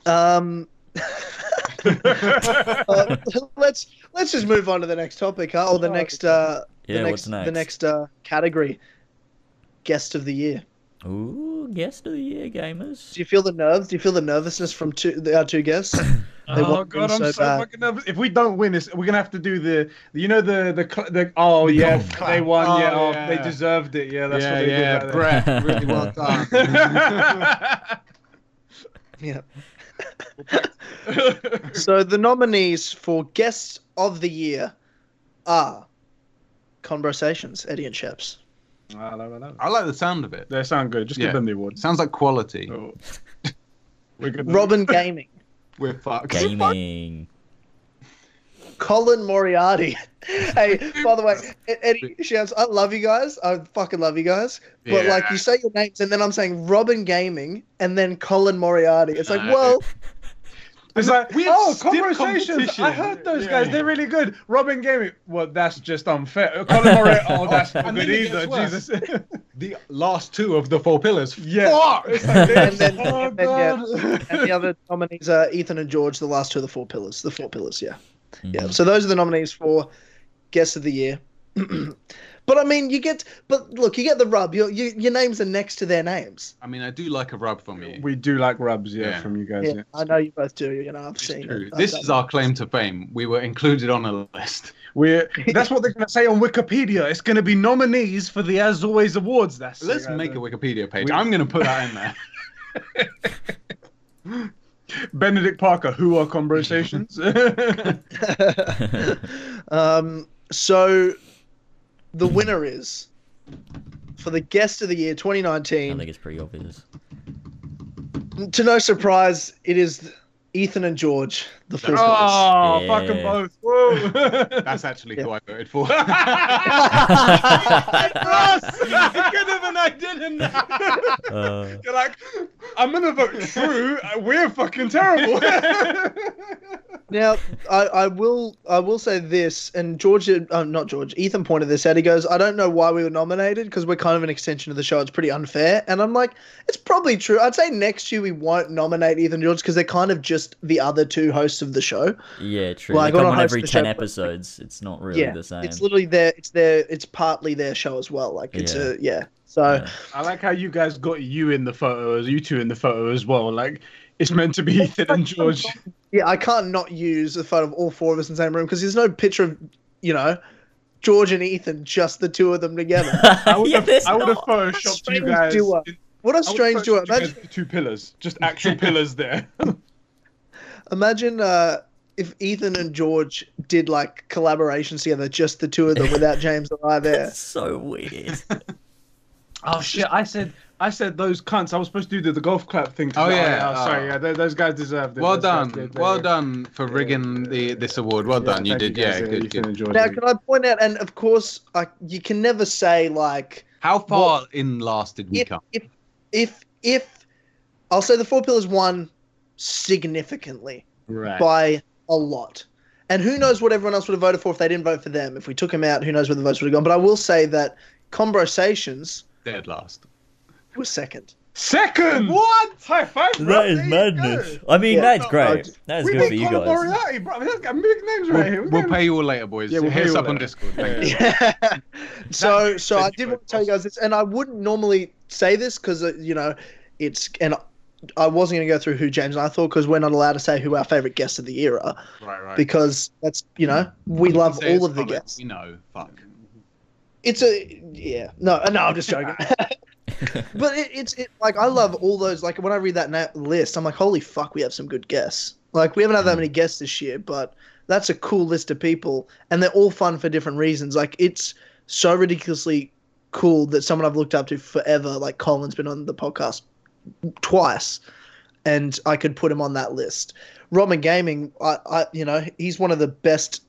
Um uh, let's let's just move on to the next topic, huh? Or the Oh, next uh yeah. the next, next? the next uh category. Guest of the year. Ooh, guest of the year, gamers. Do you feel the nerves? Do you feel the nervousness from two the, our two guests? They oh god, I'm so so, fucking nervous. If we don't win this, we're gonna have to do the, you know, the the, the oh The yeah, golf clap. they won. Oh, yeah, oh, oh yeah. they deserved it. Yeah, that's yeah, what they yeah, did. Brett, really well done. yeah. So the nominees for guest of the year are Conversations, Eddie and Sheps. I know, I know. I like the sound of it. They sound good. Just Yeah. give them the award. Sounds like quality. Oh. We're good. Robin Gaming. We're fucked. Gaming. Colin Moriarty. hey, by the way, Eddie Shams, I love you guys. I fucking love you guys. But like, you say your names, and then I'm saying Robin Gaming, and then Colin Moriarty. It's like, Uh, well, It's like, we oh, conversations. I heard those Yeah. guys. They're really good. Robin Gaming. Well, that's just unfair. Colin Murray. Oh, that's not good either. Jesus. The last two of the four pillars. yeah. Fuck! It's like. And then- oh, and then, yeah. And the other nominees are Ethan and George, the last two of the four pillars. The four pillars, yeah. Yeah. Mhm. So those are the nominees for guest of the year. but I mean, you get, but look, you get the rub. Your your, your names are next to their names. I mean, I do like a rub from you. We do like rubs, yeah, Yeah. from you guys. Yeah, Yeah. I know you both do. You know, I've It's seen true. it. This I've is done our it. claim to fame. We were included on a list. We're that's what they're gonna say on Wikipedia. It's gonna be nominees for the As Always Awards. That's Let's uh, make a Wikipedia page. we- I'm going to put that in there. Benedict Parker. Who are conversations? um, so the winner is for the guest of the year 2019. I think it's pretty obvious. To no surprise, it is Ethan and George, the full pillars. oh, Yeah. fuck them both. Whoa. That's actually Yeah. who I voted for. Ross! Good than I didn't. Uh, You're like, I'm gonna vote true. We're fucking terrible. Now, I, I will I will say this, and George, uh, not George, Ethan pointed this out. He goes, I don't know why we were nominated because we're kind of an extension of the show. It's pretty unfair. And I'm like, it's probably true. I'd say next year we won't nominate Ethan and George because they're kind of just the other two hosts of the show. yeah, true. Well, I they gotta come on every ten show, but- episodes. It's not really yeah, the same. it's literally their, it's their, it's partly their show as well. Like it's Yeah. a yeah. So Yeah. I like how you guys got you in the photo, as you two in the photo as well. Like it's meant to be Ethan and George. yeah, I can't not use a photo of all four of us in the same room because there's no picture of you know George and Ethan, just the two of them together. I would Yeah, have, I would have photoshopped you guys. duo. What a strange duo! photoshopped Imagine, with two pillars, just actual pillars there. Imagine uh, if Ethan and George did like collaborations together, just the two of them without James and I there. It's so weird. Oh shit! I said I said those cunts. I was supposed to do the, the golf clap thing. Oh, yeah, Oh, sorry. oh. Yeah, th- those guys deserved it. well Those done. did, well were- done for rigging the this award. Well done. You thank did. guys, Yeah, good, Ethan good. and George. Now, can I point out? And of course, I, you can never say like How far in last did we if, come? if if if I'll say the four pillars won significantly Right. by a lot. And who knows what everyone else would have voted for if they didn't vote for them. If we took them out, who knows where the votes would have gone. But I will say that Conversations Dead last. was second. Second. What? High five. Bro. that is madness. go. I mean, Yeah. that's great. no, That is We good for you Conor guys. Moriarty, bro. That's got big names right here. We'll, We we'll pay you all later, boys. Yeah, we'll Hit us you up all on. Discord. Thank you. Yeah. so so I did you want to tell you guys this, and I wouldn't normally say this because uh, you know it's and I wasn't going to go through who James and I thought because we're not allowed to say who our favorite guests of the year are Right, right. because that's you know we love all of the comic. guests. We know. Fuck. It's a yeah no uh, no I'm just joking. But it, it's it, like I love all those. Like when I read that na- list, I'm like, holy fuck, we have some good guests. Like we haven't had that many guests this year, but that's a cool list of people, and they're all fun for different reasons. Like it's so ridiculously cool that someone I've looked up to forever, like Colin's been on the podcast twice, and I could put him on that list. Roman Gaming, I, I you know, he's one of the best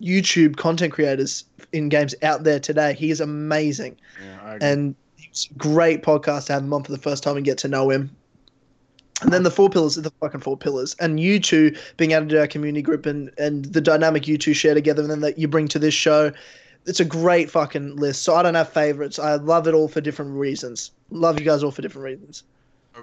YouTube content creators in games out there today. He is amazing Yeah, and it's a great podcast to have him on for the first time and get to know him. And then the four pillars are the fucking four pillars, and you two being added to our community group and and the dynamic you two share together, and then that you bring to this show. It's a great fucking list. So I don't have favorites. I love it all for different reasons. Love you guys all for different reasons.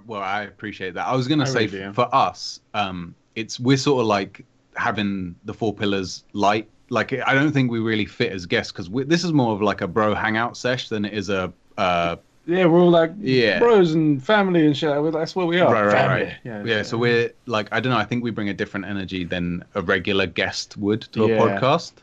Well, I appreciate that. I was gonna say really for us, um, it's we're sort of like having the four pillars light. Like I don't think we really fit as guests because this is more of like a bro hangout sesh than it is a. Uh, yeah, we're all like Yeah. bros and family and shit. That's what we are. right, right, Family. right. Yeah, Yeah, so we're like I don't know. I think we bring a different energy than a regular guest would to Yeah. a podcast.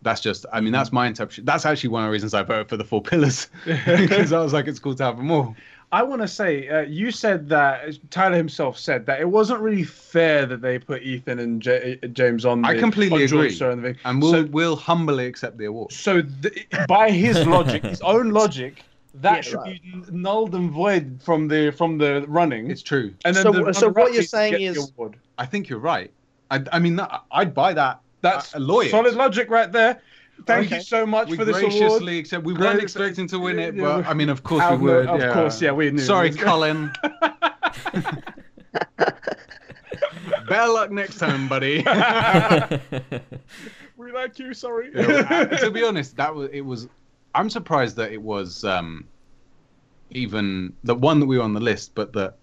That's just. I mean, that's my interpretation. That's actually one of the reasons I voted for the four pillars because I was like, it's cool to have them all. I want to say, uh, you said that Tyler himself said that it wasn't really fair that they put Ethan and J- James on. I completely on agree. show and. And we'll so, we'll humbly accept the award. so th- by his logic, his own logic, that Yeah, should right. be nulled and void from the from the running. It's true. and then So- the so what you're saying is- I think you're right. I, I mean, that, I'd buy that. that's a lawyer. solid logic right there. Thank Okay. you so much We for this graciously award. accept. We weren't expecting to win it, but I mean, of course Out we would. of yeah. course, yeah, we knew. Sorry, Colin. Better luck next time, buddy. we like you. Sorry. To be honest, that was it was. I'm surprised that it was um, even the one that we were on the list, but that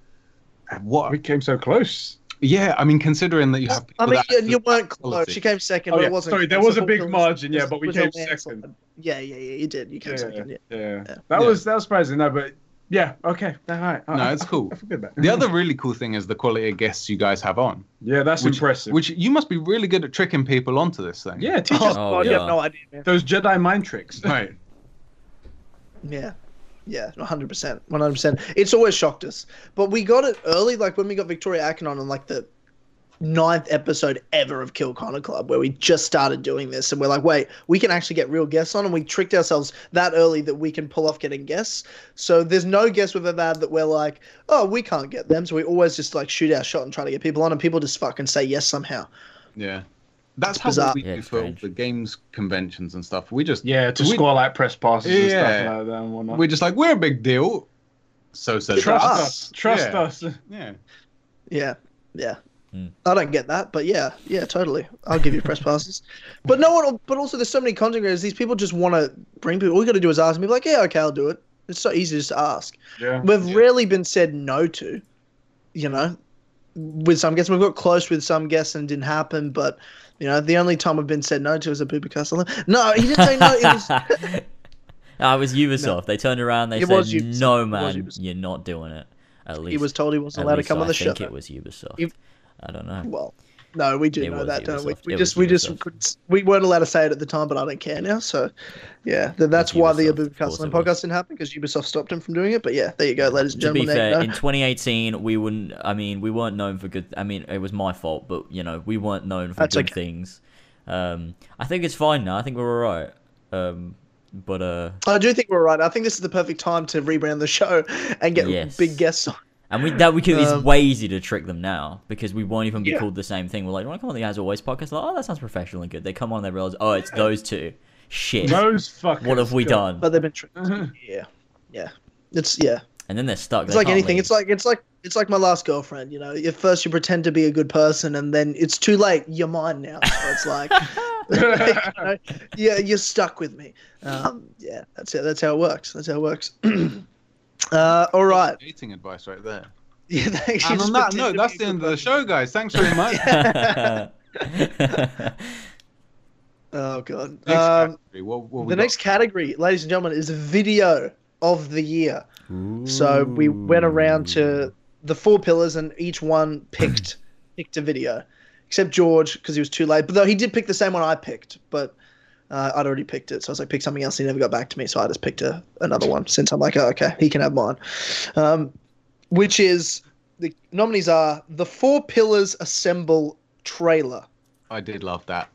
what? we came so close. Yeah, I mean, considering that you have. I mean, that you, you weren't have close. quality. She came second, Oh, but yeah. it wasn't. Sorry, there was a big Hawthorns margin, yeah, but we came second. Yeah, yeah, yeah. You did. You came Yeah, second. Yeah. Yeah, Yeah. that Yeah. was that was surprising. No, but yeah, okay, all right. No, it's cool. I forget that. The other really cool thing is the quality of guests you guys have on. yeah, that's Which, impressive. Which you must be really good at tricking people onto this thing. yeah, teach Oh, us Oh, God, you yeah. have no idea, man. those Jedi mind tricks. Right. Yeah. Yeah, 100%. 100%. It's always shocked us. But we got it early, like when we got Victoria Atkin on, on like the ninth episode ever of Kill Connor Club, where we just started doing this. And we're like, wait, we can actually get real guests on. And we tricked ourselves that early that we can pull off getting guests. So there's no guests we've ever had that we're like, oh, we can't get them. So we always just like shoot our shot and try to get people on. And people just fucking say yes somehow. Yeah. That's It's how bizarre. we Yeah, do it's for the games conventions and stuff. We just Yeah, to we, score like press passes and Yeah. stuff like that and whatnot. We're just like we're a big deal. So says Trust us. us. Trust Yeah. us. Yeah. Yeah, yeah. Hmm. I don't get that, but yeah, yeah, totally. I'll give you press passes. But no one. But also, there's so many content creators. These people just want to bring people. All you got to do is ask me, like, yeah, okay, I'll do it. It's so easy just to ask. Yeah. We've Yeah. rarely been said no to. You know, with some guests, we've got close with some guests and it didn't happen. But you know, the only time we've been said no to is a Castle. No, he didn't say no. It was. No, it was Ubisoft. They turned around. They It said, "No, man, you're not doing it." At least he was told he wasn't allowed to come on the I show. think it was Ubisoft. You- I don't know. Well, no, we do It know that, don't we? We just we just couldn't, we weren't allowed to say it at the time, but I don't care now. So, yeah, that's why the Abu of course Castle it was. podcast didn't happen because Ubisoft stopped him from doing it. But yeah, there you go, ladies and gentlemen. To be fair, in 2018, we wouldn't. I mean, we weren't known for good. I mean, it was my fault, but you know, we weren't known for That's good okay. things. Um, I think it's fine now. I think we're all right. Um, but uh, I do think we're right. I think this is the perfect time to rebrand the show and get Yes. big guests on. And we that we could. Um, it's way easier to trick them now because we won't even be Yeah. called the same thing. We're like, "You want to come on the As Always podcast?" Like, oh, that sounds professional and good. They come on, and they realize, oh, it's those two. Shit. Those fuckers. what have we God. done? But they've been tricked. Mm-hmm. yeah, yeah. It's yeah. And then they're stuck. It's They like anything. leave. It's like it's like it's like my last girlfriend. You know, at first you pretend to be a good person, and then it's too late. You're mine now. So it's like, you know, yeah, you're stuck with me. Um, yeah, that's it. That's how it works. That's how it works. uh, all right. Dating advice right there. Yeah, thanks. And on that note, that's the end of the show, guys. Thanks very much. Oh god. Next Um, what, what the got? next category, ladies and gentlemen, is video of the year. So we went around to the four pillars, and each one picked picked a video, except George because he was too late. But though he did pick the same one I picked, but uh, I'd already picked it, so I was like, pick something else. He never got back to me, so I just picked a, another one. Since I'm like, oh, okay, he can have mine. Um, which is the nominees are the Four Pillars Assemble trailer. I did love that.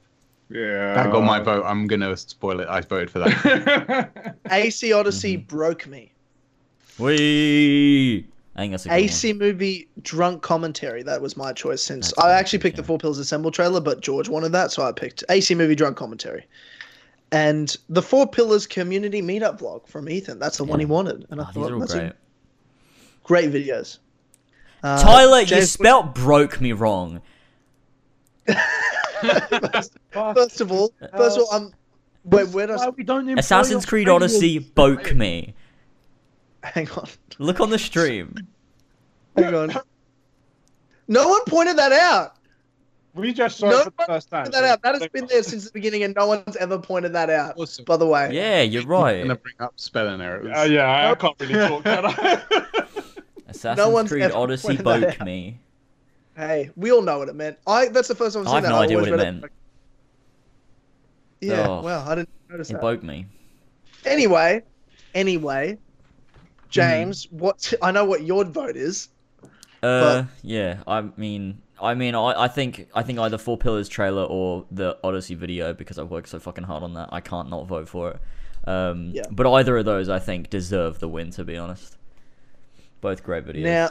Yeah. That got my vote. I'm gonna spoil it. I voted for that. AC Odyssey broke me. We. I think that's a good AC movie drunk commentary. That was my choice. Since That's I a actually good picked the. Four Pillars Assemble trailer, but George wanted that, so I picked AC movie drunk commentary. And the Four Pillars community meetup vlog from Ethan. That's the one he wanted, and I one. Oh, these thought are all that's great. great videos. Uh, Tyler, you James- spelt broke me wrong. First of all, first of all, um, wait, where does we don't employ Assassin's Creed friends? Odyssey broke me. hang on, Look on the stream. hang on. No one pointed that out. We just saw No it for the one first time. Pointed that out. That has been there since the beginning, and no one's ever pointed that out. Awesome. By the way, Yeah, you're right. I'm right. gonna bring up spelling errors. Uh, yeah, I can't really talk. Can I? Assassin's one's Creed ever Odyssey pointed that broke me. Hey, we all know what it meant. I that's the first time I've seen I have that. no idea always what it read meant. Yeah, Oh. well, I didn't notice It that. broke me. Anyway, anyway, James, what I know what your vote is. Uh, yeah. I mean, I mean, I, I think, I think either Four Pillars trailer or the Odyssey video because I've worked so fucking hard on that. I can't not vote for it. Um, Yeah. But either of those, I think, deserve the win. To be honest, both great videos. Now,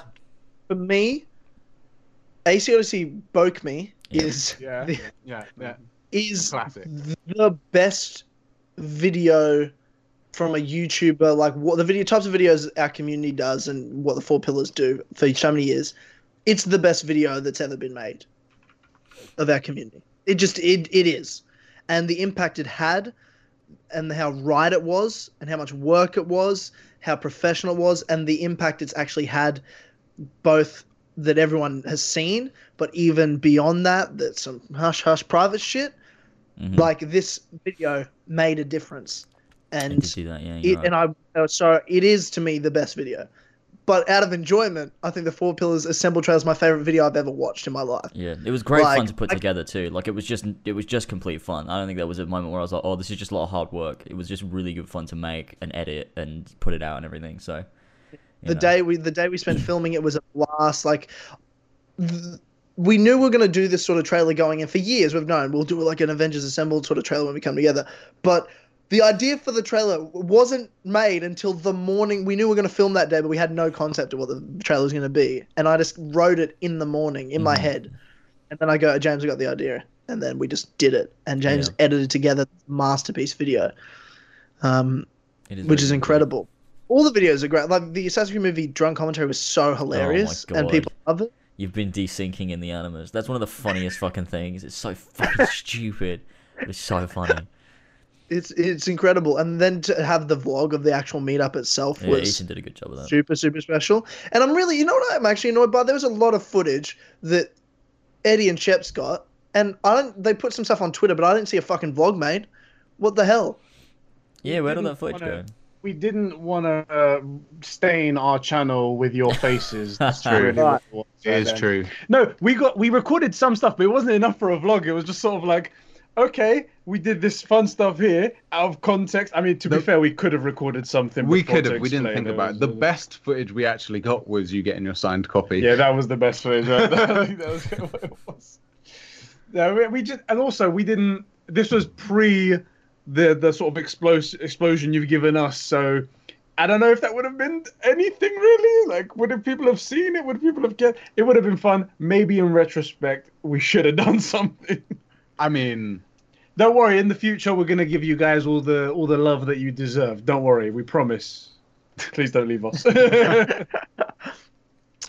for me, AC Odyssey Boke Me Yeah. is Yeah. the, Yeah, yeah. is Classic. the best video from a YouTuber. Like what the video types of videos our community does and what the Four Pillars do for so many years. It's the best video that's ever been made. of our community. It just it it is, and the impact it had, and how right it was, and how much work it was, how professional it was, and the impact it's actually had, both that everyone has seen, but even beyond that, that some hush hush private shit. Mhm. Like this video made a difference, and that. Yeah, it, right. and I so it is to me the best video. But out of enjoyment, I think the Four Pillars Assemble Trail is my favorite video I've ever watched in my life. Yeah, it was great fun to put I- together too. Like it was just it was just complete fun. I don't think there was a moment where I was like, oh, this is just a lot of hard work. It was just really good fun to make and edit and put it out and everything. So the know. day we the day we spent filming it was a blast. Like th- we knew we were going to do this sort of trailer going in for years. We've known we'll do like an Avengers Assembled sort of trailer when we come together. But the idea for the trailer wasn't made until the morning. We knew we were going to film that day, but we had no concept of what the trailer was going to be. And I just wrote it in the morning in my Mhm. head. And then I go, James, I got the idea. And then we just did it. And James Yeah. edited together this masterpiece video. Um, is which is incredible. All the videos are great. Like the Assassin's Creed movie drunk commentary was so hilarious, and Oh God. people love it. You've been desyncing in the Animus. That's one of the funniest fucking things. It's so fucking stupid. It's so funny. It's it's incredible, and then to have the vlog of the actual meetup itself Yeah, was Ethan did a good job of that. super super special. And I'm really, you know what I'm actually annoyed by? There was a lot of footage that Eddie and Shep's got, and I don't. They put some stuff on Twitter, but I didn't see a fucking vlog made. What the hell? Yeah, where did didn't that footage go? wanna- We didn't want to uh, stain our channel with your faces. That's true. really what it was, It is then. true. No, we got we recorded some stuff, but it wasn't enough for a vlog. It was just sort of like, okay, we did this fun stuff here out of context. I mean, to be fair, we could have recorded something. We could have. We didn't think about it. The best footage we actually got was you getting your signed copy. Yeah, that was the best footage. Right? That was what it was. Yeah, we, we just and also we didn't. This was pre the the sort of explos- explosion you've given us. So I don't know if that would have been anything really. Like, would have people have seen it? Would people have get? It would have been fun. Maybe in retrospect, we should have done something. I mean, Don't worry. In the future, we're gonna give you guys all the all the love that you deserve. Don't worry. We promise. Please don't leave us.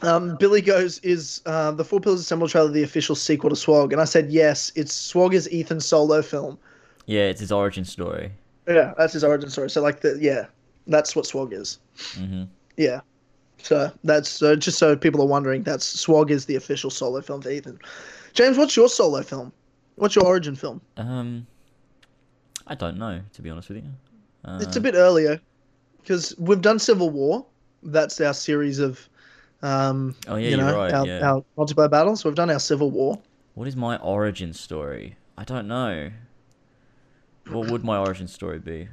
Um, Billy goes, "Is uh, the Four Pillars Assemble trailer the official sequel to Swog?" And I said, "Yes. It's Swog is Ethan's solo film. Yeah, it's his origin story. Yeah, that's his origin story. So like the yeah, that's what Swog is. hmm Yeah. So that's so just so people are wondering, that's Swog is the official solo film for Ethan. James, what's your solo film? What's your origin film? Um, I don't know to be honest with you. Uh, It's a bit earlier because we've done Civil War. That's our series of, um, Oh, yeah, you you're know, right, our, yeah. our multiplayer battles. We've done our Civil War. What is my origin story? I don't know. What would my origin story be?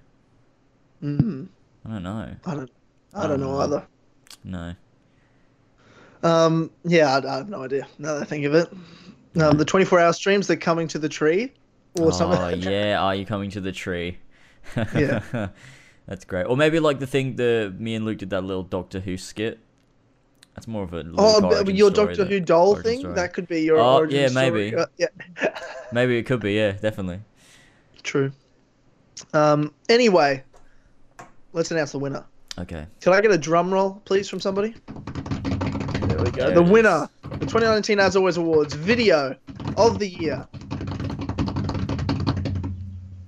Mm, I don't know. I don't, I don't know Uh, either. No. Um, yeah, I, I have no idea. Now that I think of it, um, the 24-hour streams they're coming to the tree, or oh something. Oh, yeah, are you coming to the tree? Yeah. That's great. Or maybe like the thing the me and Luke did that little Doctor Who skit. That's more of a Luke Oh, your Doctor Who doll thing? story. That could be your Oh, yeah, maybe. Uh, yeah. Maybe it could be. Yeah, definitely. True. Um, anyway, let's announce the winner. Okay. Can I get a drum roll, please, from somebody? There we go. There the winner, is. the 2019 As Always Awards video of the year.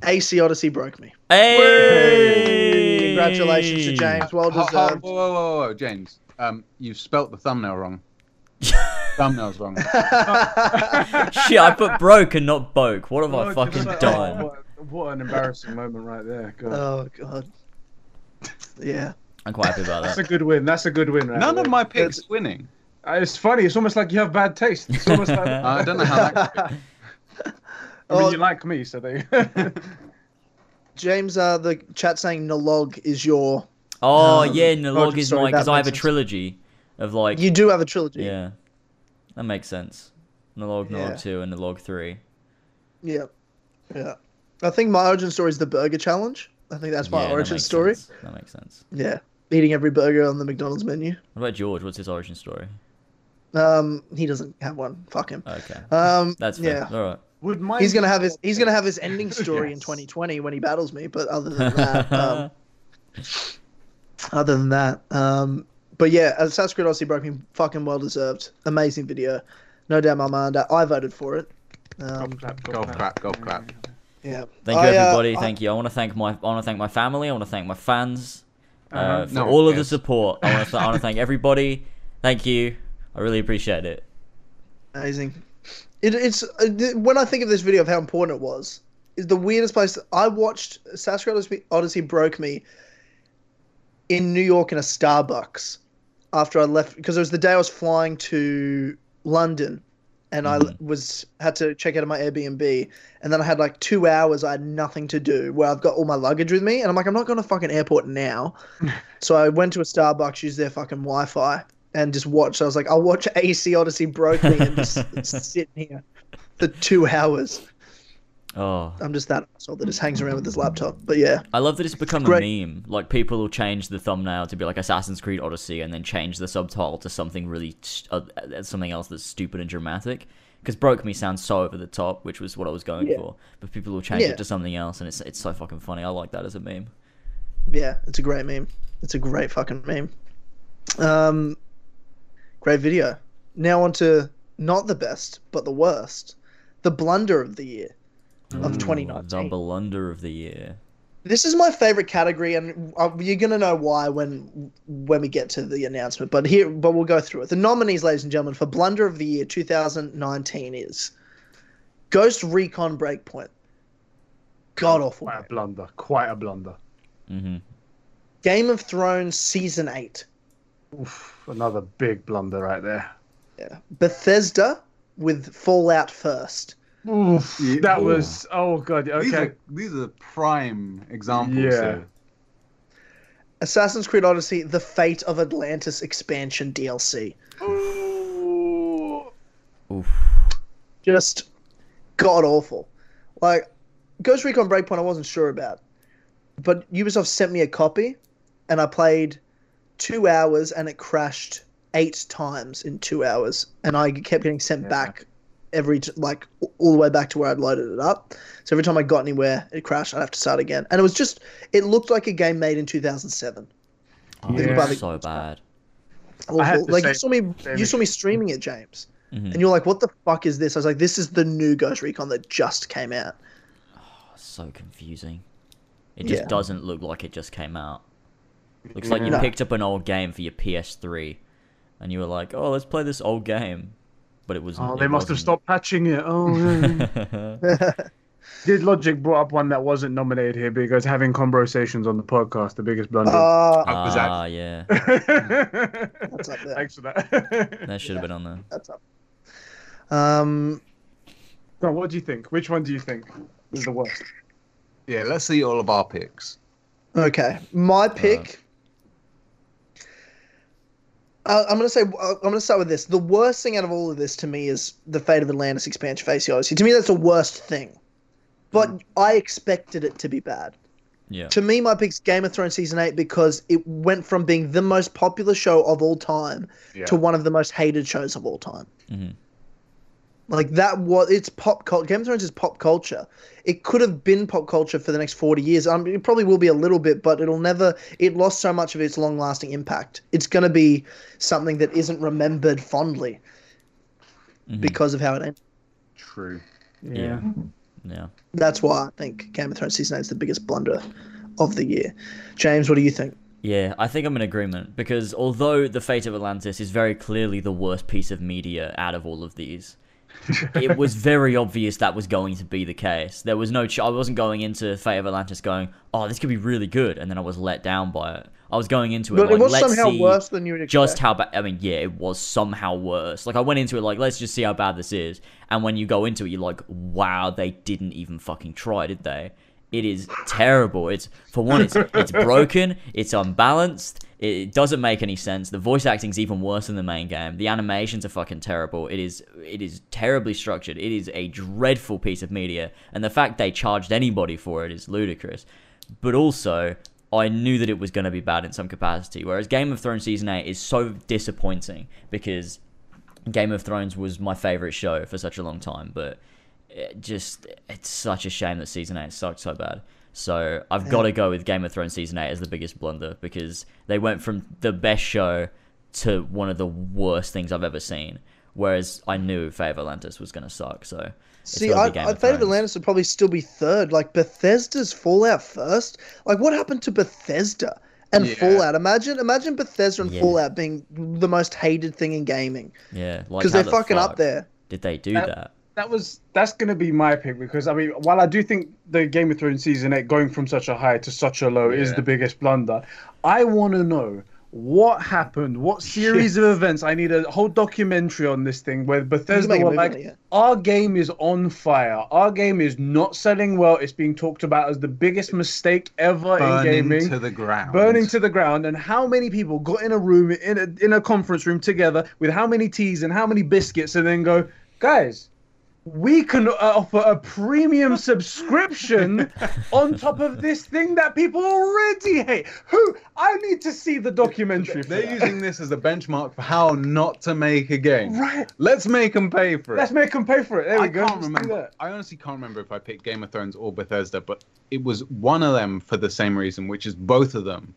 AC Odyssey broke me. Hey! Congratulations to James. Well ho- ho- deserved. whoa, whoa, whoa, whoa, James. Um, you've spelt the thumbnail wrong. Thumbnail's wrong. Shit, I put broke and not boke. What have I fucking just- done? oh, what, what an embarrassing moment right there. God. oh god. Yeah. I'm quite happy about that. That's a good win. That's a good win. Right None there. of my picks winning. Uh, It's funny. It's almost like you have bad taste. It's almost like I don't know how that could. I mean, Oh. you like me, so they. James, uh, the chat saying Nolog is your. Oh Um, yeah, Nalog is story, my because I have a trilogy of like You do have a trilogy. yeah, that makes sense. Nalog, Nalog Yeah. two, and Nalog three. Yeah. Yeah. I think my origin story is the burger challenge. I think that's my yeah, origin makes story. sense. That makes sense. Yeah. Eating every burger on the McDonald's menu. What about George? What's his origin story? Um, he doesn't have one. Fuck him. Okay, Um, that's fair. yeah. All right. Would mine He's gonna have his he's gonna have his ending story in 2020 when he battles me. But other than that, um, other than that, um, but yeah, Assassin's Creed Odyssey broke me fucking well deserved. Amazing video, no doubt my mind. I voted for it. Um, Golf clap, Golf clap, golf clap. yeah. Thank you, I, uh, everybody. I- thank you. I want to thank my. I want to thank my family. I want to thank my fans uh, Uh-huh. for No, all of the support. I want to. Th- I want to thank everybody. Thank you. I really appreciate it. Amazing. It, it's uh, when I think of this video of how important it was. Is the weirdest place. I watched Creed Odyssey- broke me in New York in a Starbucks after I left because it was the day I was flying to London, and I Mhm. was had to check out of my Airbnb, and then I had like two hours. I had nothing to do where I've got all my luggage with me, and I'm like, I'm not going to fucking airport now. so I went to a Starbucks, used their fucking Wi-Fi, and just watch. I was like, I'll watch AC Odyssey broke me and just sit here for two hours. Oh, I'm just that asshole that just hangs around with his laptop. But yeah, I love that it's become Great. a meme. Like people will change the thumbnail to be like Assassin's Creed Odyssey, and then change the subtitle to something really uh, uh, something else that's stupid and dramatic. Because broke me sounds so over the top, which was what I was going Yeah. for. But people will change Yeah. it to something else, and it's it's so fucking funny. I like that as a meme. yeah, it's a great meme. It's a great fucking meme. Um, great video. Now on to not the best, but the worst. The blunder of the year of Ooh, 2019. The blunder of the year. This is my favorite category, and uh, you're gonna know why when when we get to the announcement. But here, but we'll go through it. The nominees, ladies and gentlemen, for Blunder of the Year 2019 is Ghost Recon Breakpoint. God awful. Quite a blunder. Quite a blunder. hmm Game of Thrones season eight. Oof, another big blunder right there. Yeah. Bethesda with Fallout first. Oof, Yeah. that was. Oh god. These Okay. are these are prime examples. Yeah. here. Assassin's Creed Odyssey: The Fate of Atlantis expansion DLC. Ooh. Oof. Just god awful. Like Ghost Recon Breakpoint, I wasn't sure about, but Ubisoft sent me a copy, and I played two hours, and it crashed eight times in two hours, and I kept getting sent Yeah. back every like all the way back to where I'd loaded it up. So every time I got anywhere, it crashed. I'd have to start again, and it was just it looked like a game made in 2007. Oh, Yeah. it's so bad. I had Awful. the Like you saw me, same you saw me streaming it, James, Mhm. and you're like, "What the fuck is this?" I was like, "This is the new Ghost Recon that just came out." so confusing. It just Yeah. doesn't look like it just came out. Looks like you No. picked up an old game for your PS3, and you were like, "Oh, let's play this old game," but it was. Oh, it they must have wasn't. stopped patching it. Oh. yeah. Did Logic brought up one that wasn't nominated here because having conversations on the podcast, the biggest blunder. Uh, Oh, was Ah, yeah, That's up there. Thanks for that. that should have been on there. that's up. Um, So what do you think? Which one do you think is the worst? Yeah, let's see all of our picks. okay, my pick. Uh, I'm gonna say uh, I'm gonna start with this. The worst thing out of all of this to me is the Fate of Atlantis expansion phase Odyssey. To me, that's the worst thing. But I expected it to be bad. Yeah, To me, my pick's Game of Thrones season eight because it went from being the most popular show of all time Yeah. to one of the most hated shows of all time. Mhm. Like that was it's pop culture. Game of Thrones is pop culture. It could have been pop culture for the next forty years. Um, it probably will be a little bit, but it'll never. It lost so much of its long-lasting impact. It's going to be something that isn't remembered fondly Mhm. because of how it ended. True. Yeah. yeah. That's why I think Game of Thrones season eight is the biggest blunder of the year. James, what do you think? Yeah, I think I'm in agreement because although The Fate of Atlantis is very clearly the worst piece of media out of all of these, it was very obvious that was going to be the case. There was no, ch- I wasn't going into Fate of Atlantis going, "Oh, this could be really good," and then I was let down by it. I was going into it But like, it was "Let's somehow see worse than you expect. just how bad." I mean, yeah, it was somehow worse. Like I went into it like, "Let's just see how bad this is," and when you go into it, you're like, "Wow, they didn't even fucking try, did they?" It is terrible. It's for one, it's it's broken. It's unbalanced. It doesn't make any sense. The voice acting's even worse than the main game. The animations are fucking terrible. It is it is terribly structured. It is a dreadful piece of media, and the fact they charged anybody for it is ludicrous. But also, I knew that it was going to be bad in some capacity. Whereas Game of Thrones season eight is so disappointing because Game of Thrones was my favorite show for such a long time, but it just it's such a shame that season eight sucked so bad. So I've got to go with Game of Thrones season eight as the biggest blunder because they went from the best show to one of the worst things I've ever seen. Whereas I knew Fate of Atlantis was going to suck. So it's See, gotta I, be Game I of Fate of Atlantis would probably still be third. Like Bethesda's Fallout first. Like what happened to Bethesda and Yeah. Fallout? Imagine, imagine Bethesda and Yeah. Fallout being the most hated thing in gaming Yeah, like because how they're the fucking fuck up there. Did they do that? That was that's going to be my pick because I mean, while I do think the Game of Thrones season eight going from such a high to such a low is the biggest blunder, I want to know what happened, what series of events. I need a whole documentary on this thing where Bethesda were like, it, yeah. "Our game is on fire. Our game is not selling well. It's being talked about as the biggest mistake ever in gaming. Burning gaming." to the ground. burning to the ground and how many people got in a room in a, in a conference room together with how many teas and how many biscuits and then go guys we can offer a premium subscription on top of this thing that people already hate who i need to see the documentary They're that. using this as a benchmark for how not to make a game. Right. Let's make them pay for it. let's make them pay for it there we go. I can't remember. I honestly can't remember if I picked Game of Thrones or Bethesda, but it was one of them for the same reason, which is both of them.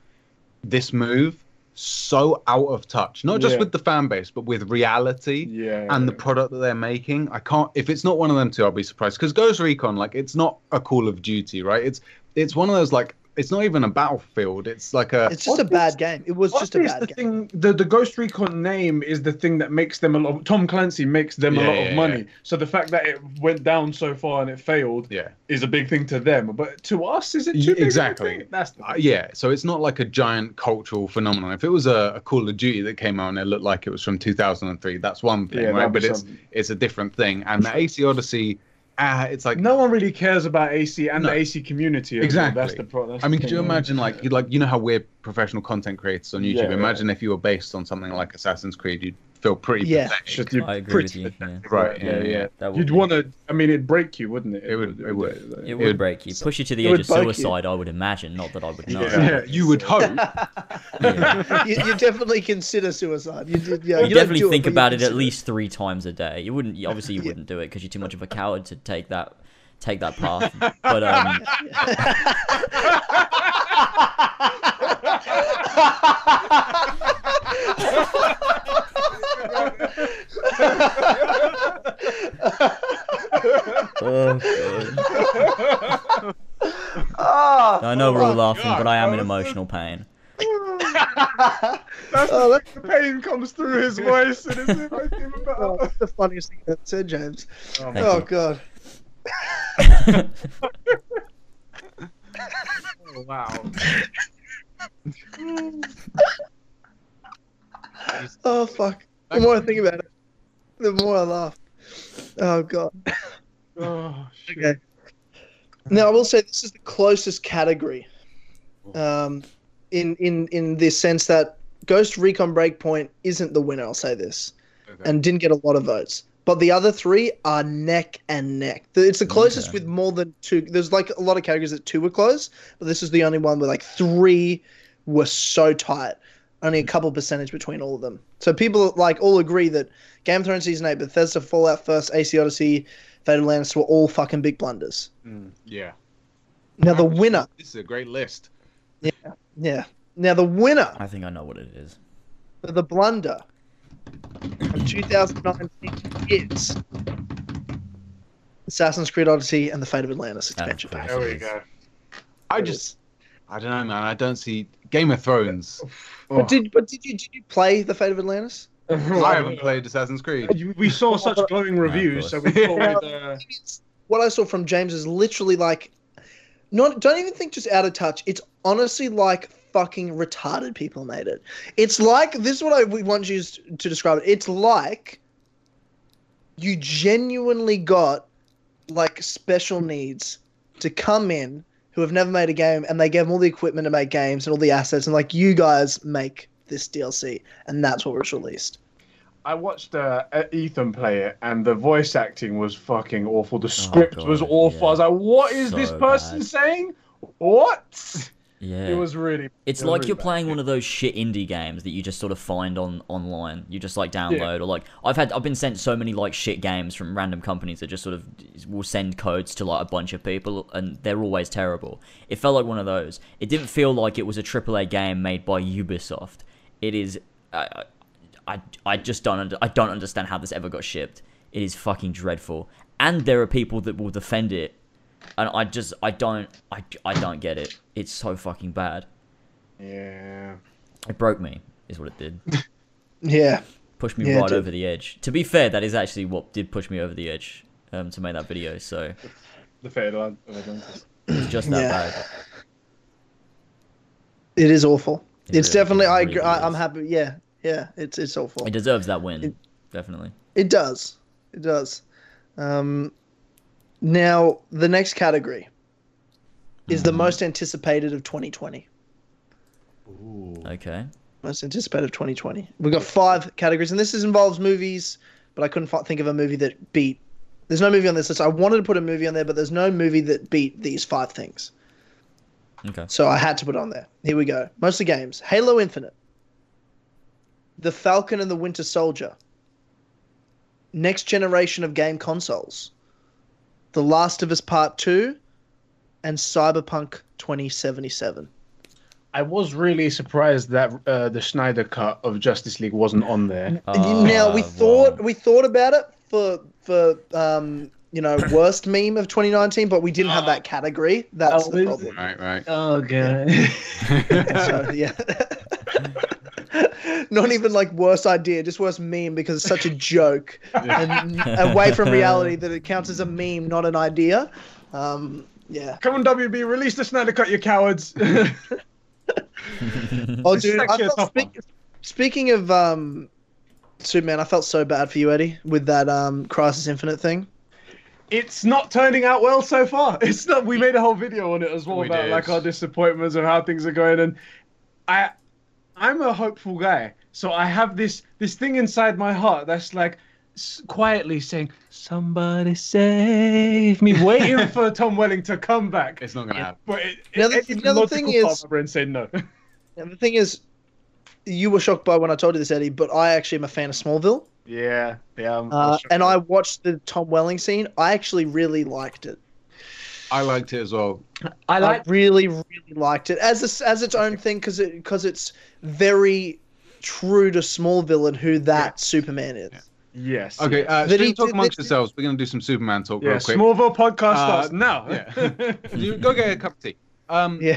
This move so out of touch, not just Yeah. with the fan base, but with reality yeah and the product that they're making. I can't. If it's not one of them two, I'll be surprised. Because Ghost Recon, like, it's not a Call of Duty, right? It's it's one of those like. It's not even a battlefield. It's like a. It's just a bad is- game. It was just a bad the game. thing? The the Ghost Recon name is the thing that makes them a lot. Tom Clancy makes them a lot yeah, of yeah. money. So the fact that it went down so far and it failed yeah. is a big thing to them. But to us, is it Yeah, too big exactly. thing? That's the Uh, yeah, so it's not like a giant cultural phenomenon. If it was a, a Call of Duty that came out and it looked like it was from 2003, that's one thing, Yeah, right? that'd But it's it's a different thing. And the AC Odyssey, ah, it's like No one really cares about AC and No. the AC community. well. exactly. That's the pro- that's I mean, could you imagine like you like you know how we're professional content creators on YouTube? Yeah, yeah. imagine if you were based on something like Assassin's Creed, you'd feel pretty Yeah. pathetic. Should you I agree pretty with you. Yeah. Right, Yeah, yeah. That would You'd want to. I mean, it'd break you, wouldn't it? It would- it would. It It would would- break you, push you to the edge of bug you. suicide. I would imagine, not that I would know. Yeah. Yeah, you would hope. Yeah. you, you definitely consider suicide. You did. Yeah, You you definitely think but you about it at least three times a day. You wouldn't. you- Obviously, you Yeah. wouldn't do it because you're too much of a coward to take that take that path. But um, oh, God. Ah, I know we're all fuck. laughing, but I am in emotional pain. That's Oh, that's- the pain comes through his voice, and it's like even Oh, that's the funniest thing that said, James. Oh, oh god. Oh, wow. Oh fuck. The more I think about it, the more I laugh. Oh god. Oh, shit. Okay. Now I will say this is the closest category, um, in in in the sense that Ghost Recon Breakpoint isn't the winner. I'll say this, Okay. and didn't get a lot of votes. But the other three are neck and neck. It's the closest Okay. with more than two. There's like a lot of categories that two were close, but this is the only one where like three were so tight. Only a couple percentage between all of them. So people like all agree that Game of Thrones season eight, Bethesda, Fallout First, AC Odyssey, Fate of Atlantis were all fucking big blunders. Mm, yeah. Now the winner, This is a great list. yeah. Yeah. Now the winner I think I know what it is. for the blunder of 2019 is Assassin's Creed Odyssey and the Fate of Atlantis expansion pack. There we go. I just, I don't know, man. I don't see Game of Thrones. But did but did you did you play the Fate of Atlantis? I haven't played Assassin's Creed. We saw such glowing reviews, so we thought we'd. Uh, What I saw from James is literally like, not don't even think just out of touch. It's honestly like fucking retarded people made it. It's like this is what I we want you to describe it. It's like you genuinely got like special needs to come in who have never made a game and they gave them all the equipment to make games and all the assets and like you guys make this DLC and that's what was released. I watched uh, Ethan play it, and the voice acting was fucking awful. The script Oh, God, was awful. I was like, "What is this person bad. saying? What?" Yeah. It was really. It's like really you're bad. playing one of those shit indie games that you just sort of find on online. You just like download or like I've had I've been sent so many like shit games from random companies that just sort of will send codes to like a bunch of people and they're always terrible. It felt like one of those. It didn't feel like it was a AAA game made by Ubisoft. It is uh, I, I just don't under, I don't understand how this ever got shipped. It is fucking dreadful, and there are people that will defend it, and I just I don't I, I don't get it. It's so fucking bad. Yeah. It broke me, is what it did. Yeah. Pushed me Yeah, right over the edge. To be fair, that is actually what did push me over the edge um, to make that video. So The of Atlantis. it's just that Yeah. bad. It is awful. It it's really- definitely. it I, really agree, I. I'm happy. Yeah. Yeah. It's it's awful. It deserves that win, It- definitely. It does. It does. Um, now the next category is the most anticipated of 2020. Okay. Most anticipated of 2020. We've got five categories, and this is, involves movies, but I couldn't fi- think of a movie that beat. There's no movie on this list. I wanted to put a movie on there, but there's no movie that beat these five things. Okay. So I had to put it on there. Here we go. Mostly games. Halo Infinite. The Falcon and the Winter Soldier. Next generation of game consoles. The Last of Us Part 2 and Cyberpunk 2077. I was really surprised that uh, the Snyder cut of Justice League wasn't on there. now we Ah, thought wow. we thought about it for for um you know worst meme of 2019, but we didn't have that category. That's Oh, the problem. Right, right. Oh god. So yeah. Not even like worst idea, just worst meme because it's such a joke and away from reality that it counts as a meme, not an idea. Um, yeah. Come on, WB, release the Snyder cut, you cowards. Oh, dude, I felt, speak, speaking of um, Superman, I felt so bad for you, Eddie, with that um, Crisis Infinite thing. it's not turning out well so far. It's not. We made a whole video on it as well We about did. like our disappointments of how things are going, and I, I'm a hopeful guy, so I have this this thing inside my heart that's like s- quietly saying, "Somebody save me," waiting for Tom Welling to come back. It's not gonna happen. But it, The other- it, it's the other thing is- of my brain saying no. And the thing is, you were shocked by when I told you this, Eddie, but I actually am a fan of Smallville. yeah, yeah. I'm- Uh, I'm and I watched the Tom Welling scene. I actually really liked it. I liked it as well. I I really, really liked it as a, as its own thing because it because it's very true to Smallville and who that Superman is. yes. Okay, yes. uh, That talk did- amongst that- yourselves. We're gonna do some Superman talk yeah. real quick. Smallville podcast Uh, starts now. yeah. you go get a cup of tea. Um, Yeah,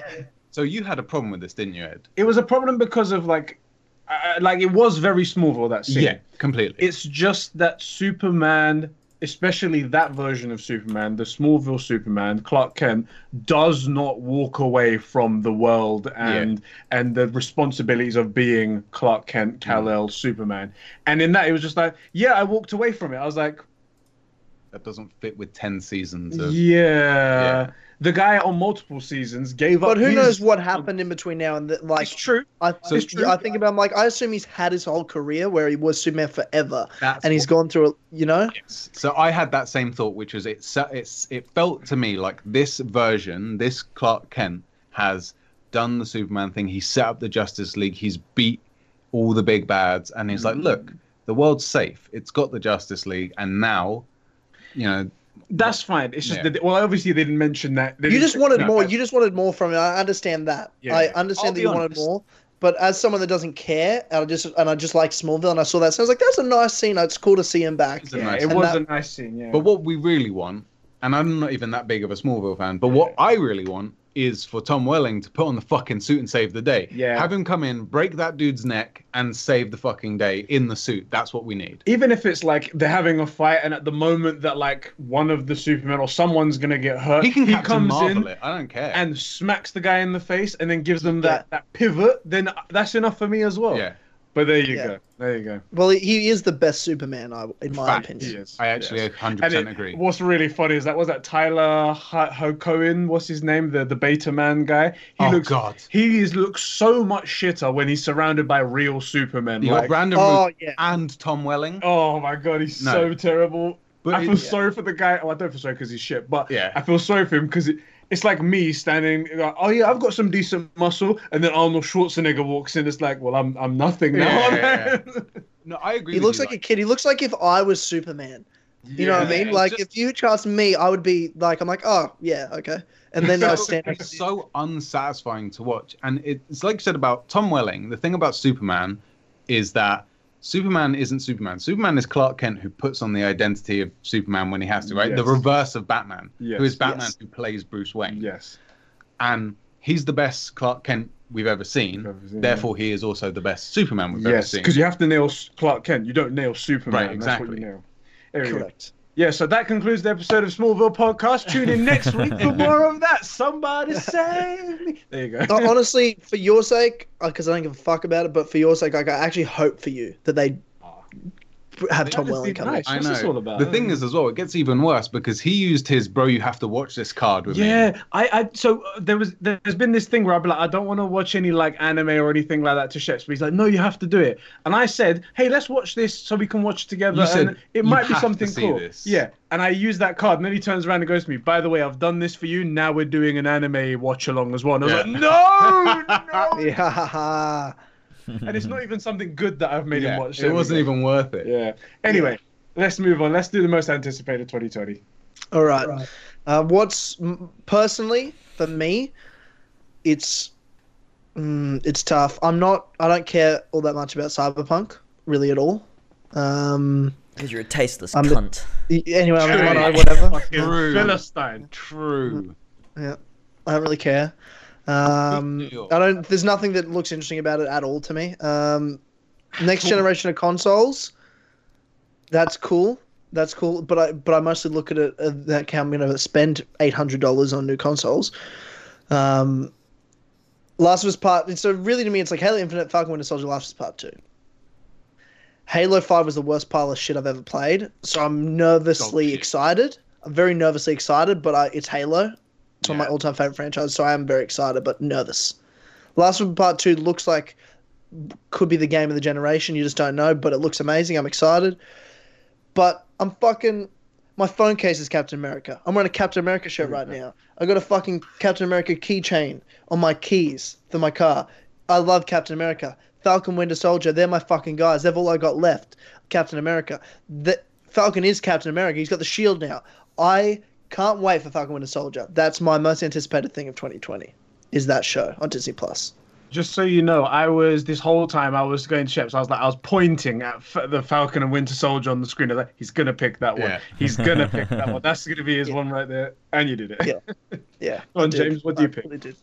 So you had a problem with this, didn't you, Ed? it was a problem because of like, uh, like it was very Smallville that scene. Yeah, completely. It's just that Superman, especially that version of Superman, the Smallville Superman, Clark Kent, does not walk away from the world and and the responsibilities of being Clark Kent, mm. Kal El, Superman. And in that, it was just like, yeah, I walked away from it. I was like, that doesn't fit with ten seasons. Of, yeah. Yeah. The guy on multiple seasons gave up. but who knows what happened in between now and then? Like, It's true. I, So- I, I think about, like, I assume he's had his whole career where he was Superman forever, That's and he's gone through, a, you know. Yes. So I had that same thought, which was it's It's it felt to me like this version, this Clark Kent has done the Superman thing. He set up the Justice League. He's beat all the big bads, and he's like, mm. look, the world's safe. It's got the Justice League, and now, you know, That's fine. It's just Yeah. that, well, obviously they didn't mention that. They You just wanted no, more. but- You just wanted more from it. I understand that. Yeah, I yeah. understand I'll that be you wanted more. But as someone that doesn't care, and I just and I just like Smallville, and I saw that, so I was like, "That's a nice scene. It's cool to see him back." It's a Yeah, nice it was that- a nice scene. Yeah. But what we really want, and I'm not even that big of a Smallville fan, but what I really want is for Tom Welling to put on the fucking suit and save the day. Yeah. Have him come in, break that dude's neck, and save the fucking day in the suit. That's what we need. even if it's like they're having a fight and at the moment that like one of the Supermen or someone's gonna get hurt, He can Captain comes Marvel in it. I don't care. and smacks the guy in the face and then gives them that, Yeah. that pivot, then that's enough for me as well. yeah, But there you Yeah. go. There you go. Well, he is the best Superman, I, in my Fact. opinion. Yes. I actually yes. 100% And it- agree. What's really funny is that was that Tyler Ho- Hocohen, what's his name, the the Beta Man guy. He oh looks God, he is, looks so much shitter when he's surrounded by real Supermen. you like, got Brandon Oh Routh yeah. and Tom Welling. Oh my god, he's No. so terrible. But I feel it- sorry for the guy. Oh, I don't feel sorry because he's shit, but Yeah. I feel sorry for him because it, it's like me standing. Like, oh yeah, I've got some decent muscle, and then Arnold Schwarzenegger walks in. It's like, well, I'm I'm nothing now. Yeah, yeah, No, I agree. He with looks you, like a kid. He looks like if I was Superman. You know what I mean? Like just- if you cast me, I would be like, I'm like, oh yeah, okay. And then I stand. it's so unsatisfying to watch. And it's like you said about Tom Welling. The thing about Superman is that Superman isn't Superman. Superman is Clark Kent who puts on the identity of Superman when he has to, right? The reverse of Batman, Yes. who is Batman Yes. who plays Bruce Wayne. Yes. And he's the best Clark Kent we've ever seen. We've ever seen, Therefore, he is also the best Superman we've ever seen. Yes, seen. because you have to nail Clark Kent. You don't nail Superman. Right, That's what exactly. you nail. There we go. Correct. Yeah, so that concludes the episode of Smallville Podcast. Tune in next week for more of that. Somebody save me. There you go. Uh, honestly, for your sake, because I don't give a fuck about it, but for your sake, like I actually hope for you that they have Tom That is Welling come. nice. I What's know. this all about? The thing is, as well, it gets even worse because he used his "bro, you have to watch this" card with me. Yeah, I, I so uh, there was there's been this thing where I'd be like, I don't want to watch any like anime or anything like that to Sheps, but he's like, no, you have to do it. And I said, hey, let's watch this so we can watch together. You said, and it "You might be have to something see cool. this." Yeah, and I use that card, and then he turns around and goes to me, by the way, I've done this for you. Now we're doing an anime watch along as well. And I was Yeah. like, no, no. Yeah, ha, ha. And it's not even something good that I've made Yeah, him watch. it wasn't even worth it. Yeah. Anyway, let's move on. Let's do the most anticipated 2020. All right. Uh, what's personally for me, it's mm, it's tough. I'm not. I don't care all that much about Cyberpunk really at all. Um. Because you're a tasteless I'm cunt. y- Anyway, I'm Hey. gonna whatever. True. Philistine. True. Yeah, I don't really care. Um, I don't. There's nothing that looks interesting about it at all to me. Um, next generation of consoles, that's cool. That's cool. But I but I mostly look at it uh, that I'm going to spend eight hundred dollars on new consoles. Um, Last of Us Part. So really, to me, it's like Halo Infinite, Falcon Winter Soldier, Last of Us Part Two. Halo Five was the worst pile of shit I've ever played. So I'm nervously excited. I'm very nervously excited, but I, it's Halo. It's one of my all-time favorite franchises, so I am very excited but nervous. Last of Us Part Two looks like could be the game of the generation. You just don't know, but it looks amazing. I'm excited, but I'm fucking. My phone case is Captain America. I'm wearing a Captain America shirt right now. I got a fucking Captain America keychain on my keys for my car. I love Captain America. Falcon Winter Soldier, they're my fucking guys. They're all I got left. Captain America. The, Falcon is Captain America. He's got the shield now. I can't wait for Falcon Winter Soldier. That's my most anticipated thing of 2020. Is that show on Disney Plus? Just so you know, I was this whole time I was going to Sheps. I was like, I was pointing at F- the Falcon and Winter Soldier on the screen. I was like, he's gonna pick that one. Yeah. He's gonna pick that one. That's gonna be his one right there. And you did it. Yeah. Yeah. Go on, James, what do you I pick? really did.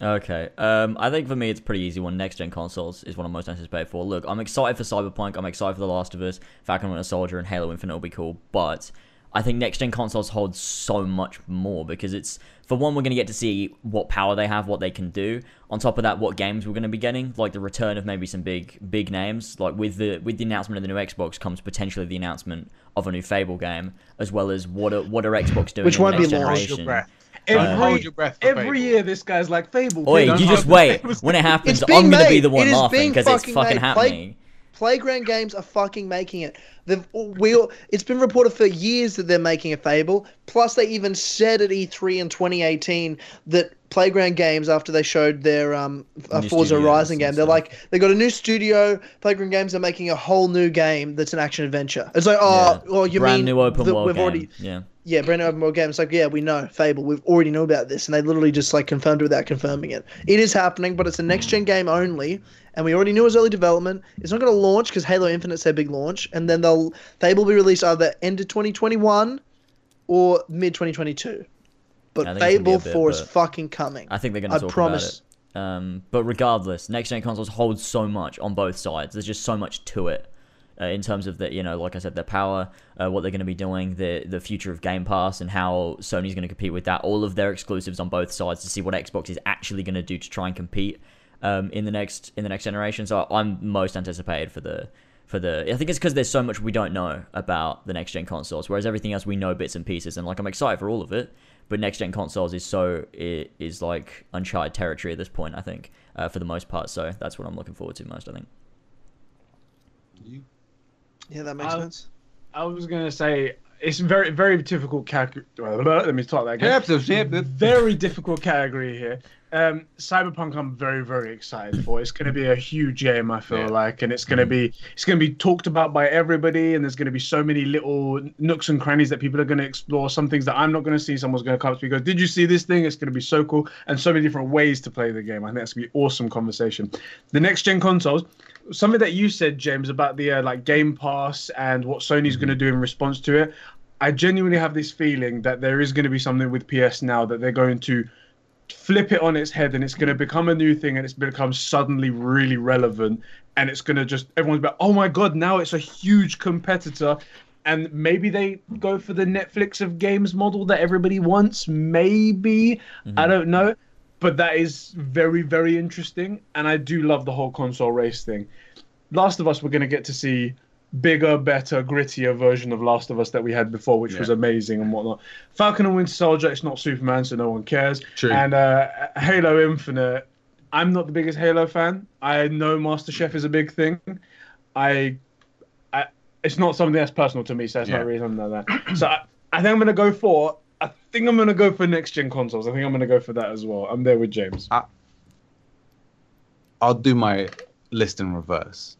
Okay. Um, I think for me it's a pretty easy one. Next gen consoles is what I'm most anticipated for. Look, I'm excited for Cyberpunk. I'm excited for The Last of Us, Falcon and Winter Soldier, and Halo Infinite will be cool. But I think next gen consoles hold so much more because it's for one we're going to get to see what power they have, what they can do. On top of that, what games we're going to be getting, like the return of maybe some big big names. Like with the with the announcement of the new Xbox comes potentially the announcement of a new Fable game, as well as what are, what are Xbox doing Which in won't be next launched. Hold generation. your breath. Every, Don't hold your breath every Fable. year, this guy's like Fable. Oi, you just wait. When it happens, I'm gonna be the one laughing because it's fucking fucking made. Play- happening. Playground Games are fucking making it. They've we all, it's been reported for years that they're making a Fable. Plus, they even said at E3 in 2018 that Playground Games, after they showed their um, uh, New Forza Horizon game, they're like they got a new studio. Playground Games are making a whole new game that's an action adventure. It's like, oh, Yeah. well, you brand mean new open that world we've game. already yeah. yeah, brand new open world game. It's like, yeah, we know Fable. We've already know about this, and they literally just like confirmed it without confirming it. It is happening, but it's a next gen game only, and we already knew it was early development. It's not going to launch because Halo Infinite's their big launch, and then they'll Fable will be released either end of 2021 or mid 2022. But I think it's gonna be Fable 4 is fucking coming. I think they're gonna talk promise. about it. Um, but regardless, next gen consoles hold so much on both sides. There's just so much to it. Uh, in terms of the, you know, like I said, their power, uh, what they're going to be doing, the the future of Game Pass, and how Sony's going to compete with that. All of their exclusives on both sides to see what Xbox is actually going to do to try and compete um, in the next in the next generation. So I'm most anticipated for the for the. I think it's because there's so much we don't know about the next gen consoles, whereas everything else we know bits and pieces. And like I'm excited for all of it, but next gen consoles is so it is like uncharted territory at this point. I think uh, for the most part. So that's what I'm looking forward to most. I think. You- Yeah, that makes Uh, sense. I was gonna say it's very very difficult category. Let me start that again. Yep, so, yep, yep. Very difficult category here Um, Cyberpunk, I'm very, very excited for. It's going to be a huge game. I feel Yeah. like, and it's going to be it's going to be talked about by everybody. And there's going to be so many little nooks and crannies that people are going to explore. Some things that I'm not going to see. Someone's going to come up to me and go, "Did you see this thing?" It's going to be so cool, and so many different ways to play the game. I think that's going to be awesome conversation. The next gen consoles. Something that you said, James, about the uh, like Game Pass and what Sony's going to do in response to it. I genuinely have this feeling that there is going to be something with PS now that they're going to flip it on its head and it's going to become a new thing and it's become suddenly really relevant and it's going to just everyone's like oh my god now it's a huge competitor. And maybe they go for the netflix of games model that everybody wants maybe i mm-hmm. don't know but that is very very interesting and i do love the whole console race thing. Last of us we're going to get to see bigger better grittier version of last of us that we had before which was amazing and whatnot falcon and winter soldier it's not superman so no one cares True. and uh, halo infinite i'm not the biggest halo fan i know master chief is a big thing i, I it's not something that's personal to me so that's Yeah. not really something like that so I, I think i'm going to go for I think I'm gonna go for next gen consoles. I think I'm gonna go for that as well. I'm there with James. I'll do my list in reverse.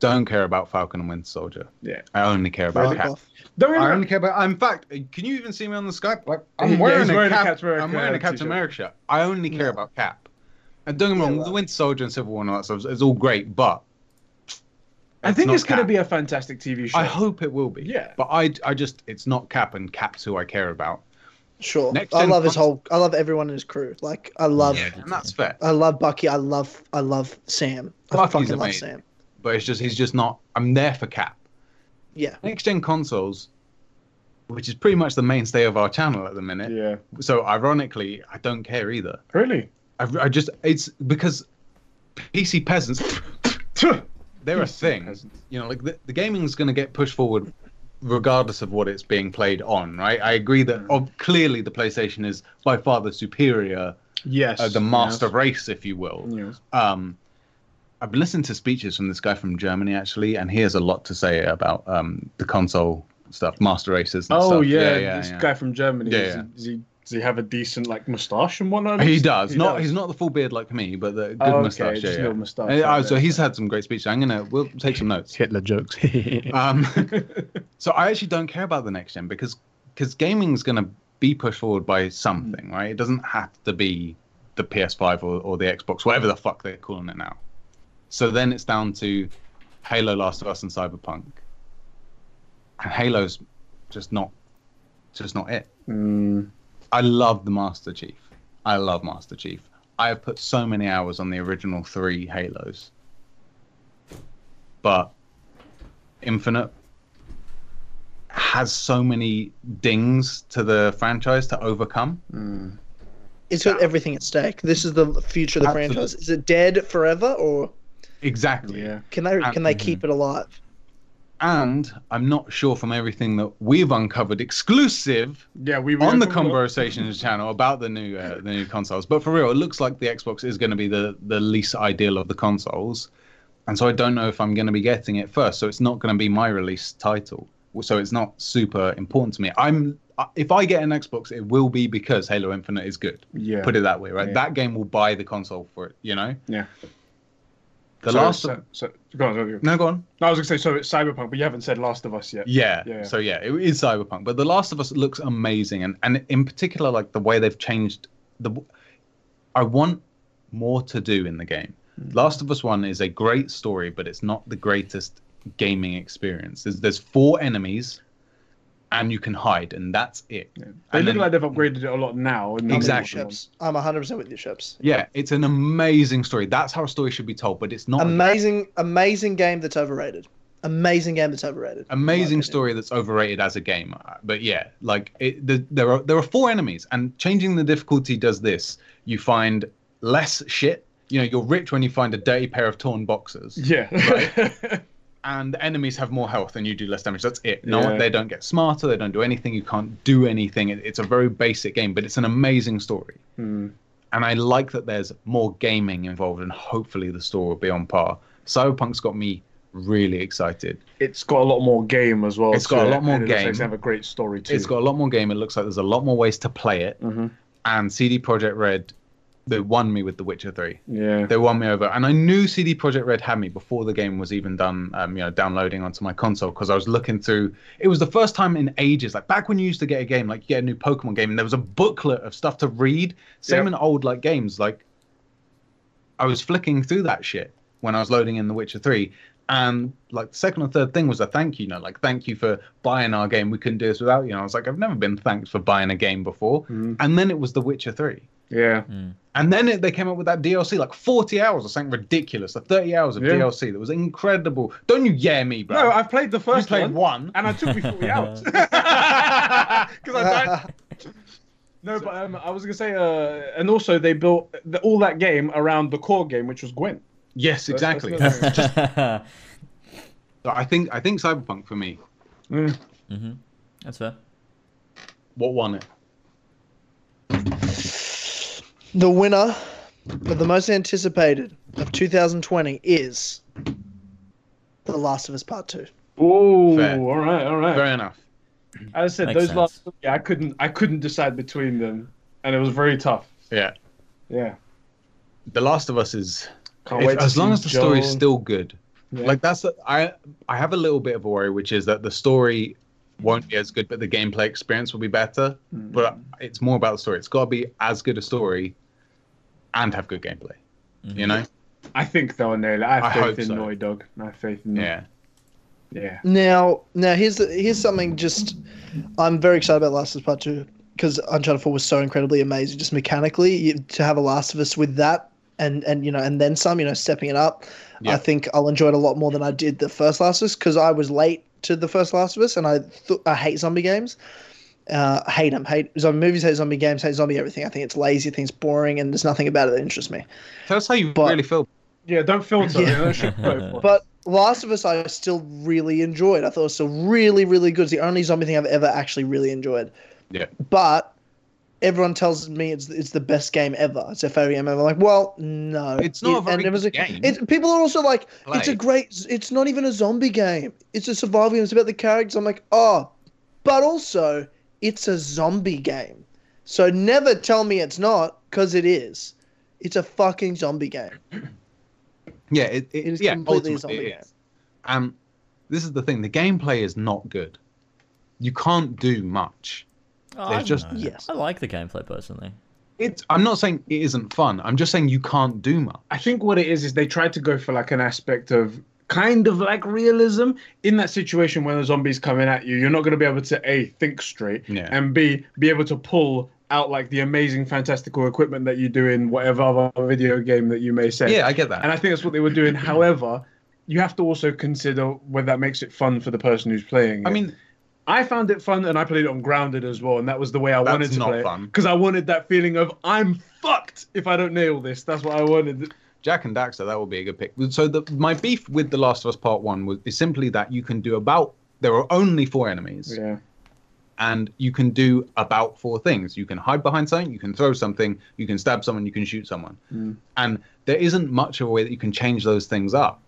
Don't care about Falcon and Winter Soldier. Yeah. I only care about Fuck Cap. off. Don't I really only care about. In fact, can you even see me on the Skype? Like I'm wearing, he's a, wearing a Cap, Captain America I'm wearing a Captain t-shirt. America shirt. I only care Yeah. about Cap. And don't get me Yeah, wrong, well. the Winter Soldier and Civil War and all that stuff is all great, but I think it's gonna be a fantastic TV show. I hope it will be. Yeah. But I, I just, it's not Cap, and Cap's who I care about. Sure. Next I love his whole. I love everyone in his crew. Like I love. Yeah, and that's fair. I love Bucky. I love. I love Sam. I Bucky's fucking love. Sam. But it's just, he's just not. I'm there for Cap. Yeah. Next gen consoles, which is pretty much the mainstay of our channel at the minute. Yeah. So ironically, I don't care either. Really? I, I just, it's because PC peasants, they're a thing. peasants. You know, like the, the gaming's going to get pushed forward regardless of what it's being played on, right? I agree that oh, clearly the PlayStation is by far the superior, Yes. uh, the master race, if you will. Yes. Um, I've been listening to speeches from this guy from Germany actually, and he has a lot to say about um, the console stuff, master races. And Oh stuff. yeah, yeah, this yeah. guy from Germany. Yeah, Does, yeah. He, does, he, does he have a decent like moustache and whatnot? He does. not does. he's not the full beard like me, but the good Oh, okay, mustache. just Yeah, yeah. moustache, Uh, right so there. he's had some great speeches. I'm gonna we'll take some notes. Hitler jokes. Um, so I actually don't care about the next gen because because gaming's gonna be pushed forward by something, right? It doesn't have to be the PS5 or, or the Xbox, whatever the fuck they're calling it now. So then it's down to Halo, Last of Us, and Cyberpunk. And Halo's just not, just not it. Mm, I love the Master Chief. I love Master Chief. I have put so many hours on the original three Halos. But Infinite has so many dings to the franchise to overcome. mm. It's got everything at stake. This is the future of the Absolutely. franchise. Is it dead forever, or Exactly. Yeah. can they can they keep it alive? And I'm not sure from everything that we've uncovered exclusive Yeah. We we on the opened up- Conversations channel about the new uh, the new consoles. But for real, it looks like the Xbox is going to be the the least ideal of the consoles, and so I don't know if I'm going to be getting it first. So it's not going to be my release title. So it's not super important to me. I'm uh, if I get an Xbox, it will be because Halo Infinite is good. Yeah. Put it that way, right? Yeah. That game will buy the console for it. You know. Yeah. The so, last. So, so, go on, go on. no, go on. No, I was gonna say so. It's Cyberpunk, but you haven't said Last of Us yet. Yeah. Yeah. So yeah, it is Cyberpunk, but The Last of Us looks amazing, and and in particular, like the way they've changed the. I want more to do in the game. Hmm. Last of Us One is a great story, but it's not the greatest gaming experience. There's there's four enemies, and you can hide, and that's it. They And look then- like they've upgraded it a lot now. Exactly. Sheps. I'm 100 percent with you, Sheps. Yeah, it's an amazing story. That's how a story should be told, but it's not. Amazing, amazing game that's overrated. Amazing game that's overrated. amazing story that's overrated as a game but yeah like it, the, there are there are four enemies and changing the difficulty does this you find less shit you know you're rich when you find a dirty pair of torn boxers Yeah. and the enemies have more health and you do less damage that's it no Yeah. they don't get smarter they don't do anything you can't do anything It- it's a very basic game but it's an amazing story Hmm. and i like that there's more gaming involved and hopefully the story will be on par cyberpunk's got me really excited It's got a lot more game as well. It's got a lot more it looks like. It's have a great story too. It's got a lot more game. It looks like there's a lot more ways to play it. Mhm. And CD Projekt Red they won me with The Witcher Three. Yeah. They won me over, and I knew CD Projekt Red had me before the game was even done. Um, you know, downloading onto my console because I was looking through. It was the first time in ages, like back when you used to get a game, like you get a new Pokemon game, and there was a booklet of stuff to read. Same Yeah. in old like games, like I was flicking through that shit when I was loading in The Witcher Three. And like the second or third thing was a thank you note, like thank you for buying our game. We couldn't do this without you. And I was like, I've never been thanked for buying a game before. Mhm. And then it was The Witcher Three. Yeah. And then it, they came up with that DLC, like 40 hours or something ridiculous, like 30 hours of Yeah. DLC. That was incredible. Don't you yeah me, bro. No, I've played the first you first played one, one. and I took me 40 hours. Because I died. No, but um, I was gonna say, uh, and also they built the, all that game around the core game, which was Gwent. Yes, exactly. that's not- mm-hmm. I think I think Cyberpunk for me, Mm. Mhm. That's fair. what won it? The winner of the most anticipated of 2020 is The Last of Us Part 2. Oh, all right, all right. Fair enough. As I said, Makes those sense. last, yeah, I couldn't, I couldn't decide between them, and it was very tough. Yeah. Yeah, The Last of Us is can't if- wait. to as long see as the story is Joel. still good. Yeah. Like that's the, I I have a little bit of a worry, which is that the story won't be as good, but the gameplay experience will be better. Hmm. But it's more about the story. It's got to be as good a story and have good gameplay. Mm-hmm. You know? I think they'll nail it. I have I faith hope in so. Naughty Dog. I have faith in them. Yeah. yeah. Now, now here's the, here's something. Just, I'm very excited about Last of Us Part Two because Uncharted Four was so incredibly amazing, just mechanically. You, to have a Last of Us with that, and and you know, and then some, you know, stepping it up. Yeah. I think I'll enjoy it a lot more than I did the first Last of Us because I was late to the first Last of Us, and I th- I hate zombie games. Uh, I hate them. Hate zombie movies. Hate zombie games. Hate zombie everything. I think it's lazy. I think it's boring, and there's nothing about it that interests me. Tell us how you But- really feel. Yeah, don't filter. Yeah. Yeah. Don't shoot both. But Last of Us, I still really enjoyed. I thought it was still really, really good. It's the only zombie thing I've ever actually really enjoyed. Yeah. But everyone tells me it's it's the best game ever. It's their favorite game ever. I'm like, well, no, It's not a very and it was good a, game. It, people are also like, it's a great. It's not even a zombie game. It's a survival game. It's about the characters. I'm like, oh, but also it's a zombie game. So never tell me it's not, because it is. It's a fucking zombie game. Yeah, it, it, It is yeah, completely a ultimately zombie it game. Um, this is the thing. The gameplay is not good. You can't do much. Oh, There's I just- know. Yes. I like the gameplay personally. It's. I'm not saying it isn't fun. I'm just saying you can't do much. I think what it is is they tried to go for like an aspect of kind of like realism in that situation when the zombies coming at you. You're not going to be able to a think straight Yeah. and b be able to pull out like the amazing fantastical equipment that you do in whatever other video game that you may say. Yeah, I get that. And I think that's what they were doing. However, you have to also consider whether that makes it fun for the person who's playing. I it. mean, I found it fun, and I played it on Grounded as well, and that was the way I That's wanted to play because I wanted that feeling of I'm fucked if I don't nail this. That's what I wanted. Jak and Daxter, that would be a good pick. So the my beef with The Last of Us Part One was is simply that you can do about there are only four enemies, Yeah, and you can do about four things. You can hide behind something, you can throw something, you can stab someone, you can shoot someone, Mm. and there isn't much of a way that you can change those things up.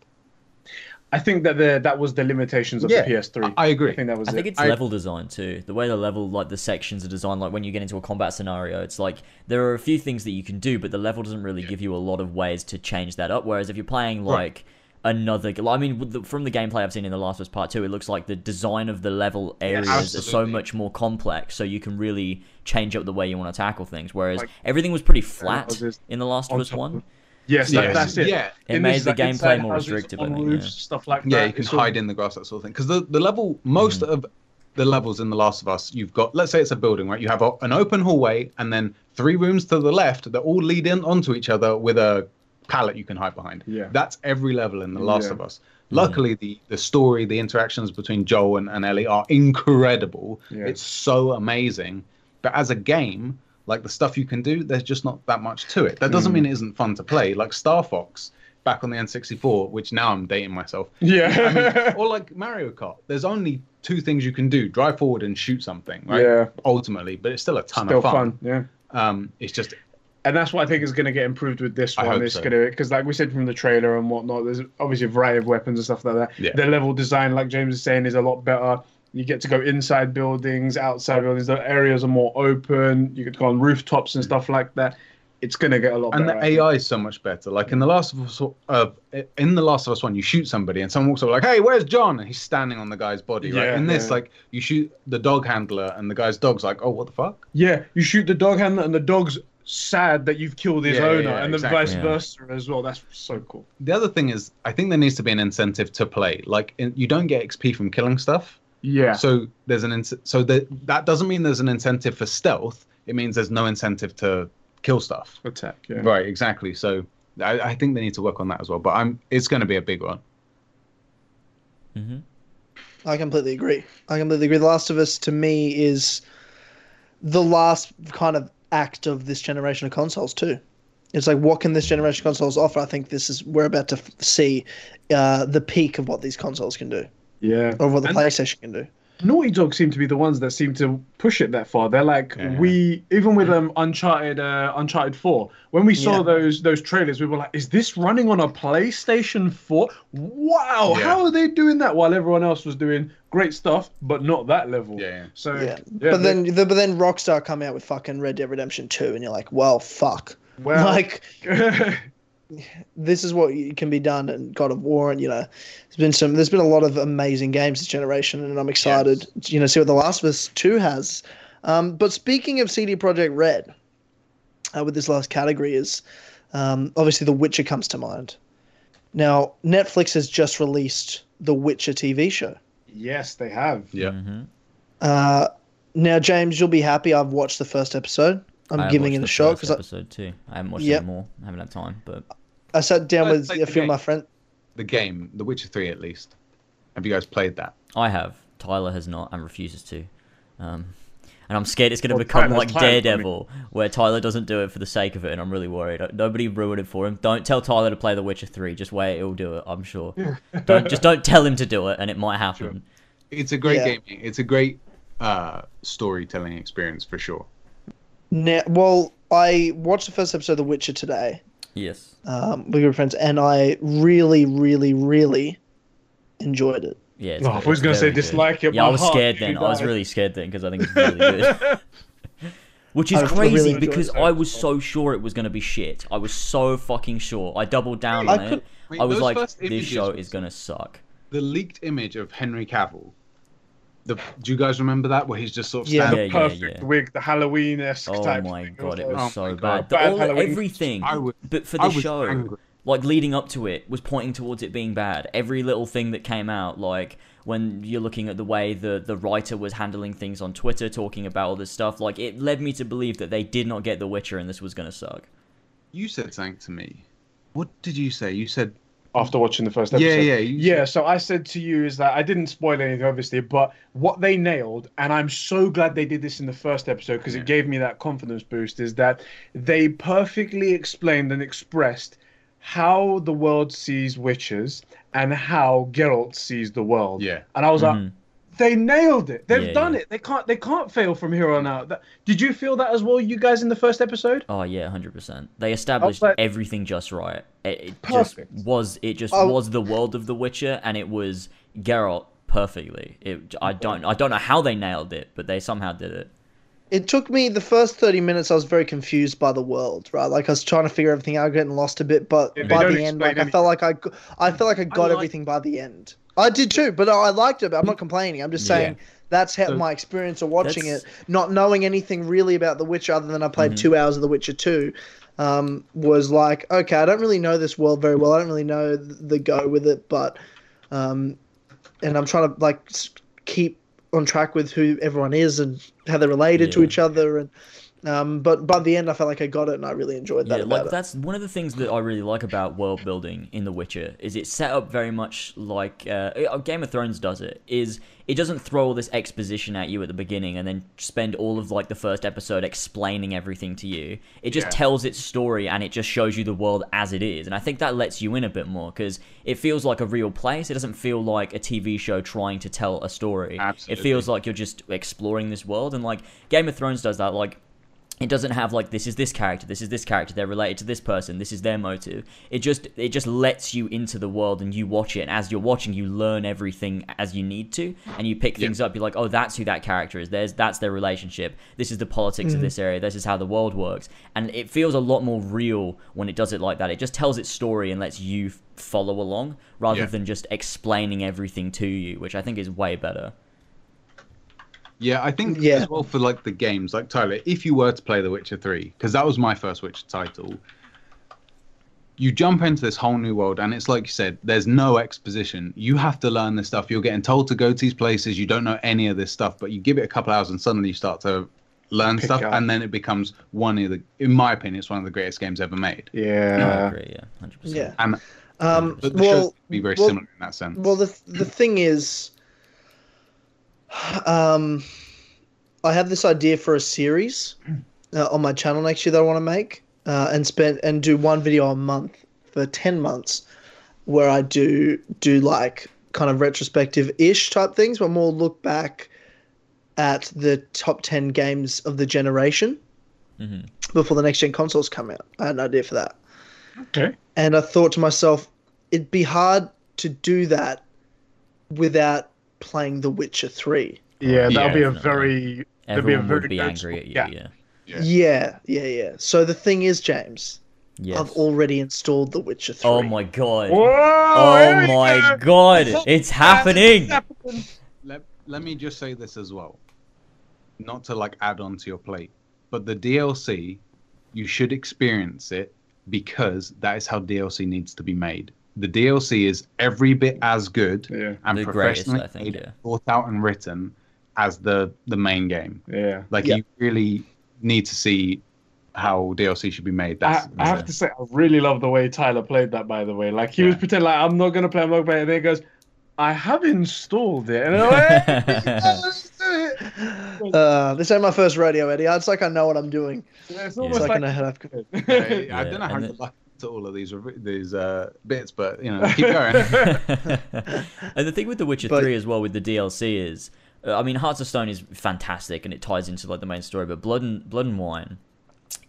I think that the that was the limitations of Yeah, the PS3. I, I agree. I think that was I it. think it's I- level design too. The way the level, like the sections are designed, like when you get into a combat scenario, it's like there are a few things that you can do, but the level doesn't really give you a lot of ways to change that up. Whereas if you're playing Right. like another, I mean, the, from the gameplay I've seen in The Last of Us Part Two, it looks like the design of the level areas are so much more complex, so you can really change up the way you want to tackle things. Whereas Like- everything was pretty flat houses in The Last of Us One. of- yes, Yes, that's it. yeah. It In made this, the like, gameplay more restrictive, I on think, roofs, yeah. stuff like yeah, that. you can It's all- hide in the grass, that sort of thing. Because the, the level, most mm-hmm. of the levels in The Last of Us, you've got, let's say it's a building, right? You have a, an open hallway and then three rooms to the left that all lead in onto each other with a pallet you can hide behind. Yeah. That's every level in The Last Yeah. of Us. Mm-hmm. Luckily, the, the story, the interactions between Joel and, and Ellie are incredible. Yeah. It's so amazing. But as a game, like the stuff you can do, there's just not that much to it. That doesn't Mm. mean it isn't fun to play. Like Star Fox back on the N64, which now I'm dating myself. Yeah. I mean, or like Mario Kart. There's only two things you can do: drive forward and shoot something. Right? Yeah. Ultimately, but it's still a ton Still of fun. fun. Yeah. Um, it's just And that's what I think is going to get improved with this I one. hope It's so. going to because, like we said from the trailer and whatnot, there's obviously a variety of weapons and stuff like that. Yeah. The level design, like James is saying, is a lot better. You get to go inside buildings, outside buildings. The areas are more open. You get to go on rooftops and stuff like that. it's gonna get a lot better. and better. the AI is so much better. Like in the Last of Us, uh, in the Last of Us one, you shoot somebody and someone walks up like, "Hey, where's John?" and he's standing on the guy's body. Right. Yeah, In this, yeah. like, you shoot the dog handler and the guy's dog's like, "Oh, what the fuck?" Yeah, you shoot the dog handler, and the dog's sad that you've killed his Yeah, owner, yeah, and then exactly. vice Yeah. versa as well. That's so cool. The other thing is, I think there needs to be an incentive to play. Like, in, you don't get XP from killing stuff. Yeah. So there's an ins- so that that doesn't mean there's an incentive for stealth. It means there's no incentive to kill stuff. Attack. Yeah. Right, exactly. So I, I think they need to work on that as well. But I'm it's going to be a big one. hmm I completely agree. I completely agree. The Last of Us to me is the last kind of act of this generation of consoles too. It's like what can this generation of consoles offer? I think this is we're about to f- see uh, the peak of what these consoles can do, Yeah. or what the And- PlayStation can do. Naughty Dog seem to be the ones that seem to push it that far. They're like Yeah. we even with um Uncharted uh, Uncharted 4. When we saw Yeah. those those trailers, we were like, is this running on a PlayStation 4? Wow, Yeah. how are they doing that while everyone else was doing great stuff but not that level? Yeah, yeah. So Yeah, yeah, but then the, but then Rockstar come out with fucking Red Dead Redemption Two, and you're like, well, fuck. well, Like this is what can be done in God of War, and you know, there's been some, there's been a lot of amazing games this generation, and I'm excited, you know, see what The Last of Us Two has. Um, but speaking of CD Projekt Red, uh, with this last category is um, obviously The Witcher comes to mind. Now, Netflix has just released The Witcher TV show. yes, they have. Yeah. hmm Uh, now, James, you'll be happy. I've watched the first episode. I'm giving it a shot because I, episode too. I haven't watched Yep. it more. I haven't had time, but I sat down with a the few of my friends. The game, The Witcher Three, at least. Have you guys played that? I have. Tyler has not and refuses to. Um, and I'm scared it's going to Well, become Tyler's like Tyler, I mean- Daredevil, where Tyler doesn't do it for the sake of it, and I'm really worried. Nobody ruined it for him. Don't tell Tyler to play The Witcher 3. Just wait, he'll do it. I'm sure. don't just don't tell him to do it, and it might happen. It's a great Yeah. game. It's a great uh, storytelling experience for sure. Now, well, I watched the first episode of The Witcher today Yes. um, with your friends, and I really, really, really enjoyed it. Yeah. It's Oh, ve- I was gonna say good. dislike it, Yeah, I was heart scared then. I was really scared then because I think it's really good. Which is I really crazy enjoyed because. I was so sure it was going to be shit. I was so fucking sure. I doubled down I on could- it. Wait, I was like, this show was- is going to suck. The leaked image of Henry Cavill. The, do you guys remember that where he's just sort of Yeah. standing? Yeah, yeah, Perfect yeah. wig, the Halloween esque Oh type. my thing. god, it like- was Oh so bad. The, Bad all, everything, I was- but for I the show, angry. like leading up to it, was pointing towards it being bad. Every little thing that came out, like when you're looking at the way the the writer was handling things on Twitter, talking about all this stuff, like it led me to believe that they did not get The Witcher and this was gonna suck. You said something to me. What did you say? You said after watching the first episode. yeah, you- yeah. So I said to you is that I didn't spoil anything, obviously, but what they nailed, and I'm so glad they did this in the first episode because Yeah. it gave me that confidence boost, is that they perfectly explained and expressed how the world sees witches and how Geralt sees the world. Yeah. And I was Mhm. like, they nailed it. They've Yeah, done yeah. it. They can't. They can't fail from here on out. That, did you feel that as well, you guys, in the first episode? Oh yeah, hundred percent. They established like- everything just right. It, it just Perfect. was. It just Oh. was the world of The Witcher, and it was Geralt perfectly. It. I don't. I don't know how they nailed it, but they somehow did it. It took me the first 30 minutes, I was very confused by the world, right? Like I was trying to figure everything out, getting lost a bit, but Yeah, by the end, explain like I felt like I, g- I felt like I got like- everything by the end. I did too, but I liked it. I'm not complaining. I'm just Yeah. saying that's how So- my experience of watching That's- it, not knowing anything really about The Witcher other than I played Mhm. two hours of The Witcher 2, um, was like, okay, I don't really know this world very well. I don't really know the go with it, but, um, and I'm trying to like keep on track with who everyone is and how they're related to each other and. Um, but by the end, I felt like I got it, and I really enjoyed that Yeah, about like it. that's one of the things that I really like about world building in The Witcher is it's set up very much like uh, uh, Game of Thrones does it. Is it doesn't throw all this exposition at you at the beginning and then spend all of like the first episode explaining everything to you. It just Yeah. tells its story and it just shows you the world as it is. And I think that lets you in a bit more because it feels like a real place. It doesn't feel like a TV show trying to tell a story. Absolutely. It feels like you're just exploring this world and like Game of Thrones does that. Like it doesn't have like this is this character this is this character they're related to this person this is their motive. It just it just lets you into the world and you watch it and as you're watching you learn everything as you need to and you pick things up you're like oh that's who that character is there's that's their relationship this is the politics of mm-hmm. this area this is how the world works. And it feels a lot more real when it does it like that. It just tells its story and lets you follow along rather than just explaining everything to you which i think is way better Yeah, I think Yeah. as well for like the games, like Tyler, if you were to play The Witcher 3, because that was my first Witcher title, you jump into this whole new world, and it's like you said, there's no exposition. You have to learn this stuff. You're getting told to go to these places. You don't know any of this stuff, but you give it a couple hours, and suddenly you start to learn Pick stuff, up. and then it becomes one of the, in my opinion, it's one of the greatest games ever made. i Yeah. agree yeah 100% Yeah. And Um, but the shows well, be very well, similar in that sense. Well, the the thing is, um, I have this idea for a series uh, on my channel next year that I want to make, uh, and spend and do one video a month for ten months, where I do do like kind of retrospective ish type things, but more look back at the top ten games of the generation Mhm. before the next gen consoles come out. I had an idea for that Okay. and I thought to myself, it'd be hard to do that without playing The Witcher Three. Yeah, that'll Yeah, be a very. That'd be a everyone very would be angry at you gap. yeah Yeah. Yeah, yeah, yeah. So the thing is, James, yes. I've already installed The Witcher Three. oh my god Whoa! Oh my go. god, it's happening! let, let me just say this as well not to like add on to your plate but the dlc you should experience it because that is how dlc needs to be made the dlc is every bit as good Yeah, and The greatest, professionally I think, made, yeah. thought out and written as the the main game yeah. like Yeah. you really need to see how dlc should be made I, that's, I have to say, I really love the way Tyler played that. By the way, like he was pretending like I'm not gonna play, I'm not gonna play, and then he goes, "I have installed it," and like, "Hey, let's do it." Uh, this ain't my first rodeo, Eddie. It's like I know what I'm doing. It's It's almost like, I like. know how to. I, Yeah, I don't know how and you it- like to all of these these uh, bits but you know keep going and the thing with The Witcher But- 3 as well with the DLC is, uh, I mean, Hearts of Stone is fantastic and it ties into like the main story, but Blood and Blood and Wine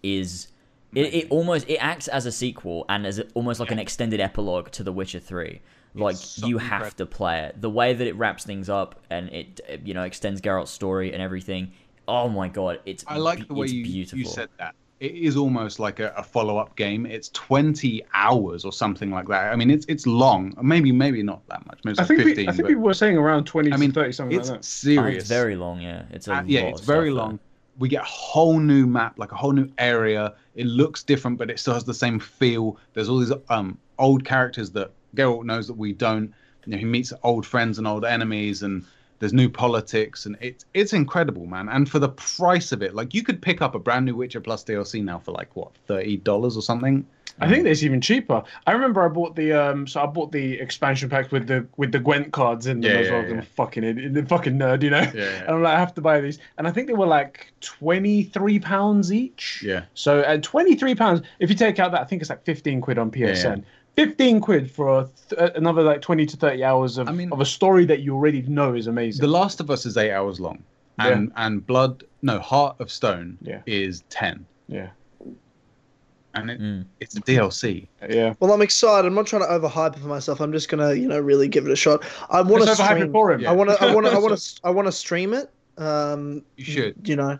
is it, it almost it acts as a sequel and as a, almost like an extended epilogue to The Witcher 3. Like so you have incredible. to play it. The way that it wraps things up and it you know extends Geralt's story and everything. Oh my god, it's I like the way it's you, beautiful. you said that. It is almost like a, a follow up game. It's twenty hours or something like that. I mean, it's it's long. Maybe maybe not that much. Maybe it's I like think fifteen. we, I think but, people were saying around 20 I mean, to 30 something it's like that. Oh, serious. it's very long, yeah. It's a Uh, yeah, lot it's of very stuff, though. long. We get a whole new map, like a whole new area. It looks different, but it still has the same feel. There's all these um old characters that Geralt knows that we don't. You know, he meets old friends and old enemies, and there's new politics, and it's it's incredible, man. And for the price of it, like you could pick up a brand new Witcher Plus DLC now for like what thirty dollars or something. I think it's even cheaper. I remember I bought the um, so I bought the expansion packs with the with the Gwent cards in them Yeah, as well. yeah, 'cause I'm a fucking idiot, the fucking nerd, you know. Yeah, yeah. And I'm like, I have to buy these, and I think they were like twenty three pounds each. Yeah. So at twenty three pounds, if you take out that, I think it's like fifteen quid on PSN. Yeah. Fifteen quid for a th- uh, another like twenty to thirty hours of I mean- of a story that you already know is amazing. The Last of Us is eight hours long, and and Blood, no, Heart of Stone Yeah. is ten, yeah, and it, Mm. it's a DLC. yeah. Well, I'm excited. I'm not trying to overhype it for myself. I'm just gonna, you know, really give it a shot. I want to Let's it for him. Yeah. I want to. I want to. I want to. I want to stream it. Um, You should. You know,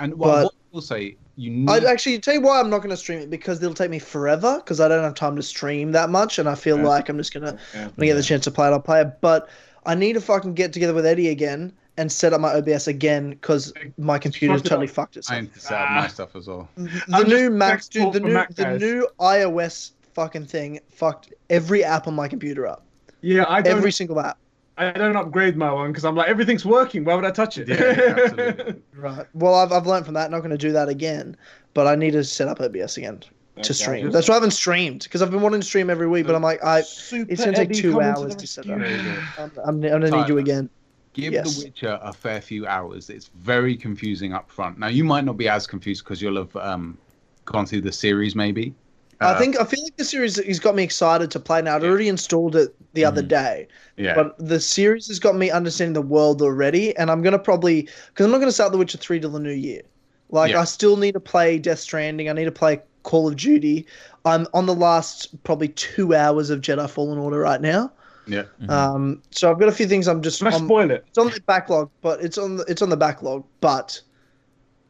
And what, But- what I will say, you need. I'd actually tell you why I'm not going to stream it because it'll take me forever because I don't have time to stream that much, and I feel Yeah. like I'm just gonna Yeah. when I get the chance to play it, I'll play it. But I need to fucking get together with Eddie again and set up my OBS again because my computer's Fuck it totally up. fucked I itself. need to set up my Ah. stuff as well. The I'm new just Mac, dude, the new Mac the new iOS fucking thing fucked every app on my computer up. Yeah, I don't. Every single app. I don't upgrade my one because I'm like everything's working. Why would I touch it? Yeah, yeah, absolutely. Right. Well, I've I've learned from that. Not going to do that again. But I need to set up OBS again to Okay, stream. just- That's why I haven't streamed because I've been wanting to stream every week. But I'm like, I Super it's gonna take two coming to hours to set up. I'm, I'm, I'm gonna need you again. Give Yes. The Witcher a fair few hours. It's very confusing up front. Now, you might not be as confused because you'll have um, gone through the series, maybe. I Uh, think I feel like the series has got me excited to play now. I'd already installed it the other Mhm. day, Yeah. but the series has got me understanding the world already, and I'm gonna probably because I'm not gonna start The Witcher three till the new year. Like Yeah. I still need to play Death Stranding. I need to play Call of Duty. I'm on the last probably two hours of Jedi Fallen Order right now. Yeah. Um, so I've got a few things I'm just. Let's I'm- spoil it. it's on the backlog, but it's on the it's on the backlog, but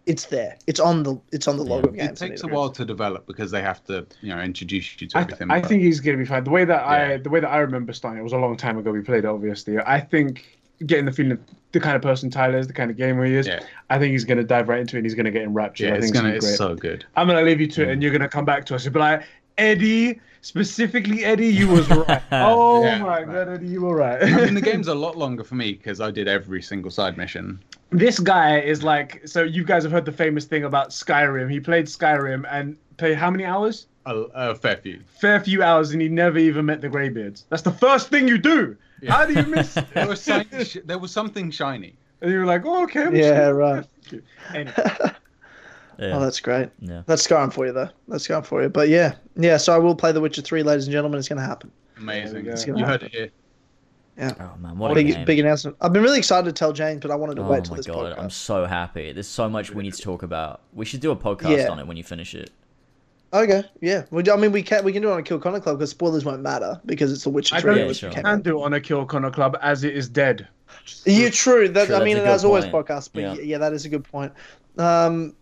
it's there. It's on the it's on the logo. of It takes a while to develop because they have to, you know, introduce you to I, everything. I but- think he's gonna be fine. The way that I the way that I remember starting, it was a long time ago. We played it, obviously. I think getting the feeling of the kind of person Tyler is, the kind of gamer he is. Yeah. I think he's gonna dive right into it. and He's gonna get enraptured. yeah, I it's gonna, it's, it's gonna be great. so good. I'm gonna leave you to it, and mm. you're gonna come back to us and be like, Eddie, specifically Eddie, you was right. oh Yeah, my right. god, Eddie, you were right. I mean, the game's a lot longer for me because I did every single side mission. this guy is like, so you guys have heard the famous thing about Skyrim. He played Skyrim and played how many hours? A, a fair few. Fair few hours, and he never even met the Greybeards. That's the first thing you do. Yeah. How do you miss? There was, sh- there was something shiny. and you were like, oh, okay. I'm Yeah, sure. right. Anyway, Yeah. Oh, that's great. yeah. That's going for you though. That's going for you. But yeah, yeah. So I will play The Witcher Three, ladies and gentlemen. It's going to happen. Amazing. There we go. You heard it here. Yeah. Oh man, what a Big game. big announcement. I've been really excited to tell James, but I wanted to Oh wait till my this god, I'm so happy. There's so much we need to talk about. We should do a podcast Yeah. on it when you finish it. Okay, yeah. We, I mean, we can we can do it on a Kill Connor Club because spoilers won't matter because it's The Witcher I Three. don't sure. can do it on a Kill Connor Club as it is dead. You true. That True, I mean, that's it a has good always podcast, but Yeah. yeah. that is a good point. Um,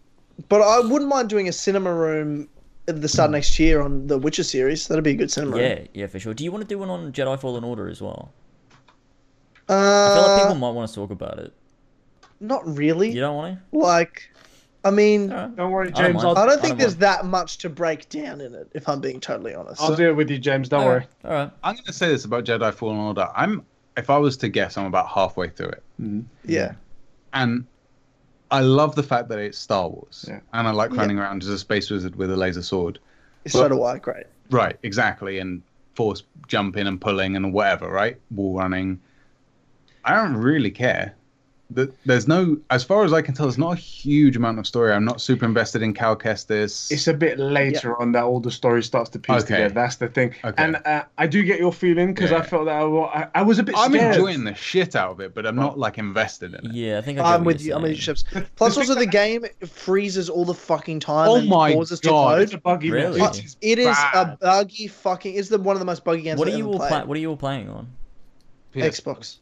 but I wouldn't mind doing a cinema room at the start of next year on the Witcher series. That'd be a good cinema room. Yeah, yeah, for sure. Do you want to do one on Jedi Fallen Order as well? I feel like Uh, people might want to talk about it. not really. You don't want to? Like, I mean, to? Alright. Don't worry, I don't James. I'll, don't I think don't there's that much to break down in it. If I'm being totally honest. I'll do it with you, James. Don't worry. All right. I'm going to say this about Jedi Fallen Order. I'm, if I was to guess, I'm about halfway through it, yeah. and I love the fact that it's Star Wars, Yeah. and I like Yeah. running around as a space wizard with a laser sword. It's So do I. Great. Right, exactly, and force jumping and pulling and whatever, right? Wall running. I don't really care. The- There's no, as far as I can tell, there's not a huge amount of story. I'm not super invested in Cal Kestis. It's a bit later on that all the story starts to piece Okay. together. That's the thing. Okay. And uh, I do get your feeling because I felt that I, I, I was a bit I'm scared. enjoying the shit out of it, but I'm not like invested in it. Yeah, I think I I'm with you're. I'm with you. Chips. Plus, also the game freezes all the fucking time. Oh and my pauses God. To It's a buggy Really? mess. Uh, it is a buggy fucking. It's the one of the most buggy games. What are I've you ever all played. playing? What are you all playing on? PS Xbox.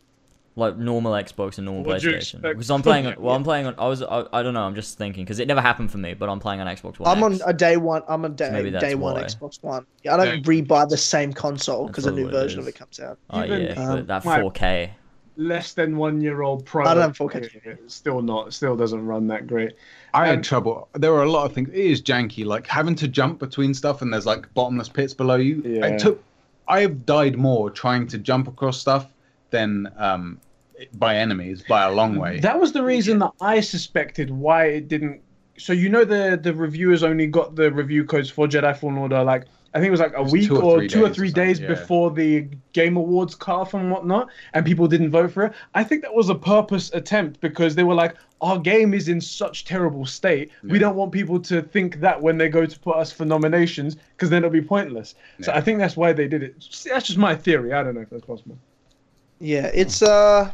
Like normal Xbox and normal What do you PlayStation. Because I'm playing. On, well, I'm playing on. I was. I, I don't know. I'm just thinking because it never happened for me. But I'm playing on Xbox One. I'm on a day one. I'm on day, maybe day one why. Xbox One. Yeah, I don't Yeah. re-buy the same console because a new probably what version of it comes out. Oh Even, yeah, um, that 4K. Less than one year old pro. I don't 4K. Still not. Still doesn't run that great. I Um, had trouble. There were a lot of things. It is janky, like having to jump between stuff, and there's like bottomless pits below you. Yeah. I took. I have died more trying to jump across stuff than um, by enemies by a long way. That was the reason that I suspected why it didn't. So you know the the reviewers only got the review codes for Jedi Fallen Order like I think it was like a was week two or or, three two or days or three days yeah. before the Game Awards cut off and whatnot, and people didn't vote for it. I think that was a purpose attempt because they were like, our game is in such terrible state. We don't want people to think that when they go to put us for nominations because then it'll be pointless. So I think that's why they did it. That's just my theory. I don't know if that's possible. Yeah, it's uh,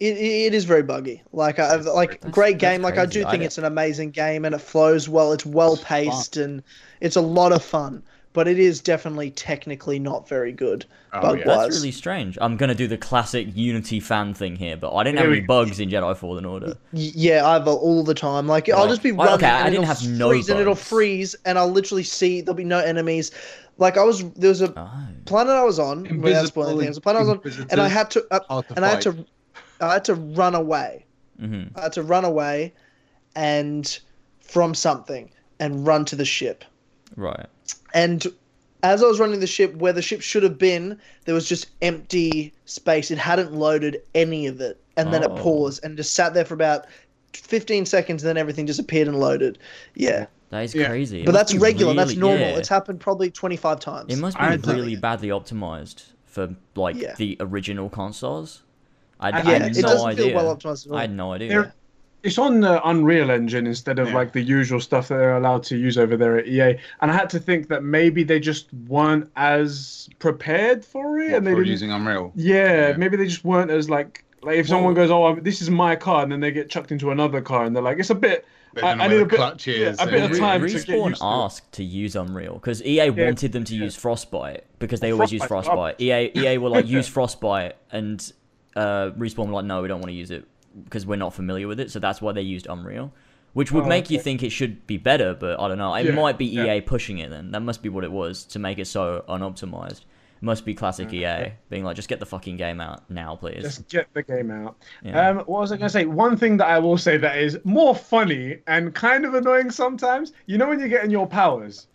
it, it is very buggy. Like I like That's- great that's game. Like I do think don't- it's an amazing game and it flows well. It's well paced and it's a lot of fun. But it is definitely technically not very good. Oh, bug yeah. wise. That's really strange. I'm gonna do the classic Unity fan thing here, but I didn't have any bugs in Jedi Fallen Order. Yeah, I've all the time. Like I'll just be Well, running okay, I didn't have no freeze and it'll freeze and I'll literally see there'll be no enemies. Like I was there was a Oh. planet I was on without spoiling Invisible things. The planet I was on and I had to uh, hard to and I had to I had to run away. hmm I had to run away and from something and run to the ship. Right. And as I was running the ship, where the ship should have been, there was just empty space. It hadn't loaded any of it. And then Oh. it paused and just sat there for about 15 seconds, and then everything disappeared and loaded. Yeah. That is Yeah. crazy. But that's be regular. that's normal. yeah. It's happened probably 25 times. It must be I had to- really badly optimized for like Yeah. the original consoles. I, I Yeah, yeah, had it no doesn't idea. feel well optimized at all. I had no idea. There- It's on the Unreal Engine instead of Yeah. like the usual stuff that they're allowed to use over there at EA. And I had to think that maybe they just weren't as prepared for it, and they for using Unreal. Yeah, Yeah. maybe they just weren't as like like if someone goes, "Oh, this is my car," and then they get chucked into another car, and they're like, "It's a bit." They I- I need a bit- clutch yeah, is. a bit of and- time to get used to it. asked to use Unreal because EA Yeah, wanted them to yeah. use Frostbite because they always use Frostbite's Frostbite. EA EA were like use Frostbite and uh, Respawn were like no we don't want to use it because we're not familiar with it so that's why they used Unreal, which would Oh, make you think it should be better but I don't know it Yeah, might be yeah. EA pushing it then that must be what it was to make it so unoptimized. It must be classic EA being like just get the fucking game out now please. Just get the game out. Yeah. Um, what was I going to say? One thing that I will say that is more funny and kind of annoying sometimes. You know when you're getting your powers,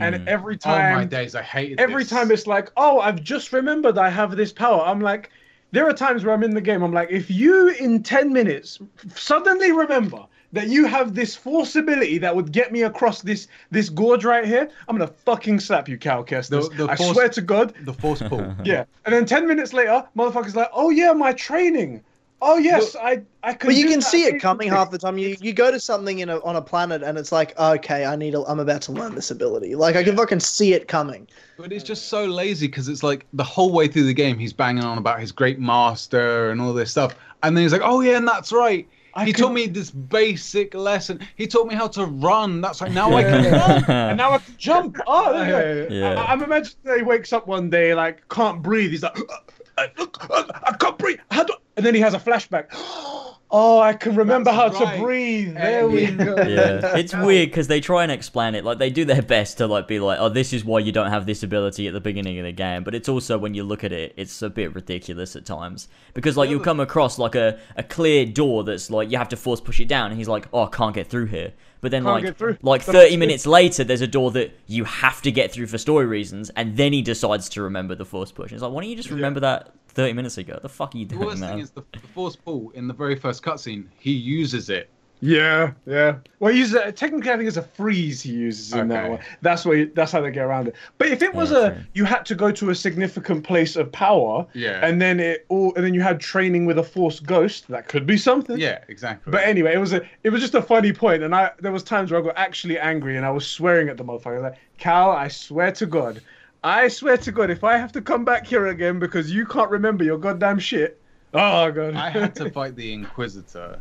and Mm. every Oh my days, I hated every this. time it's like, oh, I've just remembered I have this power. I'm like, there are times where I'm in the game. I'm like, if you in ten minutes suddenly remember that you have this force ability that would get me across this this gorge right here, I'm gonna fucking slap you, Cal Kestis. The- the I force- swear to God. the force pull. Yeah, and then ten minutes later, motherfucker's like, "Oh yeah, my training. Oh yes, I I can." But you can that see it coming half the time. You you go to something in a, on a planet and it's like, okay, I need. A, I'm about to learn this ability. Like I can fucking see it coming. But it's just so lazy because it's like the whole way through the game he's banging on about his great master and all this stuff, and then he's like, "Oh yeah, and that's right. I he can- taught me this basic lesson. He taught me how to run. That's right. Now I can run." And now I can jump. Oh, there you go. Yeah. I, I'm imagining that he wakes up one day like can't breathe. He's like, "Uh, uh, I can't breathe. How do? And then he has a flashback. Oh, I can remember That's how right. to breathe. There we Yeah. go. yeah, it's weird because they try and explain it. Like they do their best to like be like, "Oh, this is why you don't have this ability at the beginning of the game." But it's also when you look at it, it's a bit ridiculous at times because like you'll come across like a, a clear door that's like you have to force push it down, and he's like, "Oh, I can't get through here." But then Can't like like But thirty minutes later, there's a door that you have to get through for story reasons, and then he decides to remember the force push. It's like, why don't you just remember that thirty minutes ago? The fuck are you doing, The worst man? thing is the, the force pull in the very first cutscene. He uses it. Yeah, yeah. Well, he uses it, uh, technically, I think it's a freeze he uses in that Okay. one. That's why. That's how they get around it. But if it was Yeah, a, you had to go to a significant place of power, Yeah. and then it all, and then you had training with a force ghost. That could be something. Yeah, exactly. But anyway, it was a, it was just a funny point, and I there was times where I got actually angry, and I was swearing at the motherfucker. I was like, Cal, I swear to God, I swear to God, if I have to come back here again because you can't remember your goddamn shit, oh god. I had to fight the Inquisitor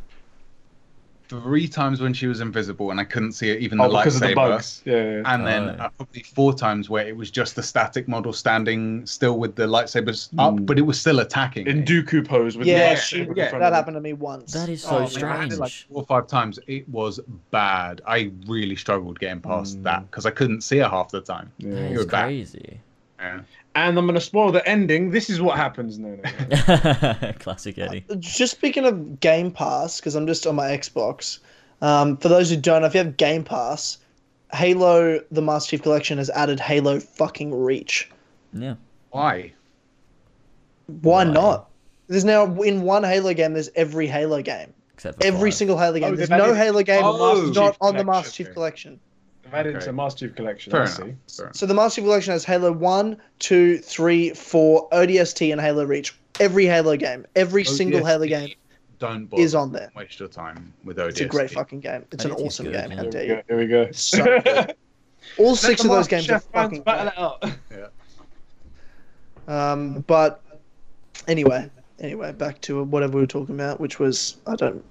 three times when she was invisible, and I couldn't see it, even the oh, because of lightsaber. the bugs. Yeah. yeah. And then Oh, yeah. uh, probably four times where it was just the static model standing still with the lightsabers up, Mm. but it was still attacking. me. in Dooku pose with Yeah, the she- yeah, That happened to me once. That is Oh, so man, I had it like four or five times. It was bad. I really struggled getting past Mm. that because I couldn't see her half the time. Yeah. That You're back. crazy. Yeah. And I'm gonna spoil the ending. This is what happens. No, no. no. Classic Eddie. Just speaking of Game Pass, because I'm just on my Xbox. Um, for those who don't know, if you have Game Pass, Halo: The Master Chief Collection has added Halo fucking Reach. Yeah. Why? Why, Why? not? There's now in one Halo game. There's every Halo game. Except for Every five. single Halo game. Oh, there's no added- Halo game Oh, not on the Collection, Master Chief. Collection. I've added Okay. to Master Chief Collection. Fair I enough. see. Fair. So the Master Chief Collection has Halo 1, 2, 3, 4, ODST, and Halo Reach. Every Halo game, every single Halo game Don't bother. is on there. Waste your time with ODST. It's a great fucking game. It's an awesome good, game. yeah. How dare you? Here we go. So good. All six of those games are fucking battle great. it out. Um, but anyway, anyway, back to whatever we were talking about, which was I don't.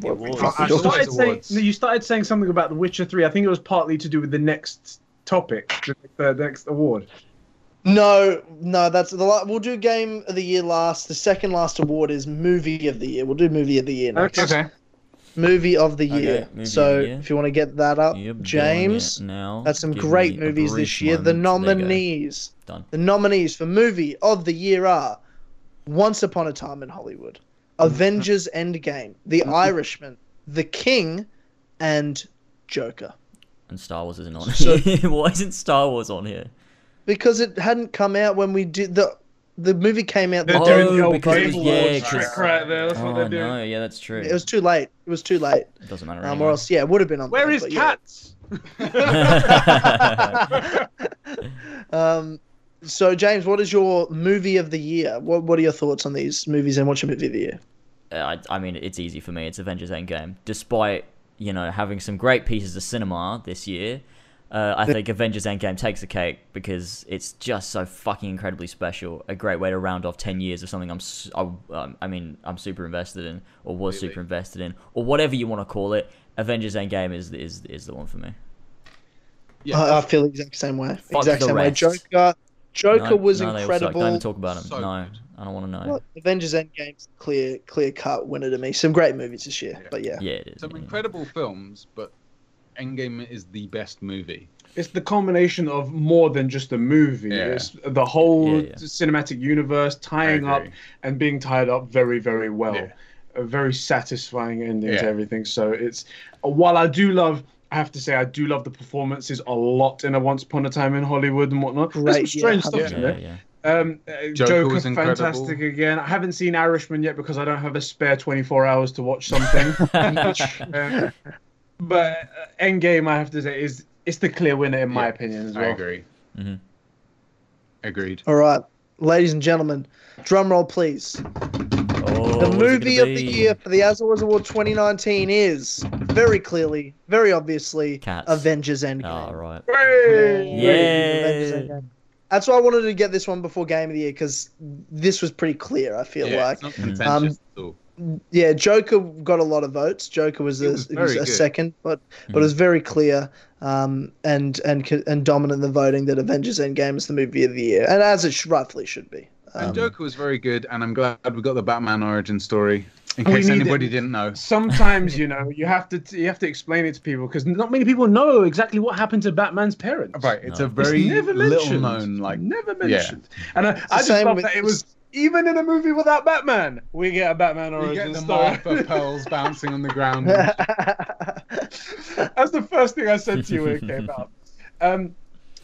What awards. fuck I You talking thought- about? started, saying, no, you started saying something about The Witcher 3. I think it was partly to do with the next topic, the, the uh, next award. No, no, that's the we'll do game of the year last. The second last award is movie of the year. We'll do movie of the year next. Okay. Movie of the year. movie of so the year. if you want to get that up, Yep, doing James. it now. That's some Give great movies this brief year. The moment. There nominees. Done. The nominees for movie of the year are Once Upon a Time in Hollywood, Avengers Endgame, The Irishman, The King, and Joker. And Star Wars isn't on So- here. Why isn't Star Wars on here? Because it hadn't come out when we did the the movie came out. They're The, Oh, doing the old because it was- Game yeah, Awards 'cause- trick right there. That's what Oh they're doing. no, yeah, that's true. it was too late. It was too late. It doesn't matter. Um, anyway. or else, yeah, it would have been on. Where there, is but yeah. Cats? Um, so James, what is your movie of the year? What What are your thoughts on these movies and what's your movie of the year? Uh, I, I mean, it's easy for me. It's Avengers Endgame. Despite you know having some great pieces of cinema this year, uh, I think Avengers Endgame takes the cake because it's just so fucking incredibly special. A great way to round off ten years of something I'm, su- I, um, I mean, I'm super invested in, or was Really? super invested in, or whatever you want to call it. Avengers Endgame is is is the one for me. Yeah, I, I feel the exact same way. Fuck exact the same way. Joker, Joker No, was no, they incredible. Don't even talk about him. So no, good. I don't want to know. What? Avengers Endgame's clear, clear cut winner to me. Some great movies this year, Yeah. but yeah. Yeah, it is. some yeah. incredible films, but Endgame is the best movie. It's the culmination of more than just a movie. Yeah. It's the whole Yeah, yeah. cinematic universe tying up and being tied up very, very well. Yeah. A very satisfying ending to everything. So it's while I do love. I have to say, I do love the performances a lot in a Once Upon a Time in Hollywood and whatnot. There's some Great, yeah, strange stuff yeah. in Yeah, there. yeah. Um, uh, Joker Joker, was fantastic again. I haven't seen Irishman yet because I don't have a spare 24 hours to watch something. Uh, but uh, Endgame, I have to say, is it's the clear winner in my opinion as I well. agree. Mhm. Agreed. All right, ladies and gentlemen, drum roll, please. Oh, the movie gonna of the year for the As Always Award 2019 is very clearly, very obviously, Cats. Avengers Endgame. Oh, right. Hey! Avengers Yeah. Endgame. That's why I wanted to get this one before Game of the Year because this was pretty clear. I feel Yeah, like, it's not Mm. contentious at all. yeah, Joker got a lot of votes. Joker was It a, was it was a second, but but Mhm. it was very clear um, and and and dominant in the voting that Avengers Endgame is the movie of the year, and as it sh- rightfully should be. And Um, Joker was very good, and I'm glad we got the Batman origin story. In case anybody it. didn't know. Sometimes you know you have to you have to explain it to people because not many people know exactly what happened to Batman's parents. Right, it's No. a It's very never little mentioned. known like never yeah. mentioned. And I, I just same love with- that it was even in a movie without Batman, we get a Batman you origin get the story. Martha pearls bouncing on the ground. That's the first thing I said to you when it came out. Um,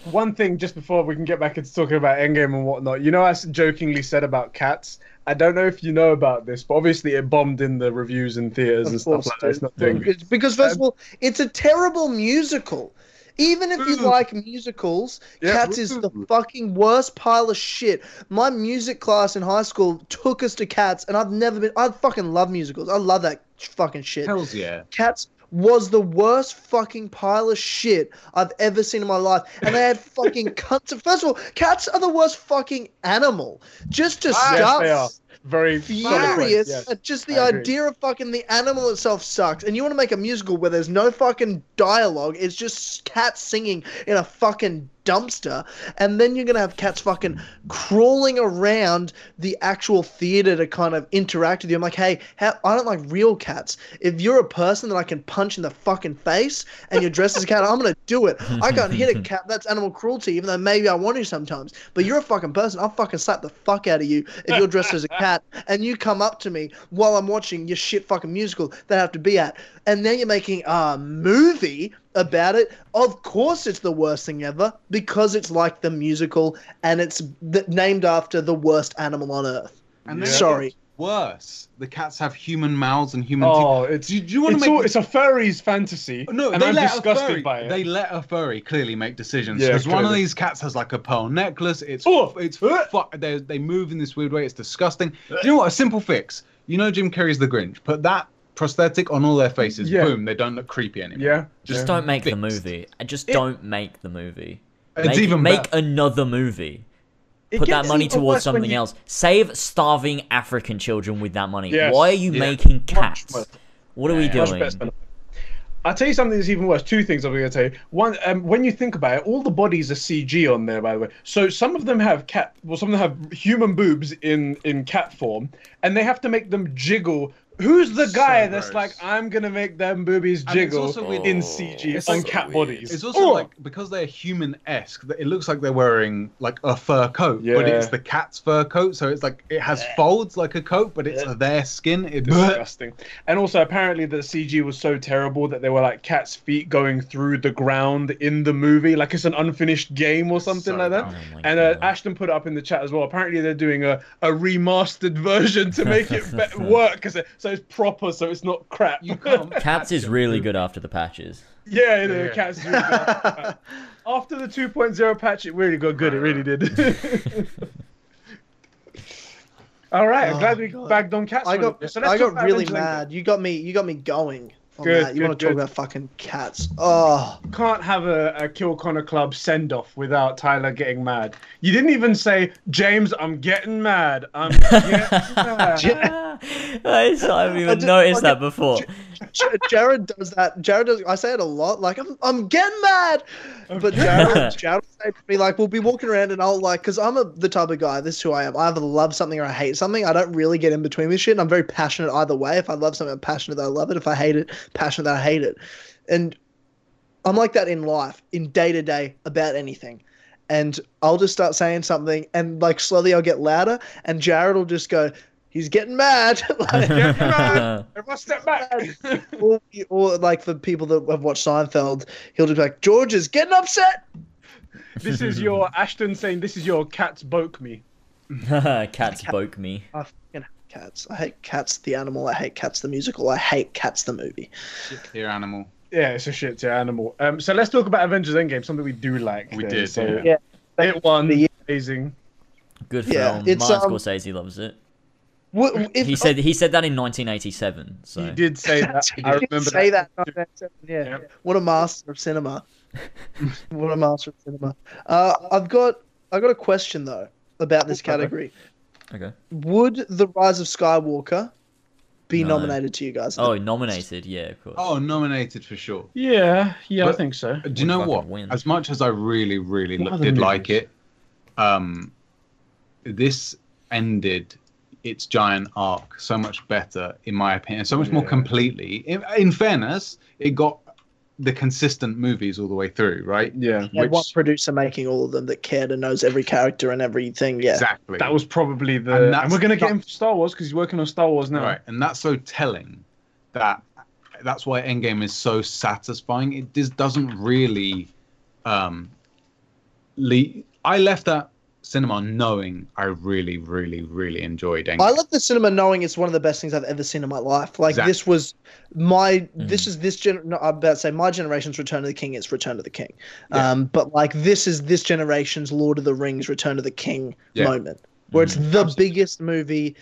one thing just before we can get back into talking about Endgame and whatnot, you know, I s- jokingly said about cats. I don't know if you know about this, but obviously it bombed in the reviews and theaters Of and stuff course, like that. It's not doing It's- because first of um, all, it's a terrible musical. Even if you like musicals, Yeah, Cats is the fucking worst pile of shit. My music class in high school took us to Cats, and I've never been. I fucking love musicals. I love that fucking shit. Hells yeah. Cats was the worst fucking pile of shit I've ever seen in my life. And they had fucking cunts. First of all, cats are the worst fucking animal. Just to Ah, yes, start they are. Very furious yes. just the idea of fucking the animal itself sucks. And you want to make a musical where there's no fucking dialogue, it's just cats singing in a fucking dumpster, and then you're gonna have cats fucking crawling around the actual theater to kind of interact with you. I'm like, hey, how, I don't like real cats. If you're a person that I can punch in the fucking face and you're dressed as a cat, I'm gonna do it. I can't hit a cat. That's animal cruelty, even though maybe I want to sometimes. But you're a fucking person. I'll fucking slap the fuck out of you if you're dressed as a cat and you come up to me while I'm watching your shit fucking musical that I have to be at. And then you're making a movie about it. Of course, it's the worst thing ever because it's like the musical and it's th- named after the worst animal on earth. And Yeah. then Sorry. Worse, the cats have human mouths and human Oh, teeth. it's Do you, do you want to it's, make? all, it's a furry's fantasy. no, and they I'm let disgusted a furry. by it. They let a furry clearly make decisions Yeah, because one of these cats has like a pearl necklace. It's Oh, it's uh. fu- they they move in this weird way. It's disgusting. Do you know what? A simple fix. You know Jim Carrey's The Grinch. Put that prosthetic on all their faces. Yeah. Boom, they don't look creepy anymore. Yeah, Just yeah. don't make the movie. Uh, Just It- don't make the movie. It's even make better. another movie. It Put that money towards something you- else. Save starving African children with that money. Yes, Why are you yeah. making cats? What are we Yeah, Much doing? I'll tell you something that's even worse. Two things I'm going to tell you. One, um, when you think about it, all the bodies are CG on there, by the way. So some of them have cat, well, some of them have human boobs in in cat form, and they have to make them jiggle. Who's the So guy that's gross. like, I'm gonna make them boobies And it's jiggle also weird- in Oh, CG it's on so cat weird. bodies? It's also Oh! like because they're human-esque. that It looks like they're wearing like a fur coat, but it's the cat's fur coat, so it's like it has folds like a coat, but it's their skin. It disgusting. And also, apparently, the CG was so terrible that there were like cat's feet going through the ground in the movie, like it's an unfinished game or something So like that. Oh and uh, Ashton put it up in the chat as well. Apparently, they're doing a, a remastered version to make it be- work, 'cause it, so it's proper, so it's not crap. You can't. Cats is really good after the patches. yeah, the Yeah. cat's really good. After the 2.0 patch, it really got good. It really did. All right, I'm Oh glad we God. bagged on cats. I got. So let's I got really Avengers Endgame. mad. You got me you got me going Good, that. You good, want to talk about fucking cats? Oh, Can't have a, a Kill Connor Club send off without Tyler getting mad. You didn't even say, James, I'm getting mad. I'm getting mad. I haven't even just- noticed I that before. Jared does that. Jared does. I say it a lot. Like I'm, I'm getting mad. But Jared, Jared will say to me like, we'll be walking around and I'll like, because I'm a, the type of guy. This is who I am. I either love something or I hate something. I don't really get in between with shit. And I'm very passionate either way. If I love something, I'm passionate that I love it. If I hate it, passionate that I hate it. And I'm like that in life, in day to day, about anything. And I'll just start saying something, and like slowly I'll get louder, and Jared will just go, "He's getting mad." like, Get mad. Everyone step back. or, or like for people that have watched Seinfeld, he'll just be like, George is getting upset. this is your Ashton saying, this is your cats boke me. Cats spoke me. I fucking hate cats. I hate cats the animal. I hate cats the musical. I hate cats the movie. Here, animal. Yeah, it's a shit to animal. Um, so let's talk about Avengers Endgame, something we do like. We here. did, So yeah. it won. The- Amazing. Good Yeah, film. it's, Martin um, Scorsese loves it. What, if, He said he said that in 1987. So He did say that. I did remember say that. that. Yeah. Yeah. What a master of cinema. what a master of cinema. Uh, I've got I've got a question though about this category. okay. Would The Rise of Skywalker be No. nominated to you guys? Oh, nominated. Yeah, of course. Oh, nominated for sure. Yeah, yeah, I think so. Do you know what? win. As much as I really, really What did movies? like it, um, this ended its giant arc so much better, in my opinion, so much more completely. In, in fairness, it got the consistent movies all the way through, right? Yeah, Yeah, one producer making all of them that cared and knows every character and everything. Yeah. Exactly. that was probably the. And And, we're gonna get him for Star Wars because he's working on Star Wars now. right, and that's so telling that that's why Endgame is so satisfying. It just doesn't really. Um, le- I left that cinema knowing I really, really, really enjoyed Endgame. I love the cinema knowing it's one of the best things I've ever seen in my life. Like Exactly. this was my this Mhm. is this gen. No, I'm about to say my generation's Return of the King. It's Return of the King. Yeah. Um, but like this is this generation's Lord of the Rings, Return of the King Yeah. moment, where it's the Absolutely. biggest movie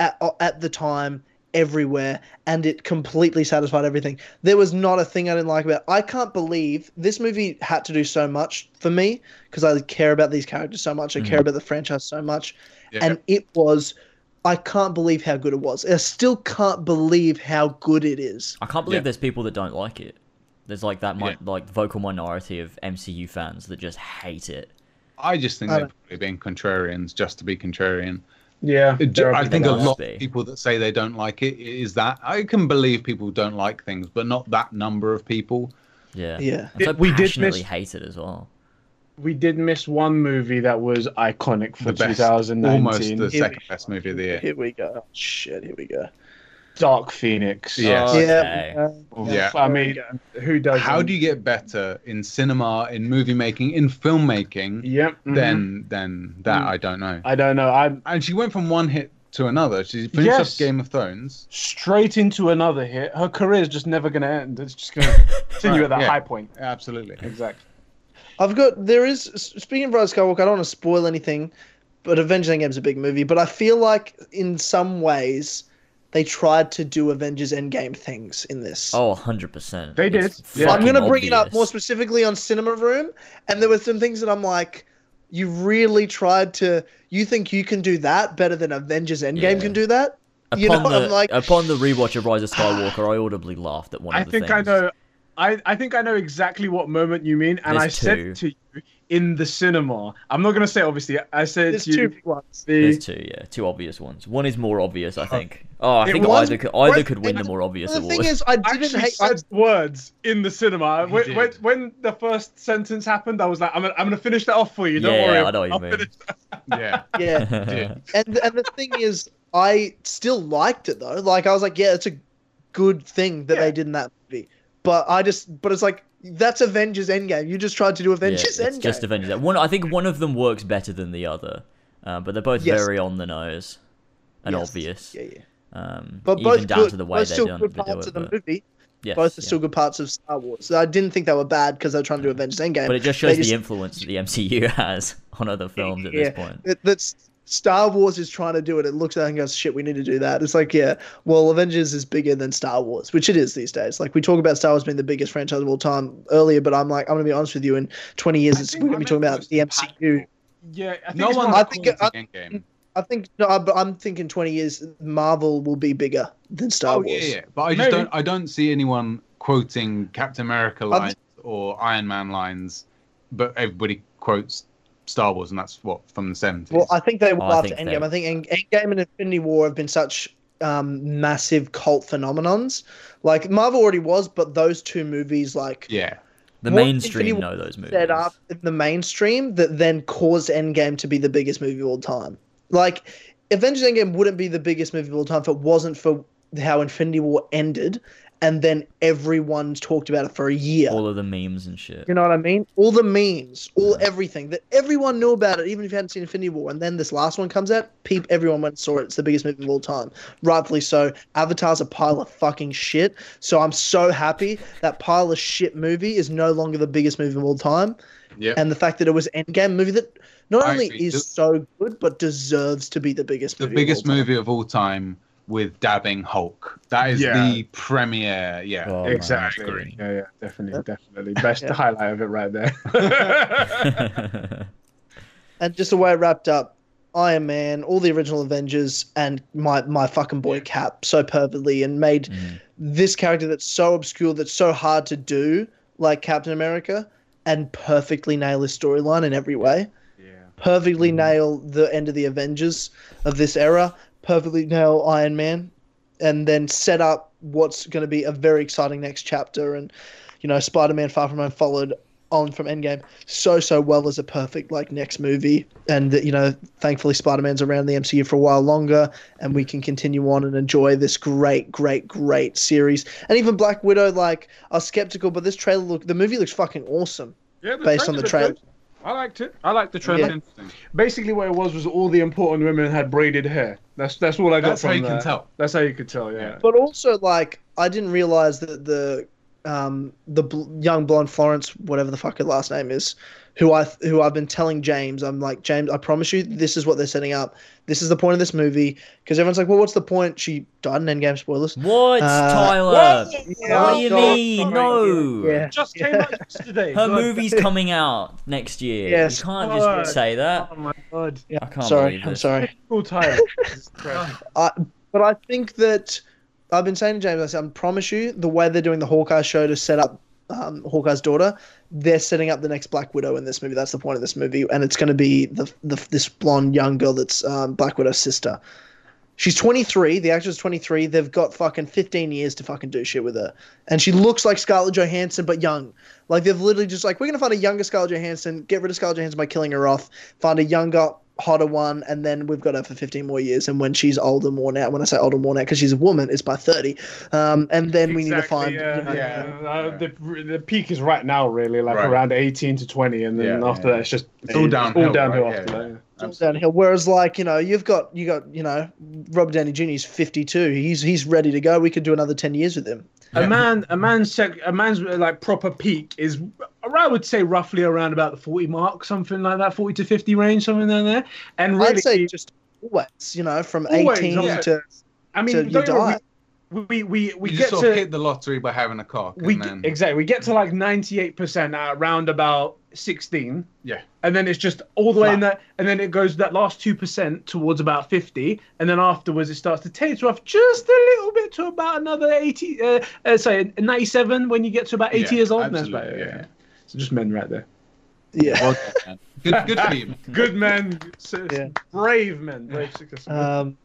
at at the time everywhere and it completely satisfied everything there was not a thing i didn't like about it. i can't believe this movie had to do so much for me because i care about these characters so much i care Mhm. about the franchise so much Yeah. and it was i can't believe how good it was i still can't believe how good it is I can't believe Yeah. there's people that don't like it. There's like that mi- Yeah. like vocal minority of MCU fans that just hate it. I just think I they're probably being contrarians just to be contrarian. Yeah, I think a lot of people that say they don't like it is that I can believe people don't like things, but not that number of people. Yeah. Yeah. And so we did passionately miss- hate it as well. we did miss one movie that was iconic for The best, 2019. almost the Here second best movie of the year. here we go shit here we go Dark Phoenix. Yes. Okay. yeah Yeah. I mean, who does? How do you get better in cinema, in movie making, in filmmaking Yep. mhm. Then, than that? Mm. I don't know. I don't know. I'm And she went from one hit to another. She finished Yes. up Game of Thrones. straight into another hit. Her career is just never going to end. It's just going to continue Right, at that yeah. high point. Absolutely. Exactly. I've got there is speaking of Rise of Skywalker. I don't want to spoil anything, but Avengers Endgame is a big movie. But I feel like in some ways they tried to do Avengers Endgame things in this. Oh, 100%. They did. Yeah. I'm gonna bring it up more specifically on Cinema Room, and there were some things that I'm like, you really tried to. You think you can do that better than Avengers Endgame Yeah. can do that? Upon, you know, the, I'm like, upon the rewatch of Rise of Skywalker, I audibly laughed at one I of the think I know. I, I think I know exactly what moment you mean, and There's I said to you in the cinema. I'm not going to say obviously. I said there's you two big ones. the There's two, yeah, two obvious ones. One is more obvious, I think. Oh, I It think was- either could, either was- could win the more obvious The award. The thing is, I didn't actually hate. I, said words in the cinema. When, when, when the first sentence happened, I was like, I'm gonna, I'm gonna finish that off for you. Don't Yeah, worry. I know what you mean. Yeah. yeah, and and the thing is, I still liked it though. Like I was like, yeah, it's a good thing that Yeah. they did in that movie. But I just, but it's like that's Avengers Endgame. You just tried to do yeah, Avengers it's Endgame. just Avengers. One, I think one of them works better than the other, uh, but they're both Yes. very on the nose and Yes. obvious. Yeah, yeah. Um, But even both down good, to the way both they still do, good parts it. of the but- movie. yes, both are yeah. still good parts of Star Wars. So I didn't think they were bad because they're trying to do Avengers Endgame. But it just They shows just- the influence that the MCU has on other films at Yeah. this point. It, that's Star Wars is trying to do it. It looks at it and goes, shit, we need to do that. It's like, yeah, well, Avengers is bigger than Star Wars, which it is these days. Like, we talk about Star Wars being the biggest franchise of all time earlier, but I'm like, I'm going to be honest with you, in 20 years, it's, we're going to be talking about the MCU. impactful. Yeah, I think No it's one. more- I think- I- Endgame. I think, no, I- but I'm thinking 20 years, Marvel will be bigger than Star Oh Wars. yeah, yeah, but I just Maybe. don't. I don't see anyone quoting Captain America I thi- lines or Iron Man lines, but everybody quotes Star Wars, and that's what from the seventies. Well, I think they will Oh, after think Endgame. they- I think Endgame and Infinity War have been such um, massive cult phenomenons. Like Marvel already was, but those two movies like yeah, The mainstream know those movies. set up in the mainstream that then caused Endgame to be the biggest movie of all time. Like Avengers Endgame wouldn't be the biggest movie of all time if it wasn't for how Infinity War ended, and then everyone talked about it for a year. All of the memes and shit. You know what I mean? All the memes, all everything that everyone knew about it, even if you hadn't seen Infinity War. And then this last one comes out, peep, everyone went and saw it. It's the biggest movie of all time, rightfully so. Avatar's a pile of fucking shit. So I'm so happy that pile of shit movie is no longer the biggest movie of all time. yeah. And the fact that it was Endgame movie that not I only agree. is The- so good, but deserves to be the biggest the movie. biggest of all time. movie of all time with dabbing Hulk. That is Yeah. the premiere. Yeah, Oh, exactly. Yeah, yeah, definitely, Yeah. definitely. Best Yeah. highlight of it right there. And just the way it wrapped up, Iron Man, all the original Avengers, and my my fucking boy Cap so perfectly and made Mhm. this character that's so obscure, that's so hard to do, like Captain America, and perfectly nail his storyline in every way. yeah. Perfectly nail the end of the Avengers of this era. Perfectly nail Iron Man, and then set up what's going to be a very exciting next chapter. And you know, Spider-Man: Far From Home followed on from Endgame so so well as a perfect like next movie. And you know, thankfully Spider-Man's around the MCU for a while longer, and we can continue on and enjoy this great, great, great series. And even Black Widow, like, I was skeptical, but this trailer look, the movie looks fucking awesome. Yeah, Based on the trailer. Good. I liked it. I liked the trailer. Yeah. Basically, what it was was all the important women had braided hair. That's that's all I got That's from how you that. can tell. That's how you could tell. Yeah. Yeah. But also, like, I didn't realize that the um the bl- young blonde Florence, whatever the fuck her last name is, who I who I've been telling James, I'm like James, I promise you, this is what they're setting up. This is the point of this movie because everyone's like, well, what's the point? She died in Endgame. Spoilers. What, Uh, Tyler? What? Yeah, what do you God, mean? sorry. No. Yeah. Just came out yesterday. Her God. movie's coming out next year. Yes. You can't God. just say that. Oh my god. Yeah, I can't sorry, believe I'm this. sorry. Cool Tyler. Jesus I, but I think that I've been saying to James, I said, I promise you, the way they're doing the Hawkeye show to set up um, Hawkeye's daughter, they're setting up the next Black Widow in this movie. That's the point of this movie, and it's going to be the, the this blonde young girl that's um, Black Widow's sister. She's 23. The actress is 23. They've got fucking 15 years to fucking do shit with her, and she looks like Scarlett Johansson but young. Like they've literally just like we're gonna find a younger Scarlett Johansson, get rid of Scarlett Johansson by killing her off, find a younger, hotter one, and then we've got her for 15 more years. And when she's old and worn out, when I say old and worn out, because she's a woman, it's by 30. Um, and then we need to find. Yeah, you know, yeah. Uh, the, the peak is right now, really, like Right. around 18 to 20, and then Yeah, after yeah. that, it's just It's all downhill, All downhill right? after Yeah, that. yeah. yeah. downhill. Whereas, like you know, you've got you got you know, Robert Downey Jr. is 52. He's he's ready to go. We could do another 10 years with him. A man, a man's a man's like proper peak is, I would say, roughly around about the 40 mark, something like that, 40 to 50 range, something like there. And really, I'd say just always, you know, from Always, 18 yeah. to I mean, don't get me wrong, die. we, we, we, we you get just sort to of hit the lottery by having a cock, we and then exactly we get to like 98% at around about 16 yeah, and then it's just all the way in Flat. that and then it goes that last 2% towards about 50 and then afterwards it starts to taper off just a little bit to about another 80 uh, uh say 97 when you get to about 80 Yeah, years old and that's about absolutely, it, yeah. so just men right there yeah. well done, man. good, good for you. good men Yeah. brave men brave successful men. Um,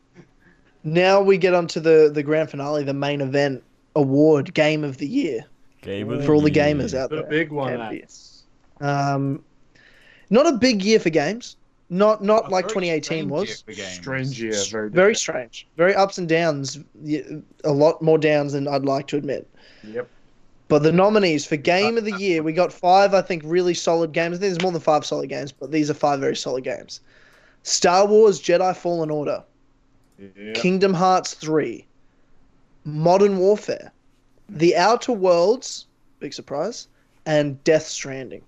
now we get onto the the grand finale, the main event award, game of the year Game of for all the gamers out the there. big one Game of the year. lads. Um, not a big year for games. Not not A like 2018 was. year for games. strange year very Very different. strange. Very ups and downs. A lot more downs than I'd like to admit. yep But the nominees for game of the year, we got five, I think, really solid games. I think there's more than five solid games, but these are five very solid games. Star Wars Jedi Fallen Order, Yep. Kingdom Hearts 3, Modern Warfare, The Outer Worlds, big surprise, and Death Stranding.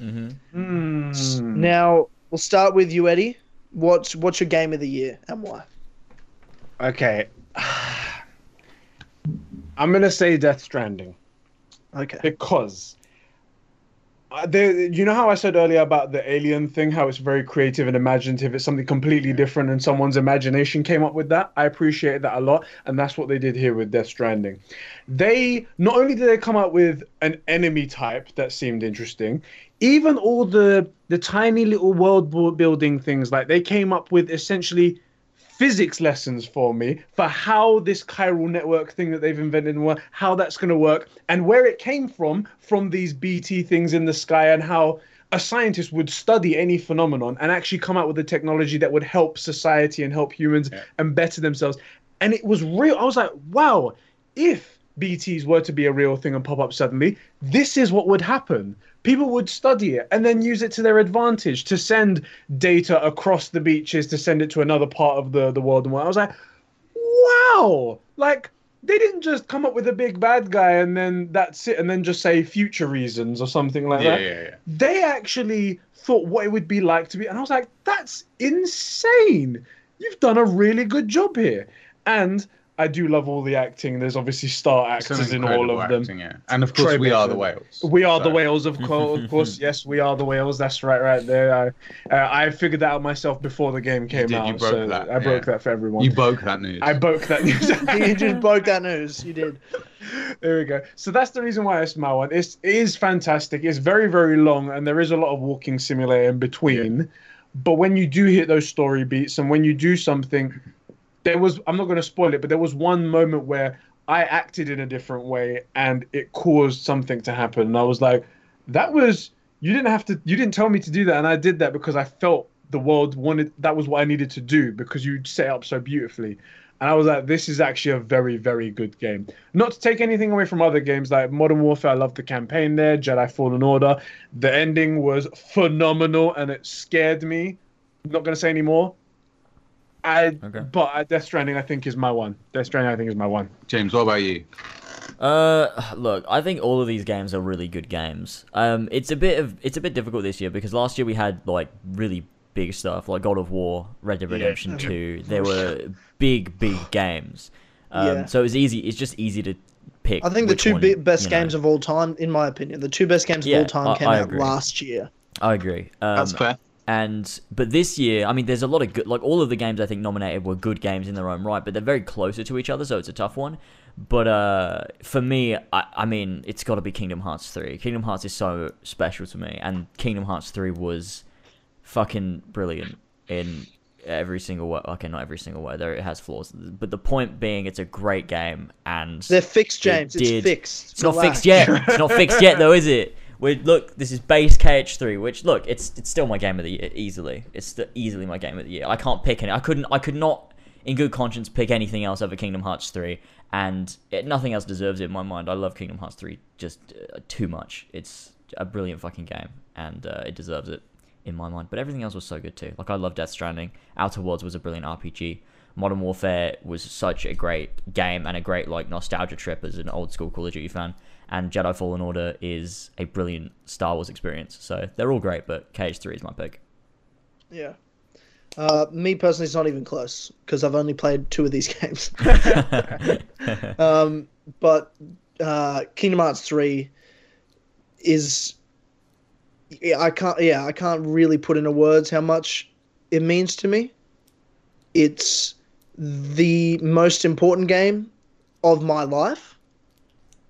Mhm. Hmm. Now, we'll start with you, Eddie. What's what's your game of the year and why? Okay. I'm gonna say Death Stranding Okay. because you know how I said earlier about the alien thing, how it's very creative and imaginative. It's something completely different, and someone's imagination came up with that. I appreciate that a lot, and that's what they did here with Death Stranding. They not only did they come up with an enemy type that seemed interesting, even all the the tiny little world building things, like they came up with essentially physics lessons for me for how this chiral network thing that they've invented and how that's going to work and where it came from from these bt things in the sky and how a scientist would study any phenomenon and actually come out with a technology that would help society and help humans Yeah. and better themselves and it was real i was like wow if bts were to be a real thing and pop up suddenly this is what would happen people would study it and then use it to their advantage to send data across the beaches to send it to another part of the, the world. And what I was like, wow, like they didn't just come up with a big bad guy and then that's it, and then just say future reasons or something like Yeah, that. yeah, yeah. They actually thought what it would be like to be, and I was like, that's insane. You've done a really good job here. And I do love all the acting. There's obviously star actors in all incredible of them. yeah. And of course, Troy we are the whales. We are the whales, of course. Of course, yes, we are the whales. That's right, right there. I, uh, I figured that out myself before the game came did, you out. broke so that, I broke yeah. that for everyone. You broke that news. I broke that news. you just broke that news. You did. there we go. So that's the reason why it's my one. It's, it is fantastic. It's very, very long, and there is a lot of walking simulator in between. But when you do hit those story beats, and when you do something, there was I'm not going to spoil it, but there was one moment where I acted in a different way, and it caused something to happen. And I was like, that was you didn't have to you didn't tell me to do that, and I did that because I felt the world wanted that was what I needed to do because you set up so beautifully. And I was like, this is actually a very, very good game. Not to take anything away from other games like Modern Warfare, I loved the campaign there, Jedi Fallen Order. The ending was phenomenal and it scared me. not going to say any more. I, Okay. But uh, Death Stranding, I think, is my one. Death Stranding, I think, is my one. James, what about you? Uh, look, I think all of these games are really good games. Um, it's a bit of it's a bit difficult this year because last year we had like really big stuff like God of War, Red Dead Yeah. Redemption Two. There were big, big games. Um, Yeah. so it was easy. It's just easy to pick. I think the two one, bi- best you know. games of all time, in my opinion, the two best games Yeah, of all time I- came I out agree. last year. I agree. Um, That's fair. And but this year, I mean, there's a lot of good. Like all of the games I think nominated were good games in their own right, but they're very closer to each other, so it's a tough one. But uh, for me, I, I mean, it's got to be Kingdom Hearts three. Kingdom Hearts is so special to me, and Kingdom Hearts three was fucking brilliant in every single way. Okay, not every single way. There it has flaws, but the point being, it's a great game, and They're fixed, James. It's did- fixed. it's not fixed yet. It's not fixed yet, though, is it? We look. This is base KH3, which look, it's it's still my game of the year easily. It's still easily my game of the year. I can't pick any. I couldn't. I could not, in good conscience, pick anything else over Kingdom Hearts 3, and it, nothing else deserves it in my mind. I love Kingdom Hearts 3 just uh, too much. It's a brilliant fucking game, and uh, it deserves it in my mind. But everything else was so good too. Like I love Death Stranding. Outer Worlds was a brilliant RPG. Modern Warfare was such a great game and a great like nostalgia trip as an old school Call of Duty fan. And Jedi Fallen Order is a brilliant Star Wars experience. So they're all great, but KH3 is my pick. Yeah. Uh, me personally, it's not even close because I've only played two of these games. um, but uh, Kingdom Hearts three is yeah, I can't yeah I can't really put into words how much it means to me. It's the most important game of my life.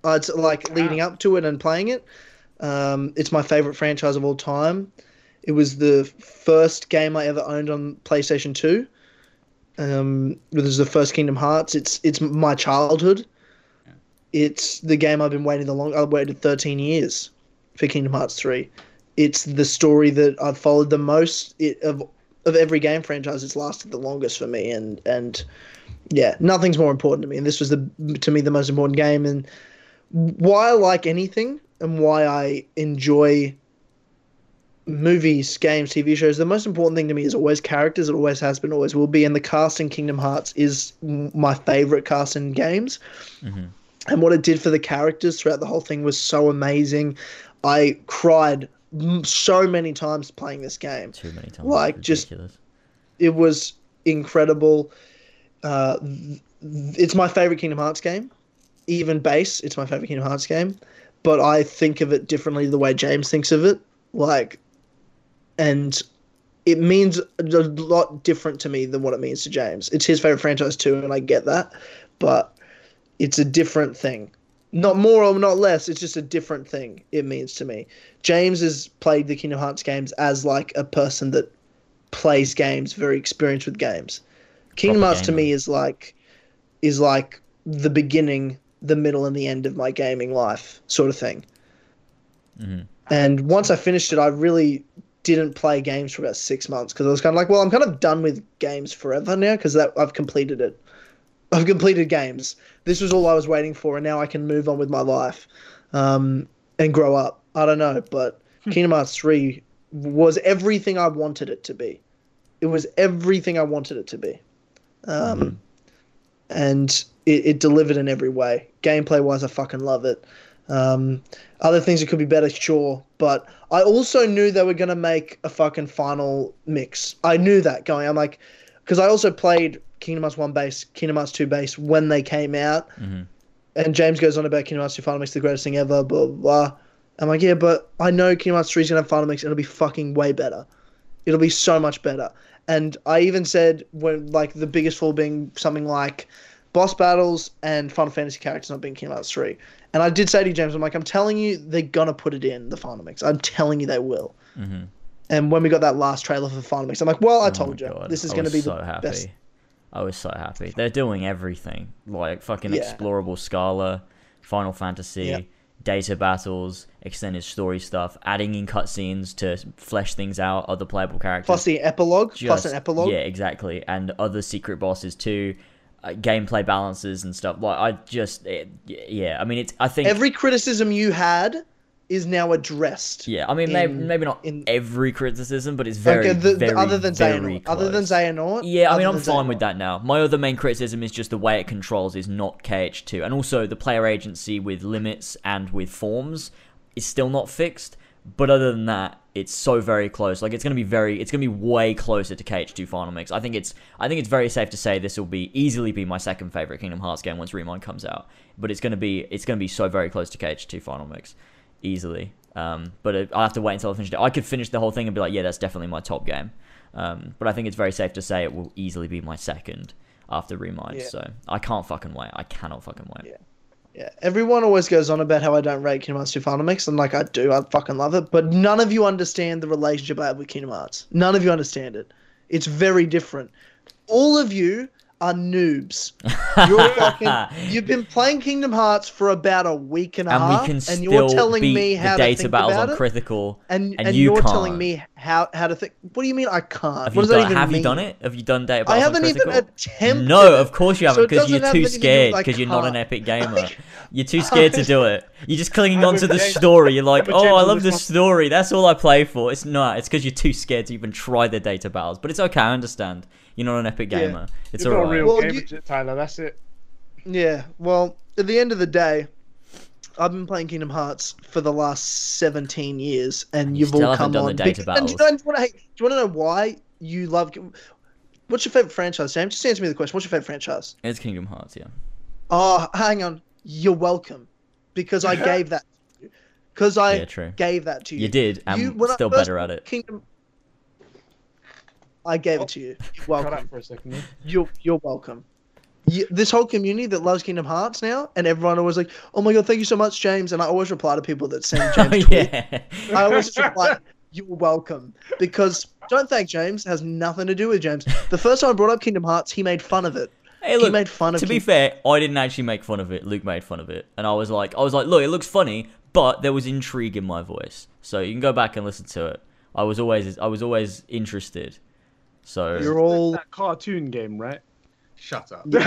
Uh, it's like leading up to it and playing it. Um, it's my favorite franchise of all time. It was the first game I ever owned on PlayStation Two. Um, this is the first Kingdom Hearts. It's it's my childhood. It's the game I've been waiting the long. I waited 13 years for Kingdom Hearts 3. It's the story that I've followed the most it, of of every game franchise. It's lasted the longest for me, and and yeah, nothing's more important to me. And this was the to me the most important game. And why I like anything and why I enjoy movies, games, TV shows, the most important thing to me is always characters. It always has been, always will be. And the cast in Kingdom Hearts is my favorite cast in games. Mhm. And what it did for the characters throughout the whole thing was so amazing. I cried so many times playing this game. Too many times. Like, just- it was incredible. Uh, it's my favorite Kingdom Hearts game. Even base, it's my favorite Kingdom Hearts game. But I think of it differently the way James thinks of it. Like, and it means a lot different to me than what it means to James. It's his favorite franchise too, and I get that. But it's a different thing. Not more or not less, it's just a different thing it means to me. James has played the Kingdom Hearts games as like a person that plays games, very experienced with games. Kingdom Hearts to me is like is like the beginning, the middle, and the end of my gaming life, sort of thing. Mhm. And once I finished it, I really didn't play games for about six months because I was kind of like, well, I'm kind of done with games forever now because that I've completed it. I've completed games. This was all I was waiting for, and now I can move on with my life um, and grow up. I don't know, but Kingdom Hearts 3 was everything I wanted it to be. It was everything I wanted it to be. Um, And it, it delivered in every way. Gameplay wise, I fucking love it. Um, other things that could be better, sure. But I also knew they were going to make a fucking final mix. I knew that going. I'm like, because I also played Kingdom Hearts 1 base, Kingdom Hearts 2 base when they came out. Mhm. And James goes on about Kingdom Hearts 2 Final Mix, the greatest thing ever, blah, blah, blah. I'm like, yeah, but I know Kingdom Hearts 3 is going to have Final Mix and it'll be fucking way better. It'll be so much better. And I even said, when like the biggest flaw being something like boss battles and Final Fantasy characters not being Kingdom Hearts 3. And I did say to you, James, I'm like, I'm telling you, they're to put it in the Final Mix. I'm telling you they will. Mhm. And when we got that last trailer for the Final Mix, I'm like, well, I Oh told you. God, This is I going to be so the happy. best. I was so happy. They're doing everything, like fucking Yeah. explorable Scala, Final Fantasy, Yeah. Data battles, extended story stuff, adding in cutscenes to flesh things out, other playable characters. Plus the epilogue. plus an epilogue. Yeah, exactly, and other secret bosses too. Uh, gameplay balances and stuff. Like I just, it, yeah. I mean, it's. I think Every criticism you had is now addressed. Yeah, I mean, maybe, in- maybe not in- every criticism, but it's very, Okay, the, the- very, other than very Xehanort. Other than. Xehanort. Yeah, I mean, I'm fine with that now. My other main criticism is just the way it controls is not KH2, and also the player agency with limits and with forms is still not fixed. But other than that, it's so very close. Like it's gonna be very, it's gonna be way closer to KH2 Final Mix. I think it's, I think it's very safe to say this will be easily be my second favorite Kingdom Hearts game once Re Mind comes out. But it's gonna be, it's gonna be so very close to KH2 Final Mix, easily. Um, but it, I have to wait until I finish it. I could finish the whole thing and be like, yeah, that's definitely my top game. Um, but I think it's very safe to say it will easily be my second after Re Mind. Yeah. So I can't fucking wait. I cannot fucking wait. Yeah. Yeah, everyone always goes on about how I don't rate Kingdom Hearts 2 Final Mix, and like I do, I fucking love it. But none of you understand the relationship I have with Kingdom Hearts. None of you understand it. It's very different. All of you are noobs. You're fucking. You've been playing Kingdom Hearts for about a week and a and half, we can and you're telling me how the to data think battles about on it, critical. and and and, you are can't. telling me how how to think. What do you mean I can't? Have, what you does that done, even have mean? you done it? Have you done data I haven't even attempted. No, of course you haven't, it because you're too anything to do scared. Because you're not an epic gamer. You're too scared to do it. You're just clinging I'm onto the story. You're like, oh, I love this the story. That's all I play for. It's not. It's because you're too scared to even try the data battles. But it's okay. I understand. You're not an epic Yeah. gamer. It's You're not a alright. real Well, gamer, you- Tyler. That's it. Yeah, well, at the end of the day, I've been playing Kingdom Hearts for the last 17 years, and You you've still all come done the on. data and do you know, and do you wanna- hey, do you want to know why you love? What's your favorite franchise, James? Just answer me the question. What's your favorite franchise? It's Kingdom Hearts, yeah. Oh, hang on. You're welcome, because I gave that. Because I Yeah, true. gave that to you. You did. I'm You- when still first better at it. Kingdom. I gave it to you. You're Cut welcome. out for a second. You're you're welcome. You, this whole community that loves Kingdom Hearts now, and everyone always like, "Oh my god, thank you so much, James." And I always reply to people that send oh, James tweets. yeah. I always just reply, "You're welcome," because don't thank James. It has nothing to do with James. The first time I brought up Kingdom Hearts, he made fun of it. Hey, he made fun of. to be fair, I didn't actually make fun of it. Luke made fun of it, and I was like, I was like, look, it looks funny, but there was intrigue in my voice. So you can go back and listen to it. I was always, I was always interested. So you're all that cartoon game, right? Shut up. the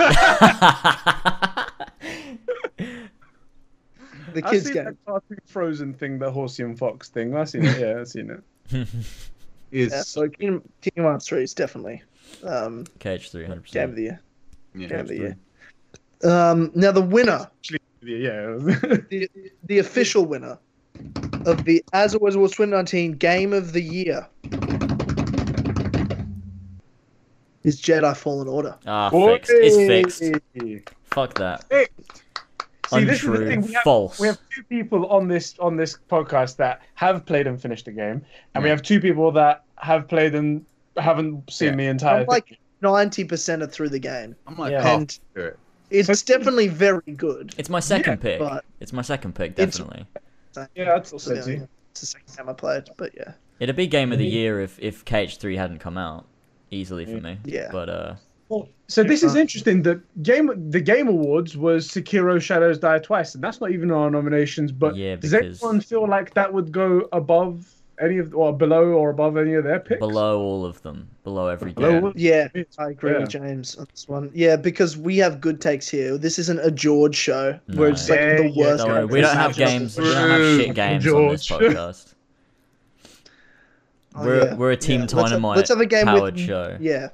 I've kids seen game. that cartoon Frozen thing, the Horsey and Fox thing. I've seen it. Yeah, I've seen it. Is Yeah, so Kingdom, Kingdom Hearts three is definitely um, KH three hundred game of the year. yeah, Game of the year. Um, now the winner. Actually, yeah. the, the official winner of the As Always Awards 2019 Game of the Year is Jedi Fallen Order. Ah, fixed. It's fixed. Fuck that. See, this is the Untrue. thing. We have, False. we have two people on this on this podcast that have played and finished the game, and we have two people that have played and haven't seen Yeah. the entire I'm like ninety percent of through the game, I'm like Yeah. and to it. it's definitely very good. It's my second pick. but- It's my second pick, definitely. Yeah, that's also it's the second time I played, but yeah, It'd be game of the year if if KH3 hadn't come out easily for me. Yeah. But uh, Well, So this is interesting. The game, the Game Awards was Sekiro: Shadows Die Twice, and that's not even on our nominations. But Yeah, does anyone feel like that would go above any of, or below, or above any of their picks? below all of them, below every Below game. yeah, I agree Yeah. with James on this one. Yeah, because we have good takes here. This isn't a George show where it's like Yeah, the worst. Don't worry, game we don't have games. We don't have shit True, games on this podcast. Oh, we're yeah. we're a team Yeah, let's have- let's have a game powered with- show. Yeah.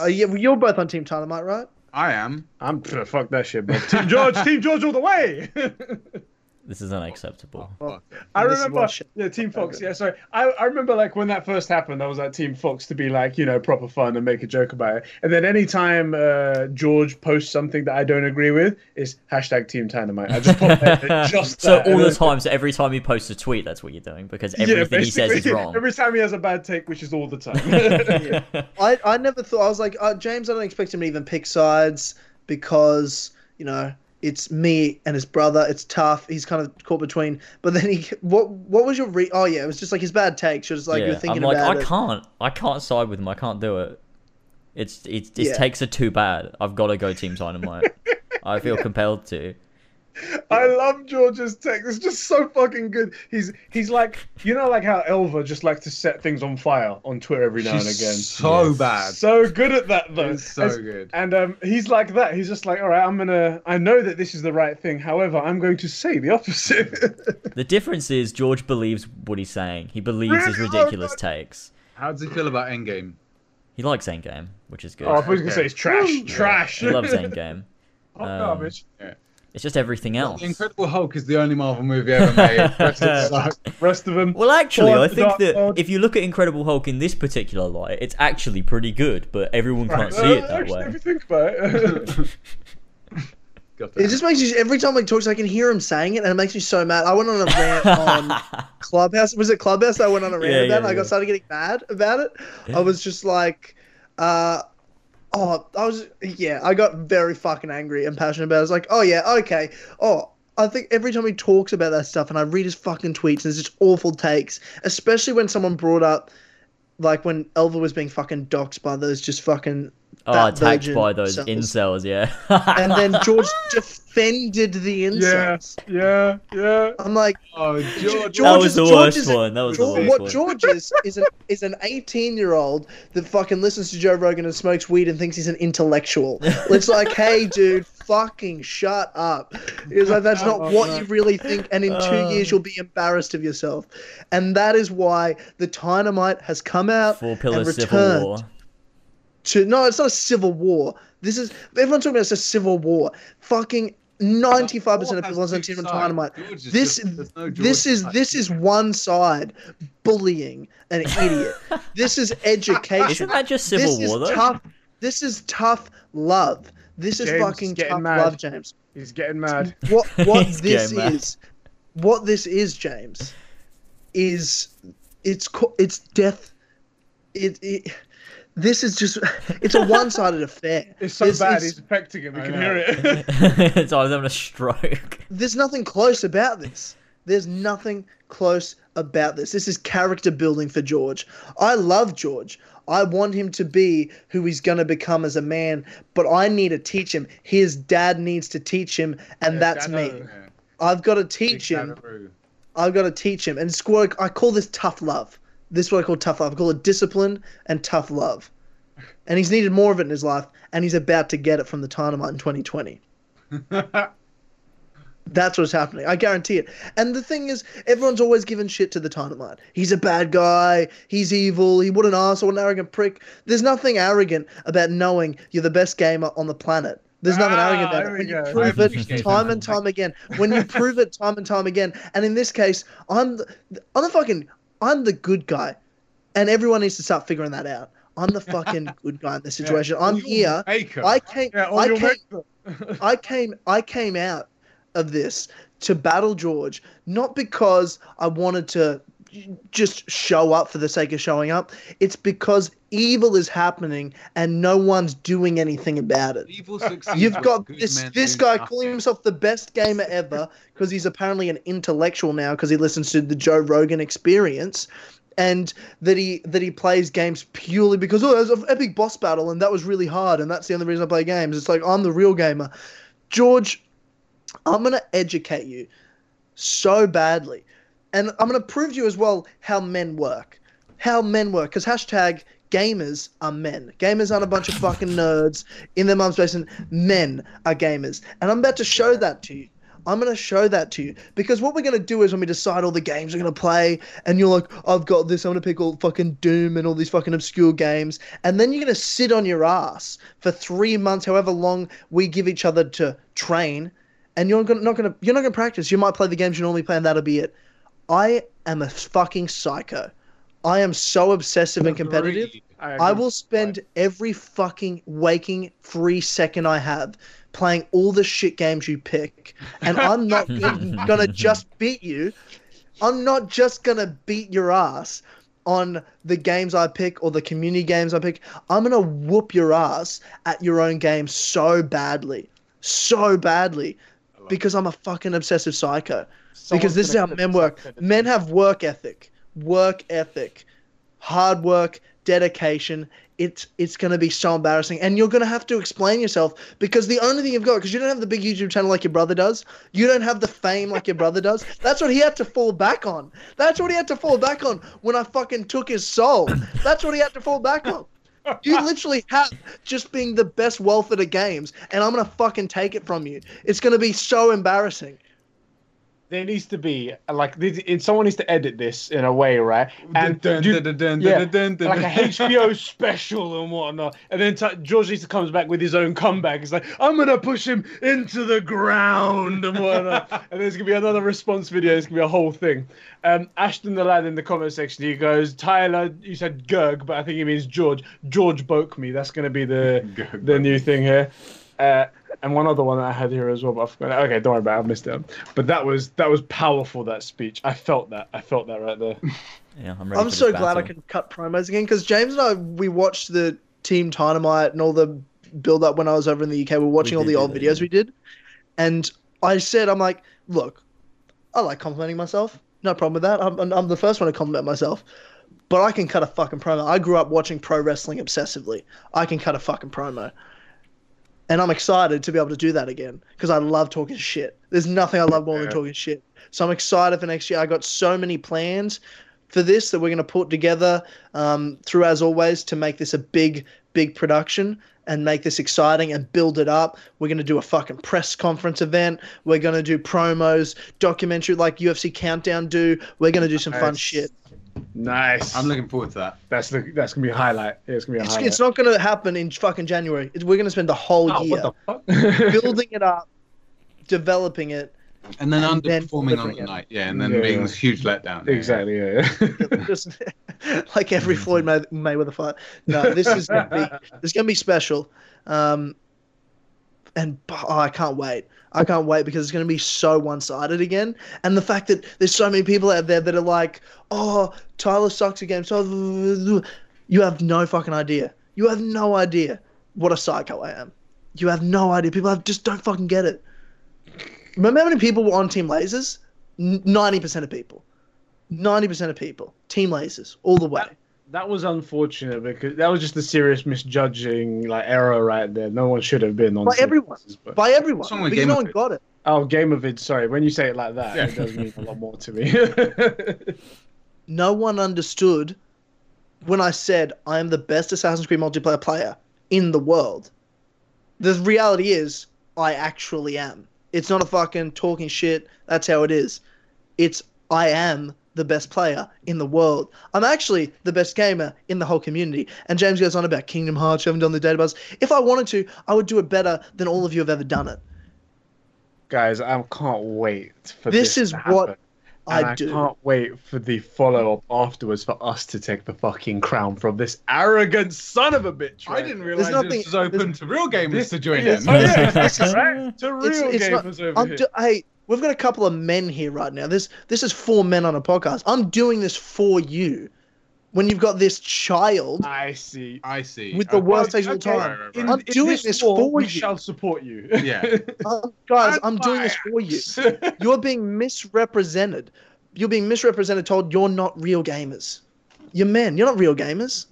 Uh, yeah, well, you're both on Team Dynamite, right? I am. I'm pff, fuck that shit, bro. Team George, Team George all the way. This is unacceptable. Well, I remember, what yeah, Team Fox. Yeah, sorry. I, I remember like when that first happened, I was at Team Fox to be like, you know, proper fun and make a joke about it. And then anytime uh, George posts something that I don't agree with, is hashtag Team Dynamite. I just pop there, just So that, all the then- time, so every time he posts a tweet, that's what you're doing because Yeah, everything he says is wrong. Every time he has a bad take, which is all the time. I, I never thought I was like uh, James. I don't expect him to even pick sides because you know it's me and his brother. It's tough. He's kind of caught between. But then he, what what was your re? Oh yeah, it was just like his bad takes. Just like yeah, were thinking I'm like, about I it. can't, I can't side with him. I can't do it. It's it's his Yeah. takes are too bad. I've got to go Team Dynamite. I feel compelled to. I love George's text. It's just so fucking good. He's he's like you know like how Elva just like to set things on fire on Twitter every now and again. so Yes. bad. So good at that though. It's so As- good. And um, he's like that. He's just like, all right, I'm gonna. I know that this is the right thing. However, I'm going to say the opposite. The difference is George believes what he's saying. He believes his Really? Oh, ridiculous God. takes. How does he feel about Endgame? He likes Endgame, which is good. oh, I thought he was gonna say it's trash, Yeah. trash. he loves Endgame. oh, Um, garbage. It's just everything else. The Incredible Hulk is the only Marvel movie ever made. Rest of. Rest of them. Well, actually, I think that World. if you look at Incredible Hulk in this particular light, it's actually pretty good, but everyone can't see it Uh, that actually, If way. you think about it. It just makes you every time he talks, I can hear him saying it, and it makes me so mad. I went on a rant on Clubhouse. Was it Clubhouse? that I went on a rant Yeah, about. yeah, it? I got started getting mad about it. I was just like, uh, oh, I was yeah. I got very fucking angry and passionate about. it. I was like, oh yeah, okay, oh. I think every time he talks about that stuff, and I read his fucking tweets, and it's just awful takes. Especially when someone brought up, like when Elva was being fucking doxxed by those just fucking oh, attacked by those cells. incels, yeah. and then George defended the yeah, yeah, yeah. I'm like, Oh, George. George that was is- the George worst is a- one. That was the George, worst what one. George is is an is an 18 year old that fucking listens to Joe Rogan and smokes weed and thinks he's an intellectual. It's like, hey, dude, fucking shut up. It's like that's not Oh, what no. you really think, and in two Uh. years you'll be embarrassed of yourself. And that is why the Dynamite has come out Four and Pillars Civil returned War. to no, it's not a civil war. This is everyone's talking about it's a civil war. Fucking ninety-five percent of people on two Team sides. Dynamite. George is This just- no this is this is one side bullying an idiot. this is education. Isn't that just Civil this War is though? tough. This is tough love. This is James is fucking getting tough mad. love, James. He's getting mad. What what this getting mad. is, what this is, James, is it's co- it's death. It, it this is just it's a one-sided affair. It's so This bad. is- He's affecting him. We can know. hear it. so I having a stroke. there's nothing close about this. There's nothing close about this. This is character building for George. I love George. I want him to be who he's going to become as a man, but I need to teach him. His dad needs to teach him, and that's me. Yeah. I've got to Big teach him. Kangaroo. I've got to teach him. And it's what I call this tough love. This is what I call tough love. I call it discipline and tough love. And he's needed more of it in his life, and he's about to get it from the Dynamite in 2020. That's what's happening. I guarantee it. And the thing is, everyone's always given shit to the Dynamite. He's a bad guy. He's evil. He what an asshole, an arrogant prick. There's nothing arrogant about knowing you're the best gamer on the planet. There's nothing Ah, arrogant about it. When you prove it time that. and time again. When you prove it time and time again. And in this case, I'm the, I'm the fucking I'm the good guy, and everyone needs to start figuring that out. I'm the fucking good guy in this situation. Yeah, I'm here. maker. I came. Yeah, I came. I came I came out of this to battle George not because I wanted to just show up for the sake of showing up. It's because evil is happening and no one's doing anything about it. Evil succeeds You've got this this guy nothing. calling himself the best gamer ever because he's apparently an intellectual now because he listens to the Joe Rogan experience and that he that he plays games purely because oh there's an epic boss battle and that was really hard and that's the only reason I play games. It's like I'm the real gamer. George, I'm gonna educate you so badly. And I'm gonna prove to you as well how men work. How men work. Because hashtag gamers are men. Gamers aren't a bunch of fucking nerds in their mum's basement. Men are gamers. And I'm about to show that to you. I'm going to show that to you. Because what we're going to do is when we decide all the games we're going to play, and you're like, I've got this, I'm going to pick all fucking Doom and all these fucking obscure games. And then you're going to sit on your ass for three months, however long we give each other to train. And you're not going to you're not going to practice. You might play the games you normally play, and that'll be it. I am a fucking psycho. I am so obsessive and competitive. Agreed. I will spend every fucking waking free second I have playing all the shit games you pick, and I'm not gonna gonna just beat you. I'm not just gonna beat your ass on the games I pick or the community games I pick. I'm gonna whoop your ass at your own game so badly, so badly, because I'm a fucking obsessive psycho. Because this is how men work. Men have work ethic, work ethic, hard work, dedication. It's it's going to be so embarrassing, and you're going to have to explain yourself because the only thing you've got because you don't have the big YouTube channel like your brother does. You don't have the fame like your brother does. That's what he had to fall back on. That's what he had to fall back on when I fucking took his soul. That's what he had to fall back on. You literally have just being the best wealth at the games, and I'm gonna fucking take it from you. It's gonna be so embarrassing. There needs to be like it, someone needs to edit this in a way, right? And Dun, dun, dun, yeah, like a. HBO special and whatnot. And then t- George Easter comes back with his own comeback. He's like, I'm gonna push him into the ground and whatnot. and there's gonna be another response video. It's gonna be a whole thing. Um, Ashton the lad in the comment section, he goes, Tyler, you said Gerg, but I think he means George. George boke me. That's gonna be the the new thing here. Uh, and one other one that I had here as well, but I forgot. Okay, don't worry about it. I missed it. But that was that was powerful. That speech. I felt that. I felt that right there. Yeah, I'm ready. I'm for so this glad I can cut promos again because James and I we watched the Team Dynamite and all the build up when I was over in the UK. We were watching all the old that, videos yeah. we did, and I said, I'm like, look, I like complimenting myself. No problem with that. I'm, I'm the first one to compliment myself. But I can cut a fucking promo. I grew up watching pro wrestling obsessively. I can cut a fucking promo. And I'm excited to be able to do that again because I love talking shit. There's nothing I love more than talking shit. So I'm excited for next year. I got so many plans for this that we're going to put together um, through, as always, to make this a big, big production and make this exciting and build it up. We're going to do a fucking press conference event. We're going to do promos, documentary like UFC Countdown do. We're going to do some fun shit. Nice. I'm looking forward to that. That's the that's gonna be a highlight. It's gonna be a It's, highlight. it's not going to happen in fucking January. It's, we're going to spend the whole Oh, year what the fuck? building it up, developing it. And then And then underperforming on the it. night, yeah, and then Yeah, being yeah. this huge letdown. Yeah, exactly. Yeah. yeah. Just like every Floyd May- Mayweather fight. No, this is gonna be this is gonna be special. Um, and oh, I can't wait. I can't wait because it's going to be so one-sided again. And the fact that there's so many people out there that are like, "Oh, Tyler sucks again. So oh, you have no fucking idea. You have no idea what a psycho I am. You have no idea. People have, just don't fucking get it. Remember how many people were on Team Lasers? Ninety percent of people. Ninety percent of people. Team Lasers all the way. That was unfortunate because that was just a serious misjudging like error right there. No one should have been on. By Team everyone. But- By everyone. What's wrong Because no one Gamervid? got it. Oh, Gamervid. Sorry, when you say it like that, Yeah. it does mean a lot more to me. no one understood when I said I am the best Assassin's Creed multiplayer player in the world. The reality is, I actually am. It's not a fucking talking shit. That's how it is. It's I am the best player in the world. I'm actually the best gamer in the whole community. And James goes on about Kingdom Hearts. You haven't done the database. If I wanted to, I would do it better than all of you have ever done it. Guys, I can't wait for This this. is to what- happen. And I I can't wait for the follow up afterwards for us to take the fucking crown from this arrogant son of a bitch. I didn't here. realize nothing- this was open to real gamers This- to join in. oh, yeah, exactly, right? To real It's- it's not- over I'm here. do- hey, we've got a couple of men here right now. This this is four men on a podcast. I'm doing this for you. When you've got this child, I see. I see. With the Okay. worst all Okay, time. Right, right, in- right. I'm in doing this this war, for we you. shall support you. Yeah. um, guys, I'm doing this for you. You're being misrepresented. You're being misrepresented. Told you're not real gamers. You're men. You're not real gamers.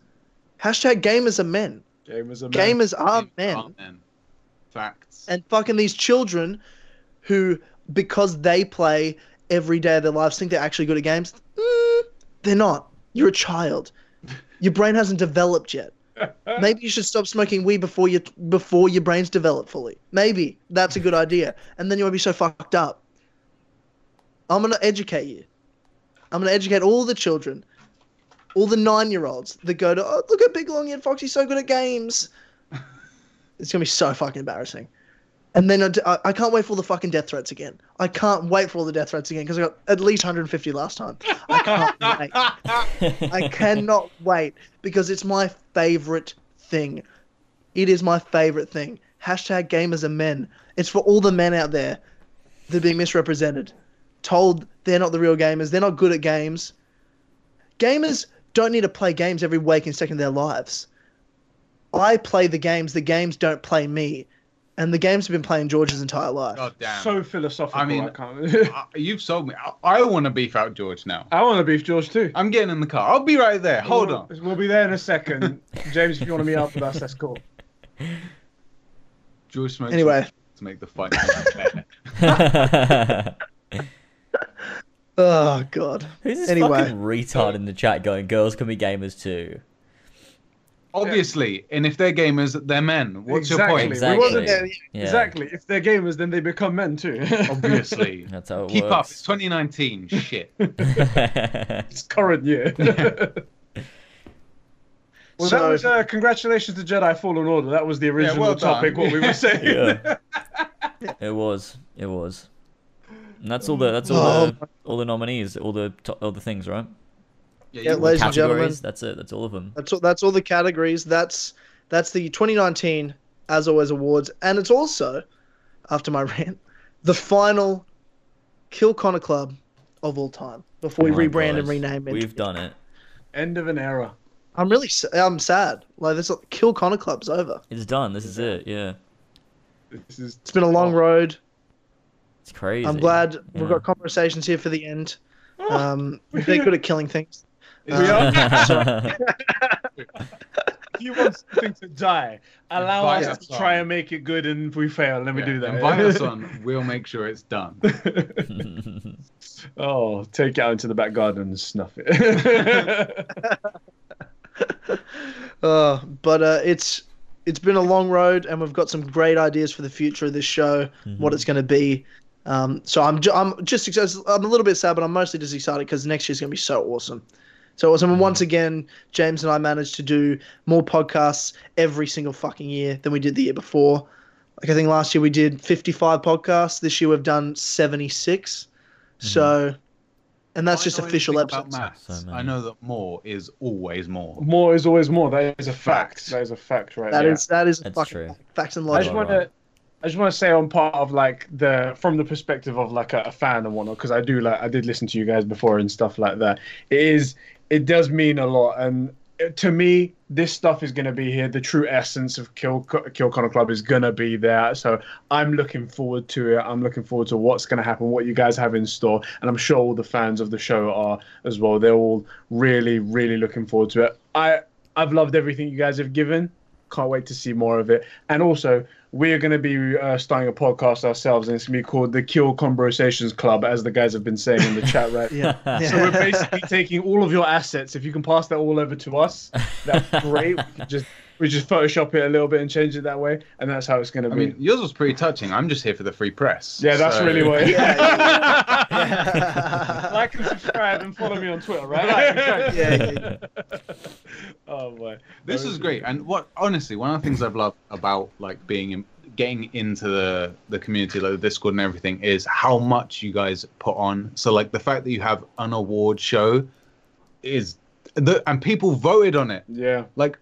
Hashtag gamers are men. Gamers are men. Gamers are Gamers men. are men. Facts. and fucking these children who because they play every day of their lives think they're actually good at games mm, they're not. You're a child. Your brain hasn't developed yet. Maybe you should stop smoking weed before you before your brain's developed fully. Maybe that's a good idea. And then you won't be so fucked up. I'm going to educate you. I'm going to educate all the children all the nine year olds that go to oh look at big long eared foxy's so good at games. It's going to be so fucking embarrassing and then I, I can't wait for all the fucking death threats again. I can't wait for all the death threats again because I got at least 150 last time. I can't wait. I cannot wait because it's my favorite thing. It is my favorite thing. Hashtag gamers are men. It's for all the men out there that are being misrepresented, told they're not the real gamers, they're not good at games. Gamers don't need to play games every waking second of their lives. I play the games, the games don't play me. And the games have been playing George's entire life. God damn. so philosophical. I I mean- mean, can't. Uh, You've sold me. I, I want to beef out George now. I want to beef George too. I'm getting in the car. I'll be right there. Hold We'll- on. We'll be there in a second. James, if you want to meet up with us, that's cool. George smokes Anyway. to make the fight fair. Oh god. Who's this Anyway. fucking retard in the chat going, girls can be gamers too? Obviously, and if they're gamers, they're men. What's your point? Exactly. We wasn't Yeah, Yeah. Exactly. If they're gamers, then they become men too. Obviously. That's how it Keep up. It's 2019. Shit. it's current year. well, that So- was uh, congratulations to Jedi Fallen Order. That was the original well topic. What we were saying. yeah. It was. It was. And that's all the that's all Oh. the all the nominees, all the to- all the things, right? Yeah, Yeah, ladies and gentlemen. That's it. That's all of them. That's all, that's all the categories. That's that's the 2019 As Always Awards, and it's also, after my rant, the final Kill Connor Club of all time. Before we Oh my rebrand God. and rename it, We've done it. End of an era. I'm really s- I'm sad. Like this Kill Connor Club's over. It's done. This is it. Yeah. This is It's been a long road. It's crazy. I'm glad we've got conversations here for the end. Um, they're good at killing things. We are. If you want something to die, allow Invite us us to try on. and make it good. And if we fail, let me Yeah, do that. Invite us on. We'll make sure it's done. oh, take it out into the back garden and snuff it. Uh, but uh, it's it's been a long road, and we've got some great ideas for the future of this show, what it's going to be. Um, so I'm ju- I'm just excited. I'm a little bit sad, but I'm mostly just excited because next year's going to be so awesome. So awesome. And once mm. again, James and I managed to do more podcasts every single fucking year than we did the year before. Like I think last year we did 55 podcasts. This year we've done 76. Mm-hmm. So, and that's I just official anything about episodes. maths, So I know that more is always more. more is always more. That is a fact. Fact. That is a fact, right That there. is that is That's fucking true. fact. facts and I just want right. to. I just want to say on part of like the from the perspective of like a, a fan and whatnot because I do like I did listen to you guys before and stuff like that. It is it does mean a lot and to me this stuff is going to be here. The true essence of Kill Kill Connor Club is going to be there. So I'm looking forward to it. I'm looking forward to what's going to happen, what you guys have in store, and I'm sure all the fans of the show are as well. They're all really really looking forward to it. I I've loved everything you guys have given. Can't wait to see more of it. And also, we are going to be uh, starting a podcast ourselves, and it's going to be called the Kill Conversations Club, as the guys have been saying in the chat, right? Yeah. So we're basically taking all of your assets. If you can pass that all over to us, that's great. We can just we just Photoshop it a little bit and change it that way, and that's how it's going to be. I be. mean, yours was pretty touching. I'm just here for the free press. yeah, that's so- really what. it is. Yeah, like and subscribe and follow me on Twitter, right? Yeah, yeah, Oh boy. This is great, and what honestly, one of the things I've loved about like being in, getting into the the community, like the Discord and everything, is how much you guys put on. So like the fact that you have an award show is the and people voted on it. Yeah. Like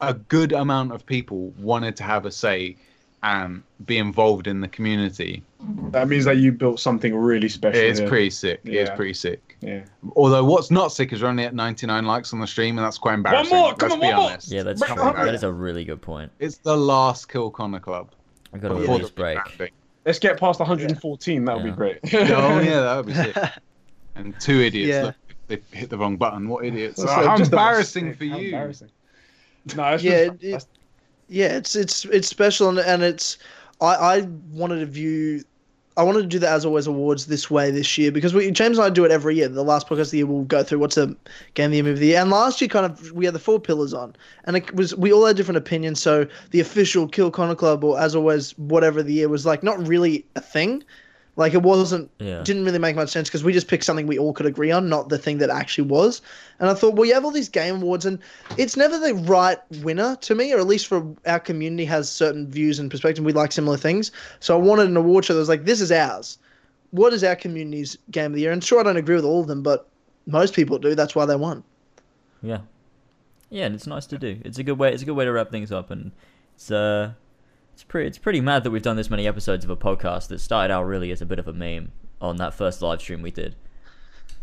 a good amount of people wanted to have a say and be involved in the community. That means that you built something really special. It's pretty sick. It's pretty sick. Yeah. Although what's not sick is we're only at 99 likes on the stream, and that's quite embarrassing. One more, come Let's on, be one more. Yeah, that's Break true. the hundred. That is a really good point. It's the last Kill Connor Club. I got to Yeah. before release the break. rebranding. Let's get past 114. That would Yeah. be great. oh yeah, that would be sick. And two idiots. Yeah. Look, they hit the wrong button. What idiots? That's Oh, like how embarrassing for How you. embarrassing. No, it's Yeah, just- it- Yeah, it's it's it's special and, and it's I I wanted to view I wanted to do the As Always Awards this way this year because we James and I do it every year. The last podcast of the year we'll go through what's a game of the year, movie of the year. And last year kind of we had the four pillars on. And it was we all had different opinions. So the official Kill Connor Club or As Always whatever the year was like not really a thing. Like it wasn't Yeah. didn't really make much sense because we just picked something we all could agree on, not the thing that actually was. And I thought, well, you have all these game awards, and it's never the right winner to me, or at least for our community has certain views and perspective. We like similar things, so I wanted an award show that was like, this is ours. What is our community's game of the year? And sure, I don't agree with all of them, but most people do. That's why they won. Yeah, yeah, and it's nice to do. It's a good way. It's a good way to wrap things up, and it's uh, it's pretty. It's pretty mad that we've done this many episodes of a podcast that started out really as a bit of a meme on that first live stream we did.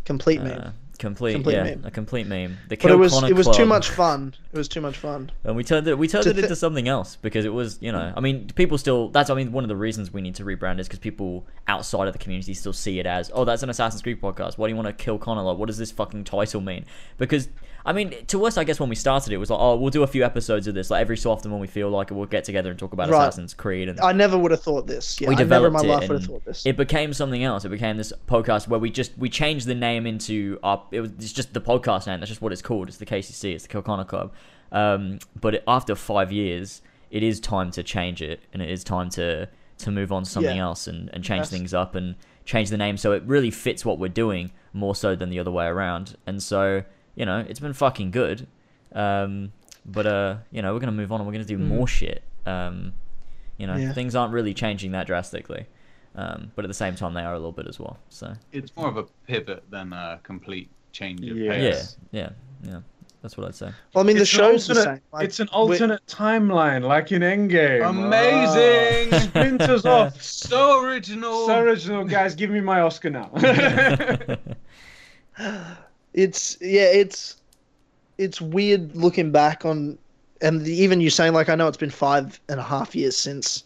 Complete meme. Uh, complete, Complete yeah, meme. a complete meme. The but Kill it was Connor it was too much fun. It was too much fun. And we turned it we turned To it thi- into something else because it was, you know, I mean, people still that's I mean one of the reasons we need to rebrand is because people outside of the community still see it as, oh, that's an Assassin's Creed podcast. Why do you want to kill Connor? Like, what does this fucking title mean? Because I mean, to us, I guess when we started, it was like, oh, we'll do a few episodes of this. Like every so often when we feel like it, we'll get together and talk about Right. Assassin's Creed. And I never would have thought this. Yeah, we I never in developed my it, life would have thought this. it became something else. It became this podcast where we just we changed the name into our. It was it's just the podcast name. That's just what it's called. It's the KCC. It's the Kill Connor Club. Um, but it, after five years, it is time to change it, and it is time to to move on to something Yeah. else and, and change things up and change the name so it really fits what we're doing more so than the other way around. And so you know, it's been fucking good. Um, but uh, you know, we're gonna move on and we're gonna do more shit. Um, you know, Yeah. things aren't really changing that drastically. Um, but at the same time, they are a little bit as well. So It's more of a pivot than a complete change of Yeah. yeah, pace. yeah, yeah. That's what I'd say. well, I mean, the It's an show's the alternate- same. Like, it's an we're- alternate timeline, like in Endgame. Amazing! Splinters off. So original. So original, guys. Give me my Oscar now. it's yeah it's it's weird looking back on and the, even you saying like i know it's been five and a half years since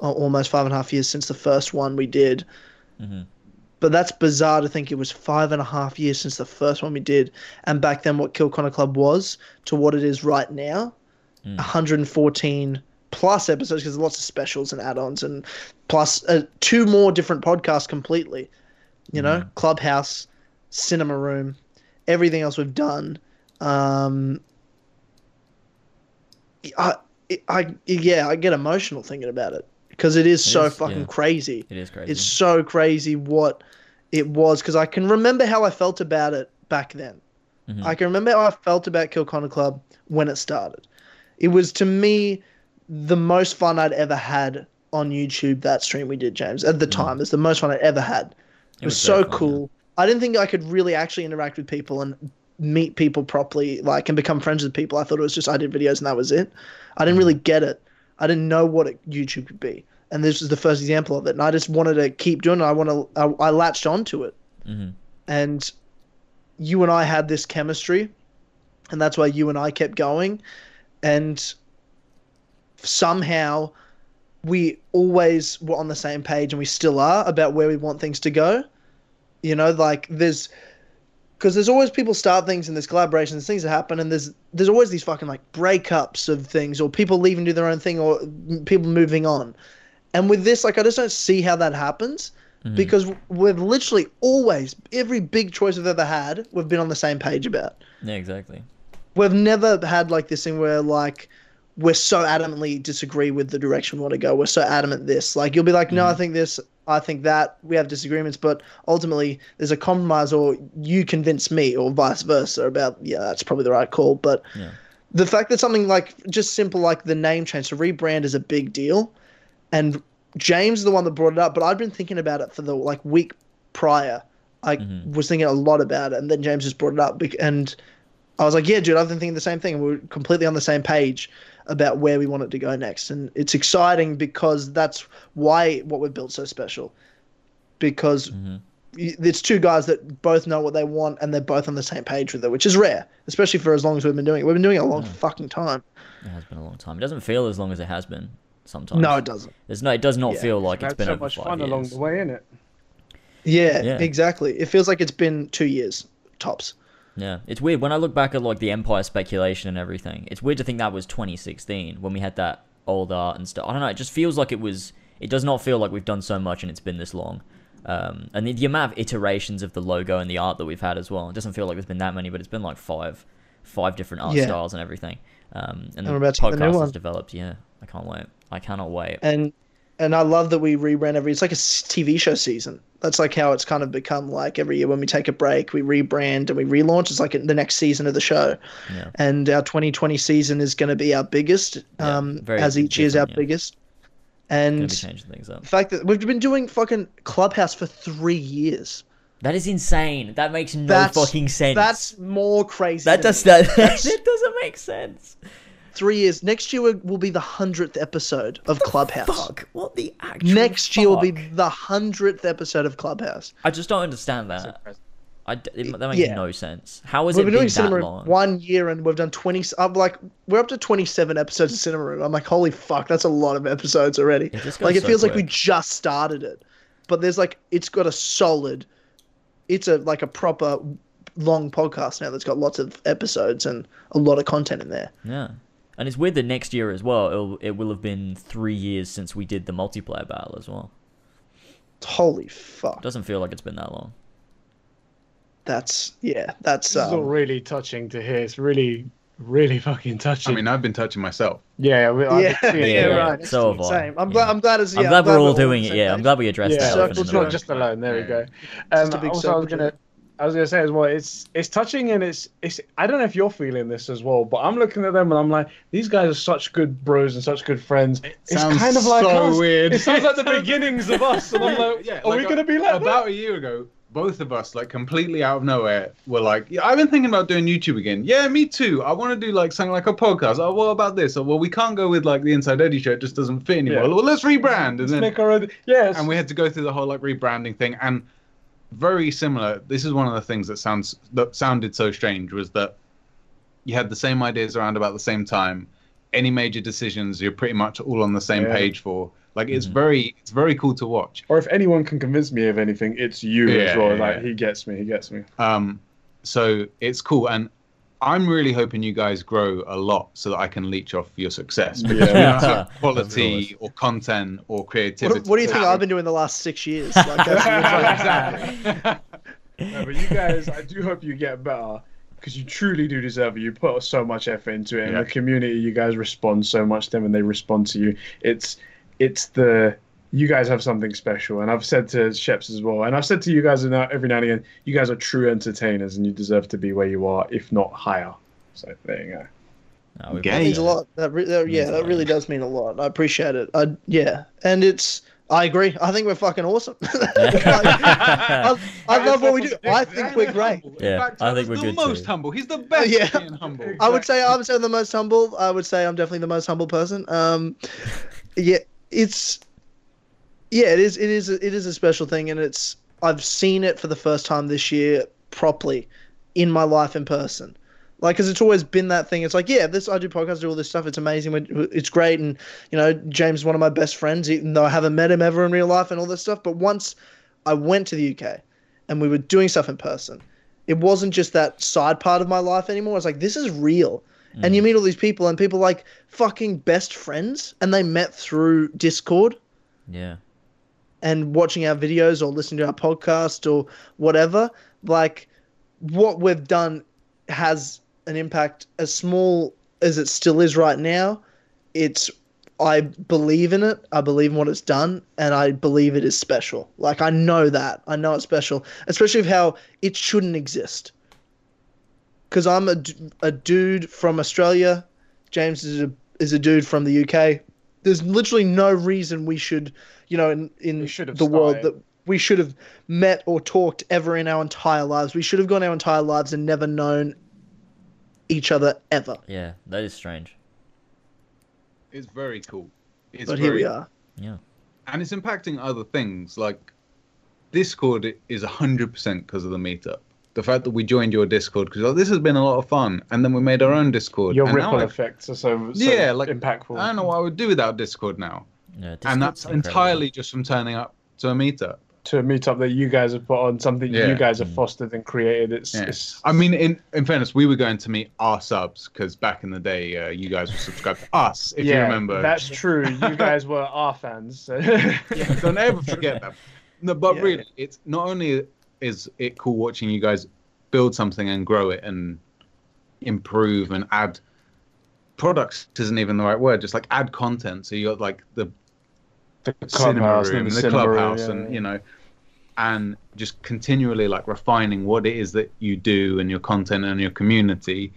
or almost five and a half years since the first one we did Mhm. but that's bizarre to think it was five and a half years since the first one we did and back then what kill connor club was to what it is right now Mm. 114 plus episodes because there's lots of specials and add-ons and plus uh, two more different podcasts completely you know Mm. clubhouse cinema room everything else we've done um I, I yeah i get emotional thinking about it because it is It so is, fucking yeah. crazy. It is crazy. it's so crazy what it was because i can remember how i felt about it back then. Mhm. i can remember how i felt about kill connor club when it started. It was to me the most fun i'd ever had on youtube that stream we did james at the time. It's the most fun i'd ever had. It, was, was so very fun, cool i didn't think i could really actually interact with people and meet people properly like and become friends with people. I thought it was just i did videos and that was it. I didn't really get it. I didn't know what it, youtube could be. And this was the first example of it. And i just wanted to keep doing it. I want to I, I latched onto it. Mhm. and you and I had this chemistry, and that's why you and I kept going, and somehow we always were on the same page, and we still are about where we want things to go. You know, like there's because there's always people start things and there's collaborations, there's things that happen, and there's there's always these fucking like breakups of things, or people leaving to do their own thing, or people moving on. And with this, like, I just don't see how that happens Mhm. because we've literally always every big choice we've ever had we've been on the same page about Yeah, exactly. we've never had like this thing where like we're so adamantly disagree with the direction we want to go we're so adamant this like you'll be like no i think this i think that we have disagreements but ultimately there's a compromise or you convince me or vice versa about yeah that's probably the right call but Yeah. the fact that something like just simple like the name change to rebrand is a big deal and James is the one that brought it up, but I'd been thinking about it for the like week prior. I Mhm. was thinking a lot about it, and then James just brought it up, and I was like, "Yeah, dude, I've been thinking the same thing. We're completely on the same page about where we want it to go next, and it's exciting because that's why what we've built so special. Because Mhm. it's two guys that both know what they want, and they're both on the same page with it, which is rare, especially for as long as we've been doing it. We've been doing it a long fucking time. It has been a long time. It doesn't feel as long as it has been. Sometimes. No, it doesn't. There's no. It does not Yeah. feel like it's Had been so over much five fun years. along the way, innit? Yeah, Yeah. exactly. It feels like it's been two years tops. Yeah, it's weird when I look back at like the Empire speculation and everything. It's weird to think that was 2016 when we had that old art and stuff. I don't know. It just feels like it was. It does not feel like we've done so much and it's been this long. Um, and the, the amount of iterations of the logo and the art that we've had as well. It doesn't feel like there's been that many, but it's been like five, five different art Yeah. styles and everything. Um, and we're the about to the new podcast has developed. Yeah, I can't wait. I cannot wait. and and I love that we rebrand every. It's like a TV show season. That's like how it's kind of become. Like every year when we take a break, we rebrand and we relaunch. It's like the next season of the show. Yeah. And our 2020 season is going to be our biggest, Yeah, um, very as each year's our yeah. biggest. And the changing things up. fact that we've been doing fucking Clubhouse for three years. That is insane. That makes no That's fucking sense. That's more crazy. that does that. That doesn't make sense. Three years. Next year will- will be the hundredth episode of Clubhouse. Fuck. What the actual Next year will be the hundredth episode of Clubhouse. I just don't understand that. I d it, that makes Yeah. no sense. How has We've it been been doing that Cinema long? one year and we've done 20. I'm like, we're up to 27 episodes of Cinema Room. I'm like, holy fuck, that's a lot of episodes already. It like, it so feels like we just started it. But there's like, it's got a solid, it's a like a proper long podcast now that's got lots of episodes and a lot of content in there. Yeah, and it's weird that next year as well. It'll, it will have been three years since we did the multiplayer battle as well. Holy fuck. It doesn't feel like it's been that long. That's, yeah, that's, This is all um, really touching to hear. It's really, really fucking touching. I mean, I've been touching myself. yeah, I've yeah, been yeah, yeah. right. So It's have I. Same. I'm Yeah. glad, I'm glad it's, I'm yeah, glad we're all doing it. Yeah, I'm glad we addressed Yeah, that. circle elephant in it's the not just alone. There we Yeah. go. Just Um, a big also, I was gonna, I was gonna say as well. It's it's touching and it's it's. I don't know if you're feeling this as well, but I'm looking at them and I'm like, these guys are such good bros and such good friends. it's sounds kind of like so us. weird. It sounds like the beginnings of us, and I'm like, Yeah, are we like, gonna be like about that? a year ago? Both of us, like completely out of nowhere, were like, "Yeah, I've been thinking about doing YouTube again." Yeah, me too. I want to do like something like a podcast. Oh, what about this? Or well, we can't go with like the Inside Eddie show; it just doesn't fit anymore. Yeah. Well, let's rebrand, and Let's then make our own. Yes. and we had to go through the whole like rebranding thing and very similar this is one of the things that sounds that sounded so strange was that you had the same ideas around about the same time any major decisions you're pretty much all on the same Yeah. page for like it's Mhm. very it's very cool to watch or if anyone can convince me of anything, it's you as well. yeah, like yeah. he gets me. He gets me. um so it's cool and i'm really hoping you guys grow a lot so that i can leech off your success Because Of of quality or content or creativity What, what do you think I've been doing the last six years? Like, that's exactly No, but you guys, I do hope you get better because you truly do deserve it. You put so much effort into it, and Yeah. the community, you guys respond so much to them, and they respond to you. It's, it's the you guys have something special, and I've said to Sheps as well, and I've said to you guys every now and again, you guys are true entertainers, and you deserve to be where you are, if not higher. So there you go. No, we That means a lot. That, re- that yeah, that really does mean a lot. I appreciate it. I, yeah, and it's. I agree. I think we're fucking awesome. Like, I, I love what we do. I think we're great. Yeah, I think we're the good most too. humble. He's the best Yeah. at being humble. I would say I'm the most humble. I would say I'm definitely the most humble person. Um, yeah, it's yeah, it is. It is. It is a special thing, and it's. I've seen it for the first time this year properly in my life in person. Like, because it's always been that thing. It's like, yeah, this I do podcasts, do all this stuff. It's amazing. It's great, and you know, James is one of my best friends, even though I haven't met him ever in real life and all this stuff. But once I went to the UK, and we were doing stuff in person, it wasn't just that side part of my life anymore. It's like this is real. And you mm. meet all these people, and people like fucking best friends, and they met through Discord Yeah. And watching our videos or listening to our podcast or whatever. Like, what we've done has an impact as small as it still is right now. It's I believe in it. I believe in what it's done, and I believe it is special. Like I know that. I know it's special, especially of how it shouldn't exist. Because I'm a, a dude from Australia. James is a is a dude from the UK. There's literally no reason we should, you know, in in We should have the world that we should have met or talked ever in our entire lives. We should have gone our entire lives and never known each other ever. Yeah, that is strange. It's very cool. It's but very, here we are. Yeah. and it's impacting other things. Like Discord is hundred percent because of the meetup. The fact that we joined your Discord because oh, this has been a lot of fun, and then we made our own Discord. Your and ripple I- effects are so, so Yeah, like impactful. I don't know what I would do without Discord now, Yeah. and that's incredible. entirely just from turning up to a meetup. to a meetup that you guys have put on, something Yeah. you guys have Mm. fostered and created. It's, Yeah. it's I mean, in in fairness, we were going to meet our subs because back in the day, uh, you guys were subscribed to us. If yeah, you remember, that's true. You guys were our fans. So. Yeah, don't ever forget that. No, but Yeah. really, it's not only is it cool watching you guys build something and grow it and improve and add products isn't even the right word, just like add content. So you got like the the cinema room, the the cinema room, clubhouse, yeah, and you know, and just continually like refining what it is that you do and your content and your community,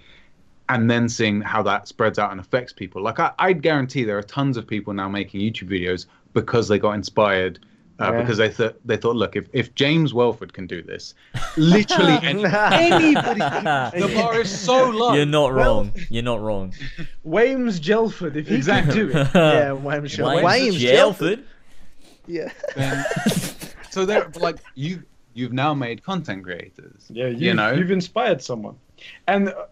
and then seeing how that spreads out and affects people. Like I, I'd guarantee there are tons of people now making YouTube videos because they got inspired. Uh, Yeah. Because they thought they thought, look, if, if James Welford can do this, literally anybody, can. the bar is so low. You're not Well- wrong. You're not wrong. Wames Jelford, if he Exactly. can do it. yeah, Wames Jelford. Wayne's Wayne's Gelford. Yeah. then, so they're like you you've now made content creators. Yeah, you, you know. you've inspired someone. And uh,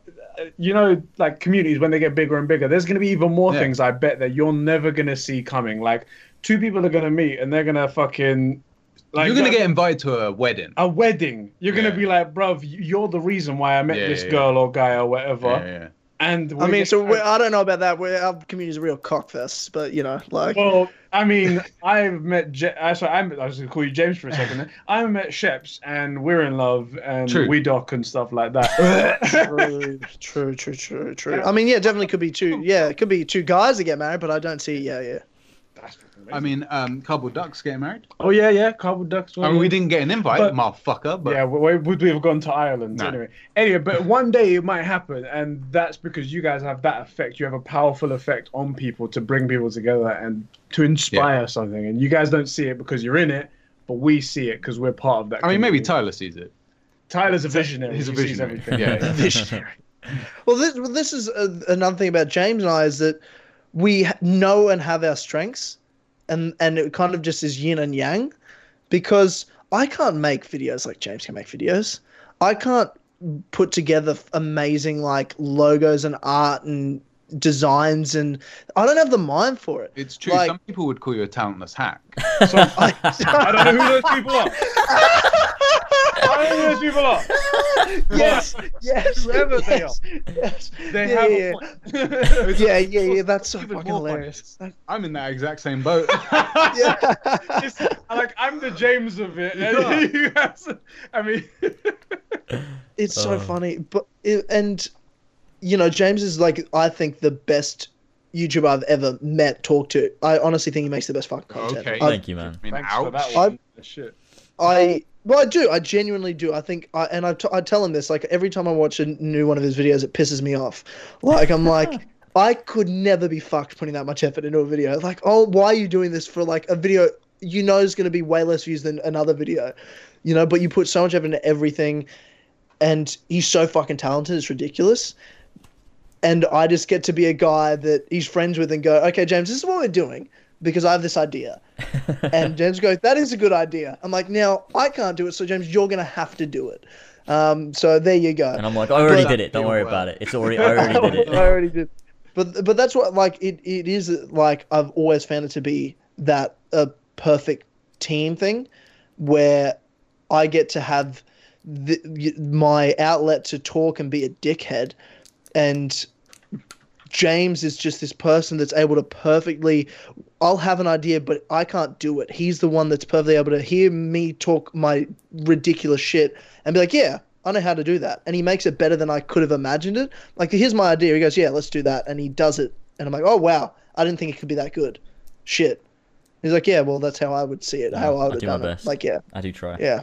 you know, like communities when they get bigger and bigger, there's going to be even more Yeah. things I bet that you're never going to see coming. Like two people are going to meet and they're going to fucking like You're gonna like, get invited to a wedding. a wedding. You're going Yeah. to be like, bruv, you're the reason why I met Yeah, this yeah, girl or guy or whatever. Yeah, yeah. And I we're mean, so we're, I don't know about that. We're, our community's a real cockfest, but you know, like, Well, I mean, I've met. J- uh, sorry, I'm, I was going to call you James for a second. I've met Sheps, and we're in love, and True. we dock and stuff like that. true, true, true, true, true. I mean, yeah, definitely could be two. Yeah, it could be two guys that get married, but I don't see. Yeah, yeah. That's I mean, um, Couple Ducks getting married. oh yeah, yeah, carbon ducks. I mean, we didn't get an invite, But- motherfucker. But yeah, why would we have gone to Ireland No. anyway? Anyway, but one day it might happen, and that's because you guys have that effect. You have a powerful effect on people to bring people together and to inspire something. And you guys don't see it because you're in it, but we see it because we're part of that. I mean, maybe. Tyler sees it. Tyler's a visionary. He's a He sees visionary. everything. Yeah. Visionary. Well, this well, this is uh another thing about James and I is that we know and have our strengths, and and it kind of just is yin and yang, because I can't make videos like James can make videos. I can't put together amazing like logos and art and designs, and I don't have the mind for it. It's true. Like- Some people would call you a talentless hack. So, I, I don't know who those people are. I don't know who those people are. yes, yes, Whoever they yes, yes. They yeah, have yeah, a point. yeah, yeah, yeah. That's so Even fucking more funny hilarious. is, I'm in that exact same boat. yeah. It's, like I'm the James of it. You you guys, I mean, It's so Oh. funny, but it, and you know, James is like I think the best YouTuber I've ever met, talked to. I honestly think he makes the best fucking content. Okay. I, Thank you, man. I mean, thanks for that ouch. one. Shit. I well, I do. I genuinely do. I think, I, and I, t- I tell him this like every time I watch a new one of his videos, it pisses me off. Like I'm like. I could never be fucked putting that much effort into a video. Like, oh, why are you doing this for like a video you know is going to be way less views than another video, you know? But you put so much effort into everything, and he's so fucking talented. It's ridiculous. And I just get to be a guy that he's friends with and go, okay, James, this is what we're doing because I have this idea. and James goes, that is a good idea. I'm like, now I can't do it, so James, you're going to have to do it. Um, so there you go. And I'm like, I already But- did it. Don't worry about it. It's already. I already did I it. already did. But but that's what like it, it is like I've always found it to be that a perfect team thing where I get to have the, my outlet to talk and be a dickhead and James is just this person that's able to perfectly I'll have an idea but I can't do it. He's the one that's perfectly able to hear me talk my ridiculous shit and be like, "Yeah, I know how to do that." And he makes it better than I could have imagined it. Like, here's my idea. He goes, "Yeah, let's do that." And he does it. And I'm like, "Oh, wow. I didn't think it could be that good." Shit. He's like, "Yeah, well, that's how I would see it. How I I would have do my done it." best. Like, yeah. I do try. Yeah.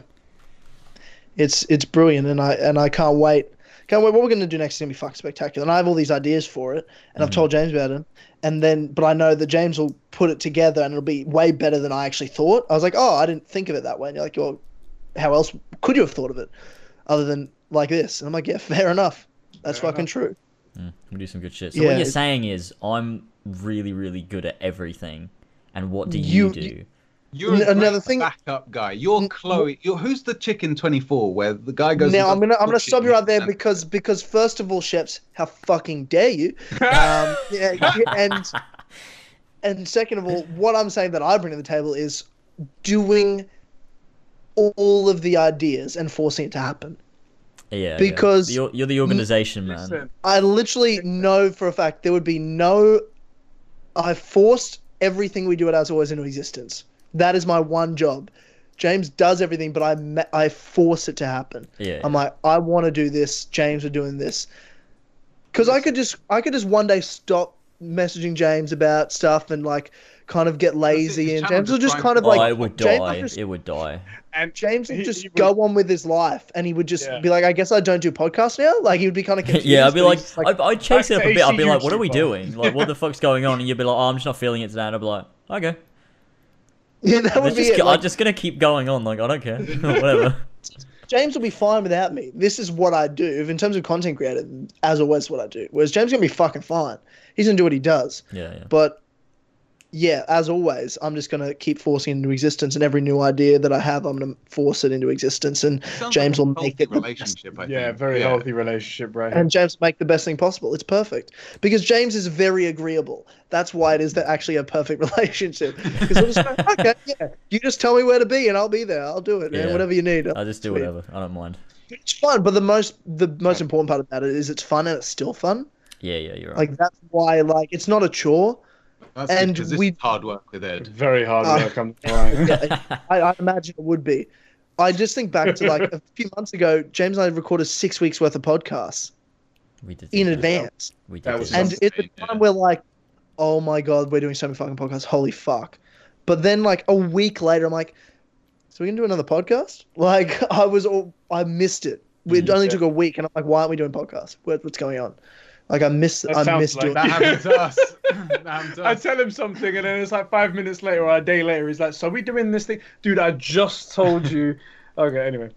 It's it's brilliant and I and I can't wait okay, well, what we're going to do next is going to be fucking spectacular. And I have all these ideas for it, and I've Mm. told James about them. And then, but I know that James will put it together and it'll be way better than I actually thought. I was like, oh, I didn't think of it that way. And you're like, well, how else could you have thought of it other than like this? And I'm like, yeah, fair enough. That's Fair fucking true. Mm, we do some good shit. So Yeah, what you're saying is, I'm really, really good at everything. And what do you, You- do? You're N- a another great thing- backup guy. You're Chloe. You're who's the chick in 24 where the guy goes. Now I'm gonna I'm gonna stop you right there and- because because first of all, Sheps, how fucking dare you? Um, yeah, and and second of all, what I'm saying that I bring to the table is doing all of the ideas and forcing it to happen. Yeah, Because- yeah. You're, you're the organization man. I literally know for a fact there would be no. I forced everything we do at As Always into existence. That is my one job. James does everything, but I ma- I force it to happen. Yeah, I'm like, I want to do this. James are doing this. Because I could just, I could just one day stop messaging James about stuff and like kind of get lazy, and James will just kind of like, oh, it would die. would just, It would die. and James would he- just he would- go on with his life, and he would just Yeah. be like, I guess I don't do podcasts now. Like he would be kind of confused. yeah, I'd be but like, I'd, I'd chase it up a bit. I'd be AC like, what are we doing? Like, what the fuck's going on? And you'd be like, oh, I'm just not feeling it today. And I'd be like, okay. yeah, that would be just it. Like, I'm just gonna keep going on. Like, I don't care. Whatever. James will be fine without me. This is what I do. In terms of content creator, as always, what I do. Whereas James gonna be fucking fine. He's gonna do what he does. Yeah, yeah. But yeah, as always, I'm just gonna keep forcing it into existence, and every new idea that I have, I'm gonna force it into existence, and James like will make it the relationship. I yeah, think. very Yeah. healthy relationship, right? and James will make the best thing possible. It's perfect because James is very agreeable. That's why it is that actually a perfect relationship. Because we'll just go, okay, yeah, you just tell me where to be, and I'll be there. I'll do it, man. Yeah. Whatever you need. I'll just do Sweet. whatever. I don't mind. It's fun, but the most the most important part about it is it's fun and it's still fun. Yeah, yeah, you're right. Like that's why like it's not a chore. That's and because this we- hard work with Ed. very hard Uh, work. I'm lying. Yeah, I, I imagine it would be. I just think back to like a few months ago, James and I recorded six weeks worth of podcasts we did in do advance, We did That do was that. and something, at the time we're like, "Oh my god, we're doing so many fucking podcasts! Holy fuck!" But then like a week later, I'm like, "So we can do another podcast?" Like I was, all, I missed it. It Mm. only Yeah. took a week, and I'm like, "Why aren't we doing podcasts? What, what's going on?" Like I miss, That I sounds missed like doing. That happened to us. That happened to I us. tell him something, and then it's like five minutes later or a day later, he's like, "So we doing this thing, dude? I just told you." okay, anyway,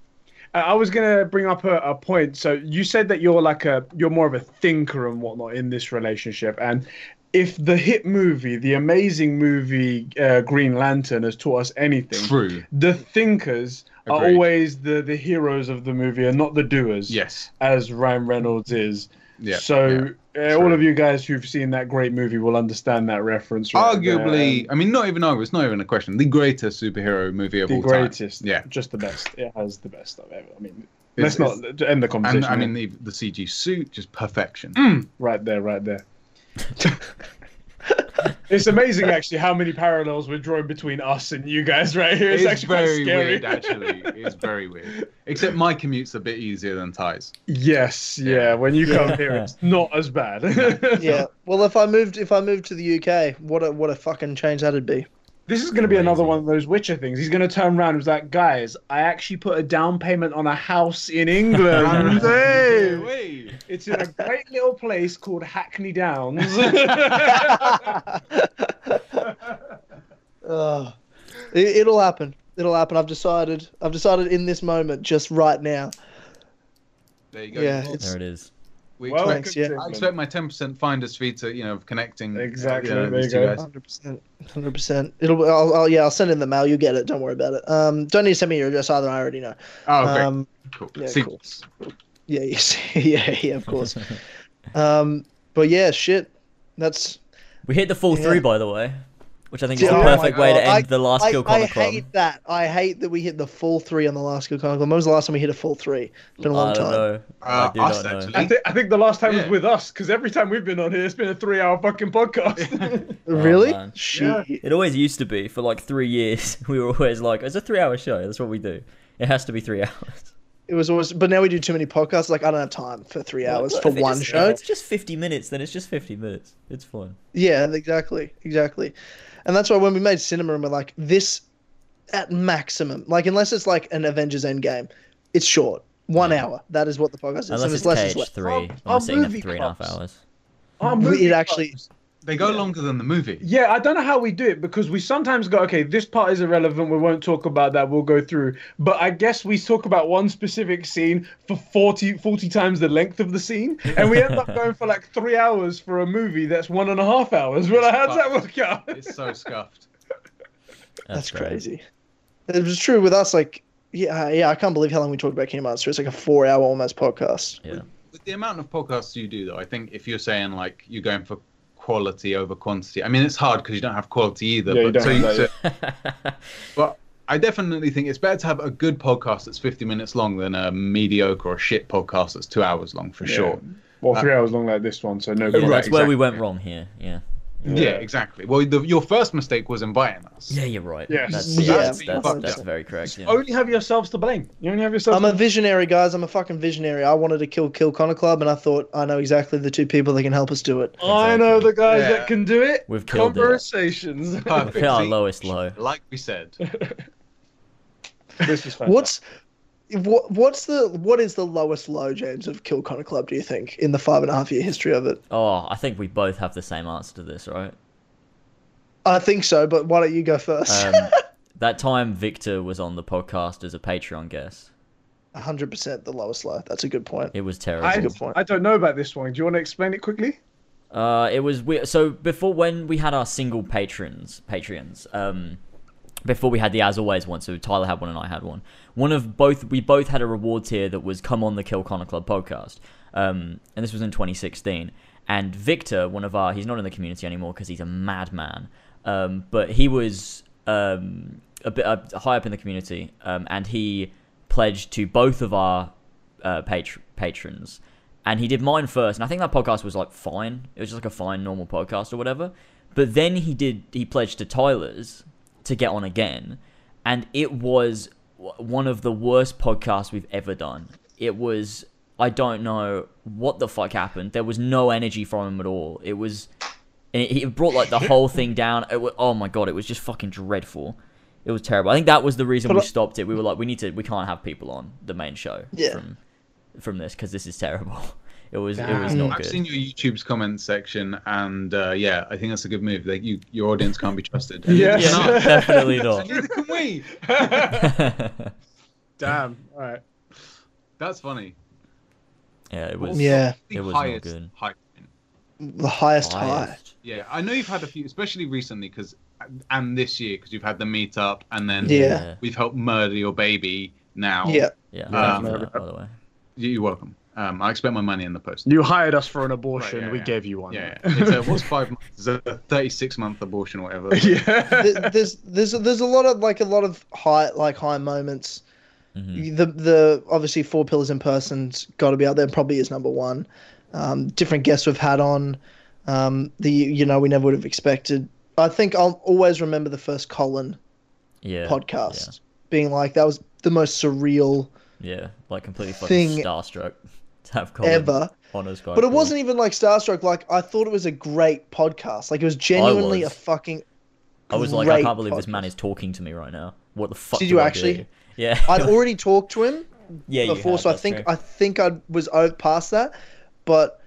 Uh, I was gonna bring up a, a point. So you said that you're like a you're more of a thinker and whatnot in this relationship, and if the hit movie, the amazing movie uh, Green Lantern, has taught us anything, True. the thinkers are always the the heroes of the movie and not the doers. Yes. as Ryan Reynolds is. Yeah. So uh, all of you guys who've seen that great movie will understand that reference. Right Arguably, there. I mean, not even argue. It's not even a question. The greatest superhero movie of the all time. The greatest. Yeah. just the best. It has the best of ever. I mean, It's- let's not end the conversation. And I mean, the, the CG suit, just perfection. Mm, right there, right there. it's amazing, actually, how many parallels we're drawing between us and you guys right here. It's, It's, actually quite very scary. weird, actually. It's very weird. Except my commute's a bit easier than Ty's. Yes, yeah. Yeah. When you come Yeah. here, it's not as bad. yeah. Well, if I moved, if I moved to the UK, what a what a fucking change that'd be. This is going to be another one of those Witcher things. He's going to turn around and be like, guys, I actually put a down payment on a house in England. Hey! It's in a great little place called Hackney Downs. Uh, it, it'll happen. It'll happen. I've decided. I've decided in this moment, just right now. There you go. Yeah, There it is. We Well, expect, Thanks, yeah. I expect my 10% finder's fee to, you know, connecting. uh, Exactly, You know, there you go. Hundred percent. Hundred percent. It'll. I'll, I'll. Yeah. I'll send it in the mail. You get it. Don't worry about it. Um. Don't need to send me your address either. I already know. Oh, great. Um. cool. yeah, cool. Yeah. You see. Yeah. Yeah. Of course. um. But yeah. Shit. That's. We hit the full Yeah. three, by the way, which I think is Yeah, the oh perfect way to God. end the last I, Kill I Connor Club. hate that. I hate that we hit the full three on the last Kill Connor Club. When was the last time we hit a full three? It's been a long I don't time. know. Uh, I do us, not know. I, think I think the last time Yeah. was with us, because every time we've been on here, it's been a three hour fucking podcast. Really? man. Shit. Yeah. It always used to be for like three years. We were always like, "It's a three-hour show. That's what we do. It has to be three hours." It was always, but now we do too many podcasts. Like I don't have time for three hours Well, for one just- show. If it's just fifty minutes, then it's just fifty minutes. It's fine. Yeah, exactly, exactly. And that's why when we made cinema, and we're like, this at maximum, like unless it's like an Avengers Endgame, it's short. One hour. That is what the podcast is. Unless and it's it's less is Cage three, Our- and our we're sitting movie three and a half hours. Our We- movie it actually- clubs- They go longer than the movie. Yeah, I don't know how we do it because we sometimes go, okay, this part is irrelevant. We won't talk about that. We'll go through. But I guess we talk about one specific scene for 40, 40 times the length of the scene. And we end up going for like three hours for a movie that's one and a half hours. Well, how does that work out? It's so scuffed. That's great. crazy. It was true with us. Like, yeah, yeah. I can't believe how long we talked about Kingdom Hearts. It's like a four-hour almost podcast. Yeah. With the amount of podcasts you do, though, I think if you're saying like you're going for quality over quantity, I mean it's hard because you don't have quality either. Yeah, you but, don't so have so- but I definitely think it's better to have a good podcast that's 50 minutes long than a mediocre or shit podcast that's two hours long for sure. Well, three uh, hours long like this one, so no. Yeah, problem. that's where we went wrong here. Yeah. Yeah, exactly. Well, the, your first mistake was inviting us. Yeah, you're right. Yes. That's, Yeah, that's, that's that's, that's very correct. Yeah. Only have yourselves to blame. You only have yourselves. I'm a visionary, guys. I'm a fucking visionary. I wanted to kill Kill Connor Club, and I thought I know exactly the two people that can help us do it. I know the guys Yeah. that can do it. We've killed it. Conversations. Perfect. Our lowest low. Like we said. this is fantastic. What's what, what's the what is the lowest low, James, of Kill Connor Club? Do you think in the five and a half year history of it? Oh, I think we both have the same answer to this, right? I think so, but why don't you go first? Um, that time Victor was on the podcast as a Patreon guest. hundred percent the lowest low. That's a good point. It was terrible. I, good point. I don't know about this one. Do you want to explain it quickly? Uh, it was weird. So before when we had our single patrons, Patreons, um, before we had the as always one, so Tyler had one and I had one. One of both, we both had a reward tier that was come on the Kill Connor Club podcast, um, and this was in 2016. And Victor, one of our, he's not in the community anymore because he's a madman, um, but he was um, a bit uh, high up in the community, um, and he pledged to both of our uh, patr- patrons. And he did mine first and i think that podcast was like fine. It was just like a fine normal podcast or whatever. But then he did he pledged to tyler's to get on again. And it was one of the worst podcasts we've ever done. It was i don't know what the fuck happened. There was no energy from him at all. It was it, brought like the whole thing down. It wa oh my god it was just fucking dreadful. It was terrible. I think that was the reason But we I- stopped it. We were like we need to we can't have people on the main show Yeah. from from this because this is terrible. It was it was not I've good. seen your YouTube's comment section, and uh, yeah, I think that's a good move. Like you, your audience can't be trusted. And Yes. neither Yeah, I. definitely not. Neither can we. Damn. All right. That's funny. yeah, it was. Yeah. It was not good. high. The highest high. Yeah, I know you've had a few, especially recently, because and this year because you've had the meetup, and then Yeah. we've helped murder your baby. Now, Yeah. Yeah. Yeah. Thank you that, by the way. You're welcome. Um, I expect my money in the post. You hired us for an abortion. Right, yeah, we yeah. gave you one. Yeah, it's a, what's five months? It's a 36 month abortion or whatever. yeah. Th- there's there's there's a lot of like a lot of high like high moments. Mhm. The the obviously four pillars in person's got to be out there. Probably is number one. Um, different guests we've had on. Um, the you know we never would have expected. I think I'll always remember the first Colin Yeah. podcast being like that was the most surreal Yeah. yeah. Like completely fucking Thing starstruck to have Colin ever. on us. But it wasn't even like starstruck. Like I thought it was a great podcast. Like it was genuinely was. a fucking. I was like, I can't believe this man is talking to me right now. What the fuck? Did you actually? do? Yeah. I'd already talked to him yeah. before, had, so I think true. I think I was past that, but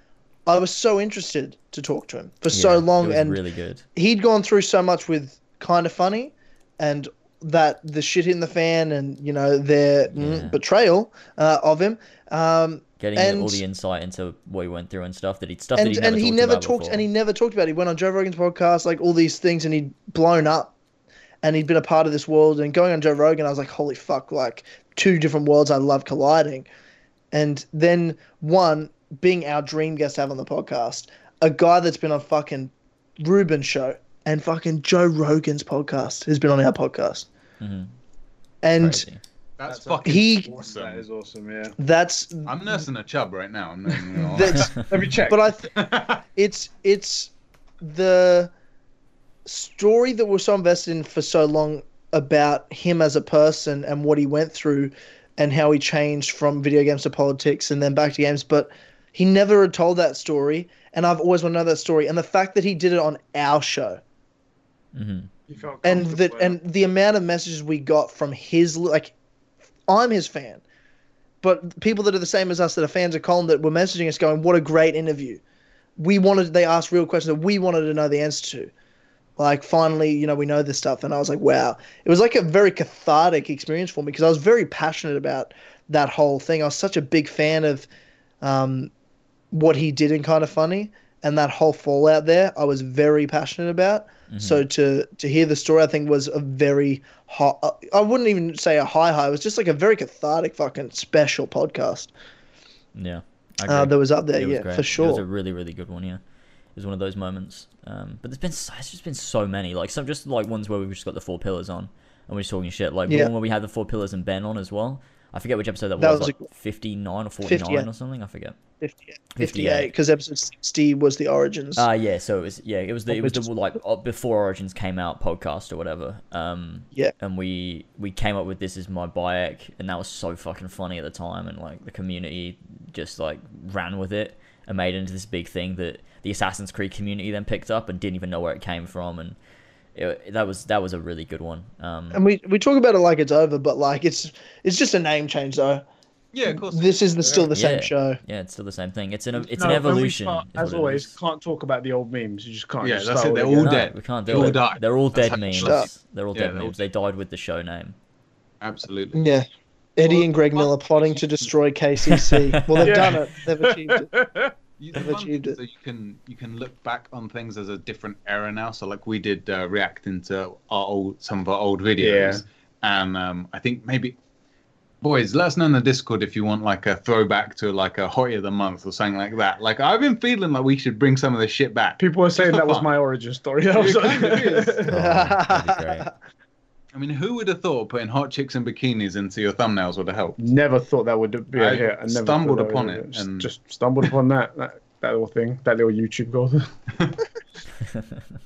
I was so interested to talk to him for so long, and really good. he'd gone through so much with kind of funny, and that the shit in the fan, and you know their mm, betrayal uh, of him. Um, Getting and- all the insight into what he went through and stuff that he'd stuff that and he never and he talked never about talked before. and he never talked about it. He went on Joe Rogan's podcast, like all these things, and he'd blown up, and he'd been a part of this world. And going on Joe Rogan, I was like, holy fuck, like two different worlds I love colliding. And then one being our dream guest to have on the podcast, a guy that's been on fucking Rubin's show and fucking Joe Rogan's podcast has been on our podcast, Mhm. and Crazy. That's, That's fucking he awesome. That is awesome. Yeah. that's I'm nursing a chub right now. I'm not even gonna lie. that's Let me check. but I. Th- it's it's the story that we're so invested in for so long about him as a person and what he went through and how he changed from video games to politics and then back to games but he never had told that story and i've always wanted to know that story and the fact that he did it on our show Mhm. You felt and that and the amount of messages we got from his like i'm his fan but people that are the same as us that are fans of Colin that were messaging us going, "What a great interview." We wanted they asked real questions that we wanted to know the answer to. Like finally, you know, we know this stuff, and I was like, wow. It was like a very cathartic experience for me because I was very passionate about that whole thing. I was such a big fan of um, what he did in Kind of Funny, and that whole fallout there. I was very passionate about. So to to hear the story, I think was a very high. I wouldn't even say a high high. It was just like a very cathartic, fucking special podcast Yeah. Uh, that was up there. It yeah, for It was a really, really good one. Yeah, it was one of those moments. Um, but there's been so, it's just been so many. Like some just like ones where we've just got the four pillars on and we're just talking shit. Like the Yeah. one where we had the four pillars and Ben on as well. I forget which episode that, That was. was like a- 59 or 49 58. or something. I forget. 58. 58. 58 because episode 60 was the origins. Ah, yeah. So it was yeah. It was the it was the like uh, before Origins came out podcast or whatever. Um, Yeah. And we we came up with this is my bayek, and that was so fucking funny at the time, and like the community just like ran with it and made it into this big thing that the Assassin's Creed community then picked up and didn't even know where it came from, and it, that was that was a really good one. Um, and we, we talk about it like it's over, but like it's it's just a name change though. Yeah, of course. This is the, still the Yeah. same show. yeah, it's still the same thing. It's an it's No, an evolution. as always, is. can't talk about the old memes. You just can't. Yeah, just that's it, they're all all again. No, dead. we can't They do all it. died. They're all That's dead memes. They're all dead they're memes. They died with the show name. Absolutely. Yeah. Eddie Well, and Greg Miller plotting to destroy KCC. Well, they've Yeah. done it. They've achieved it. You, the I've achieved it. that you can you can look back on things as a different era now. So like we did uh, reacting to our old some of our old videos, and um, I think maybe boys, let us know in the Discord if you want like a throwback to like a hottie of the month or something like that. Like I've been feeling like we should bring some of this shit back. People are saying for that was my origin story. That was It kind of is. Oh, that'd be great. I mean, who would have thought putting hot chicks and bikinis into your thumbnails would have helped? Never thought that would be a I hit. I never stumbled upon it. Just, and- just stumbled upon that, that that little thing, that little YouTube goal.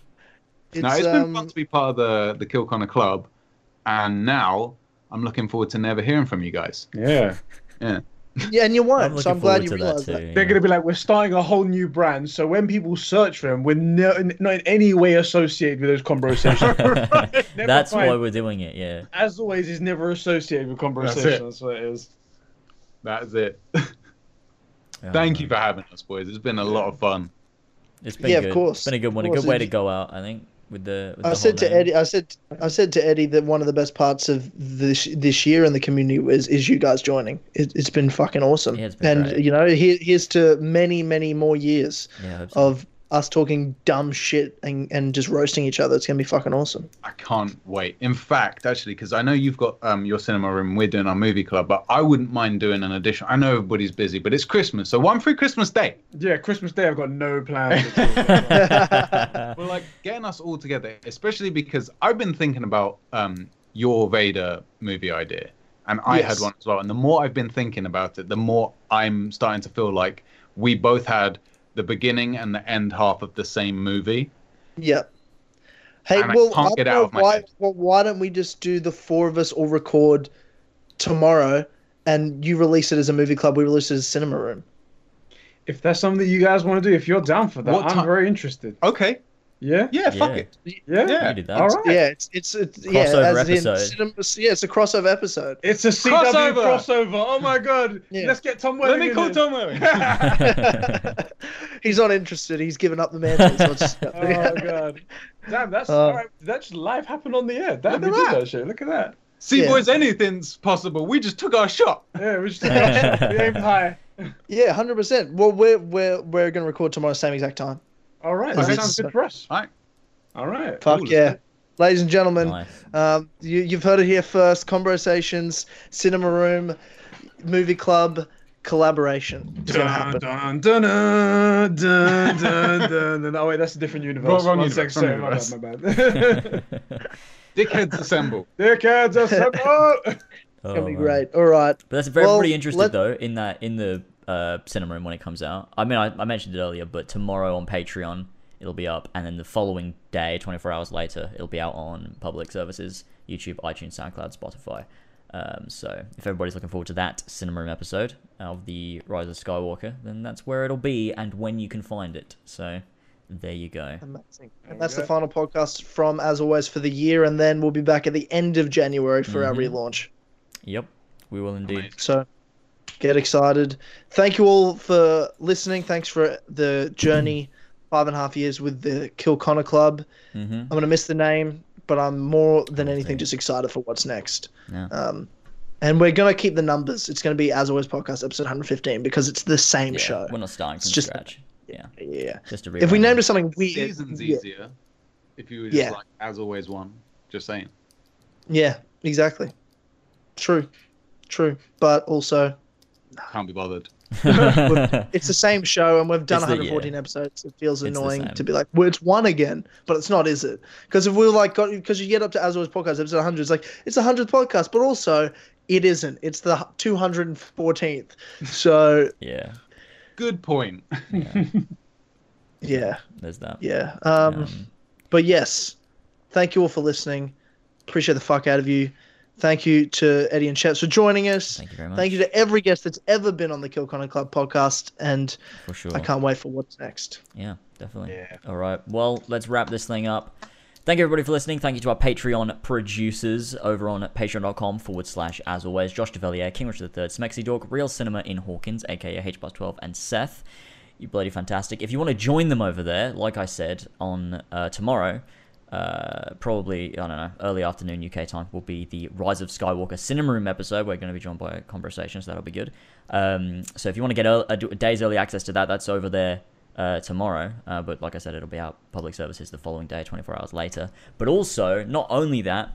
It's, now it's been um, fun to be part of the the Kill Connor club, and now I'm looking forward to never hearing from you guys. yeah, Yeah. Yeah, and you I'm won't. looking So I'm glad you to that realized too. that. yeah. they're gonna be like, we're starting a whole new brand. So when people search for them, we're no, not in any way associated with those conversations. Right? Never That's why we're doing it. Yeah. As always, is never associated with conversations. That's what it is. That's it. Oh, Thank man. you for having us, boys. It's been a lot of fun. It's been Yeah, of course, It's been a good of one. A good way to go out. I think with the. With I the said to. Eddie, I said, I said to Eddie that one of the best parts of this this year in the community is is you guys joining. It, it's been fucking awesome, Yeah, been and great. you know, here, here's to many, many more years Yeah. So. of us talking dumb shit and and just roasting each other. It's gonna be fucking awesome. I can't wait. In fact, actually, because I know you've got um, your cinema room, we're doing our movie club, but I wouldn't mind doing an addition. I know everybody's busy, but it's Christmas, so one free Christmas Day. Yeah, Christmas Day, I've got no plans. at all. We're like getting us all together, especially because I've been thinking about um, your Vader movie idea, and I Yes. had one as well. And the more I've been thinking about it, the more I'm starting to feel like we both had the beginning and the end half of the same movie. Yep. Hey, And I well, can't I get out know of my why. head. Well, why don't we just do the four of us all record tomorrow, and you release it as a movie club, we release it as a cinema room. if that's something that you guys want to do, if you're down for that, What I'm time- very interested. Okay, Yeah, yeah, fuck Yeah. it. yeah. You Yeah. can do that. All right. Yeah, it's it's, it's yeah, Crossover as in episode. cinema, yeah, it's a crossover episode. It's a CW Crossover. crossover. Oh my god! Yeah. Let's get Tom Let Welling. me in call here. Tom Owen. He's not interested. He's given up the mantle. So it's- oh god! Damn, that's Uh, all right. That's live happened on the air. Damn, Look at we did that. that shit. Look at that. See, Yeah. boys, anything's possible. We just took our shot. Yeah, we just took our shot. we aimed high. yeah, hundred percent. Well, we're we're we're gonna record tomorrow, same exact time. All right, that sounds good for us. All right. All right. Fuck Cool, yeah. Ladies and gentlemen, Nice. um, you, you've heard it here first. Conversations, cinema room, movie club, collaboration. It's Dun, happen. dun, dun, dun, dun, dun, dun, dun. Oh wait, that's a different universe. Wrong- wrong One universe, sec, wrong sorry, my universe. bad, my bad. Dickheads assemble. Dickheads assemble! It's Oh, gonna be man. great. All right. But that's very Well, pretty interested let- though in that in the uh, cinema room when it comes out. I mean, I, I mentioned it earlier, but tomorrow on Patreon it'll be up, and then the following day, 24 hours later, it'll be out on public services: YouTube, iTunes, SoundCloud, Spotify. Um, so if everybody's looking forward to that cinema room episode of the Rise of Skywalker, then that's where it'll be and when you can find it. So there you go. Amazing. And we that's the final podcast from, as always, for the year, and then we'll be back at the end of January for our Mhm. relaunch. Yep, we will indeed. Amazing. So, Get excited. Thank you all for listening. Thanks for the journey, five and a half years with the Kill Connor Club. Mm-hmm. I'm gonna miss the name, but I'm more than anything just excited for what's next. Yeah. Um, and we're gonna keep the numbers. It's gonna be as always podcast episode 115 because it's the same Yeah, show. We're not starting from just- scratch. Yeah, Yeah. just to If we rebrand named it. it something weird, Season's yeah, easier. If you were just Yeah. like as always one. Just saying. yeah, exactly. True, true. But also, Can't be bothered. it's the same show, and we've done It's the- 114 episodes. It feels It's annoying to be like, well, it's one again, but it's not, is it? Because if we were like, because you get up to as always podcast episode 100, it's like it's a hundredth podcast, but also it isn't. It's the 214th. So yeah, Good point. yeah, yeah, there's that. yeah. Um, Um, but yes, thank you all for listening. Appreciate the fuck out of you. Thank you to Eddie and Chet for joining us. thank you very much. Thank you to every guest that's ever been on the Kill Connor Club podcast, and for sure. I can't wait for what's next. Yeah, definitely. Yeah. All right. Well, let's wrap this thing up. Thank you everybody for listening. Thank you to our Patreon producers over on patreon.com forward slash as always. Josh DeVellier, King Richard III, Smexy Dog, Real Cinema in Hawkins, aka H plus 12, and Seth. You bloody fantastic. If you want to join them over there, like I said, on uh, tomorrow, uh, probably, I don't know, early afternoon UK time, will be the Rise of Skywalker Cinema Room episode. We're going to be joined by a conversation, so that'll be good. Um, so if you want to get a, a, a day's early access to that, that's over there uh, tomorrow. Uh, but like I said, it'll be out public services the following day, 24 hours later. But also, not only that,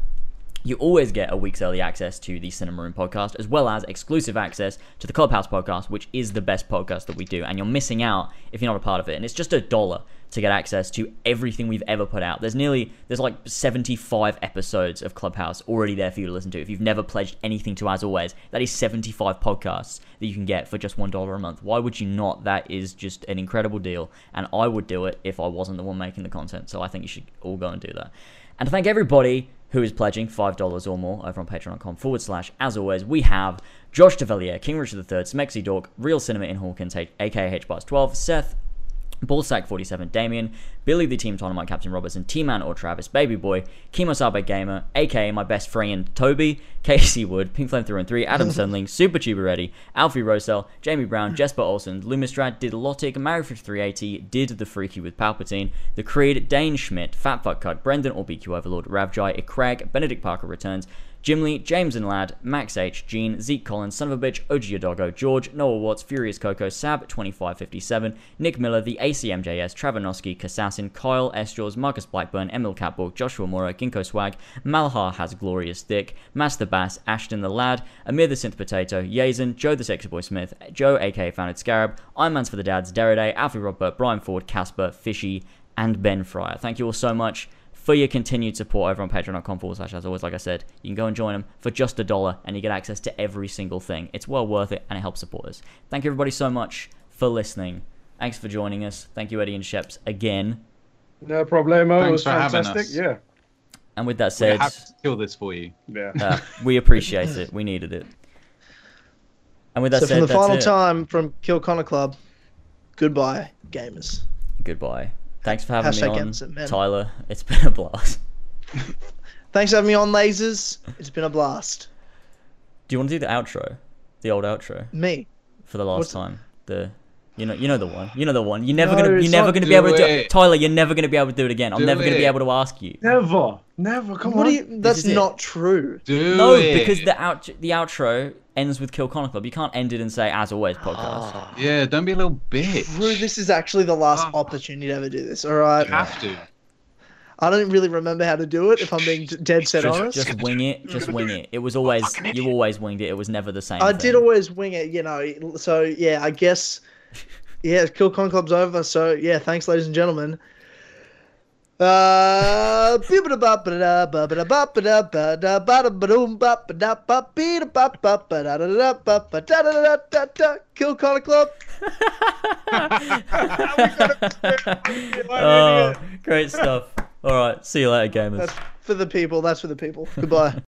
you always get a week's early access to the Cinema Room podcast, as well as exclusive access to the Clubhouse podcast, which is the best podcast that we do. And you're missing out if you're not a part of it. And it's just a dollar to get access to everything we've ever put out. There's nearly, there's like 75 episodes of Clubhouse already there for you to listen to. If you've never pledged anything to As Always, that is 75 podcasts that you can get for just $1 a month. Why would you not? That is just an incredible deal. And I would do it if I wasn't the one making the content. So I think you should all go and do that. And to thank everybody who is pledging $5 or more over on patreon.com forward slash as always, we have Josh DeVellier, King Richard III, Smexy Dork, Real Cinema in Hawkins, aka H 12, Seth, Ballsack47, Damien, Billy the Team Dynamite Captain Robertson, T-Man or Travis, Baby Boy, Kimosabe Gamer, aka my best friend Toby, Casey Wood, Pink Flame Through and 3, Adam Sunling, Super Tuber Ready, Alfie Rosell, Jamie Brown, Jesper Olsen, Lumistrad, Did Lotic, Marifit380, Did the Freaky with Palpatine, The Creed, Dane Schmidt, Fat Fuck Cut, Brendan or BQ Overlord, Ravjai, Craig, Benedict Parker Returns, Jimly, James and Lad, Max H, Gene, Zeke Collins, Son of a Bitch, OG Yodogo, George, Noah Watts, Furious Coco, Sab2557, Nick Miller, The ACMJS, Travanoski, Kassassin, Kyle, S. Estros, Marcus Blackburn, Emil Catborg, Joshua Mora, Ginkgo Swag, Malhar has Glorious Dick, Master Bass, Ashton the Lad, Amir the Synth Potato, Yazen, Joe the Sexy Boy Smith, Joe aka Founded Scarab, Iron Man's for the Dads, Derriday, Alfie Robert, Brian Ford, Casper, Fishy, and Ben Fryer. Thank you all so much for your continued support over on patreon.com forward slash as always like i said you can go and join them for just a dollar and you get access to every single thing it's well worth it and it helps support us thank you everybody so much for listening thanks for joining us thank you eddie and sheps again No problemo. it Thanks was for having fantastic. us. Yeah. and with that We're said happy to kill this for you. Yeah. uh, we appreciate it we needed it and with that so said for the that's final it. time from Kill Connor Club, goodbye, gamers. goodbye thanks for having Hashtag me on Emerson, tyler it's been a blast Thanks for having me on, lasers. It's been a blast. do you want to do the outro the old outro Me. for the last What's- time. The you know you know the one. You know the one. You're never No, gonna you're never gonna be Do able to do it. Tyler, you're never gonna be able to do it again. I'm Do never gonna be able to ask you. Never. Never. Come What on. do you? That's is it. not true. Do No, it. because the out the outro ends with Kill Connor Club. You can't end it and say as always podcast. Yeah, don't be a little bitch. True. This is actually the last Ah. opportunity to ever do this. All right. You have to. I don't really remember how to do it. If I'm being dead set Just, honest. just wing it. Just wing it. It was always you always winged it. It was never the same. I thing. did always wing it, you know. So yeah, I guess. Yeah, Kill Con Club's over. So yeah, thanks, ladies and gentlemen. Uh, Kill Connor Club. oh, great stuff. All right, see you later, gamers. That's for the people. That's for the people. Goodbye.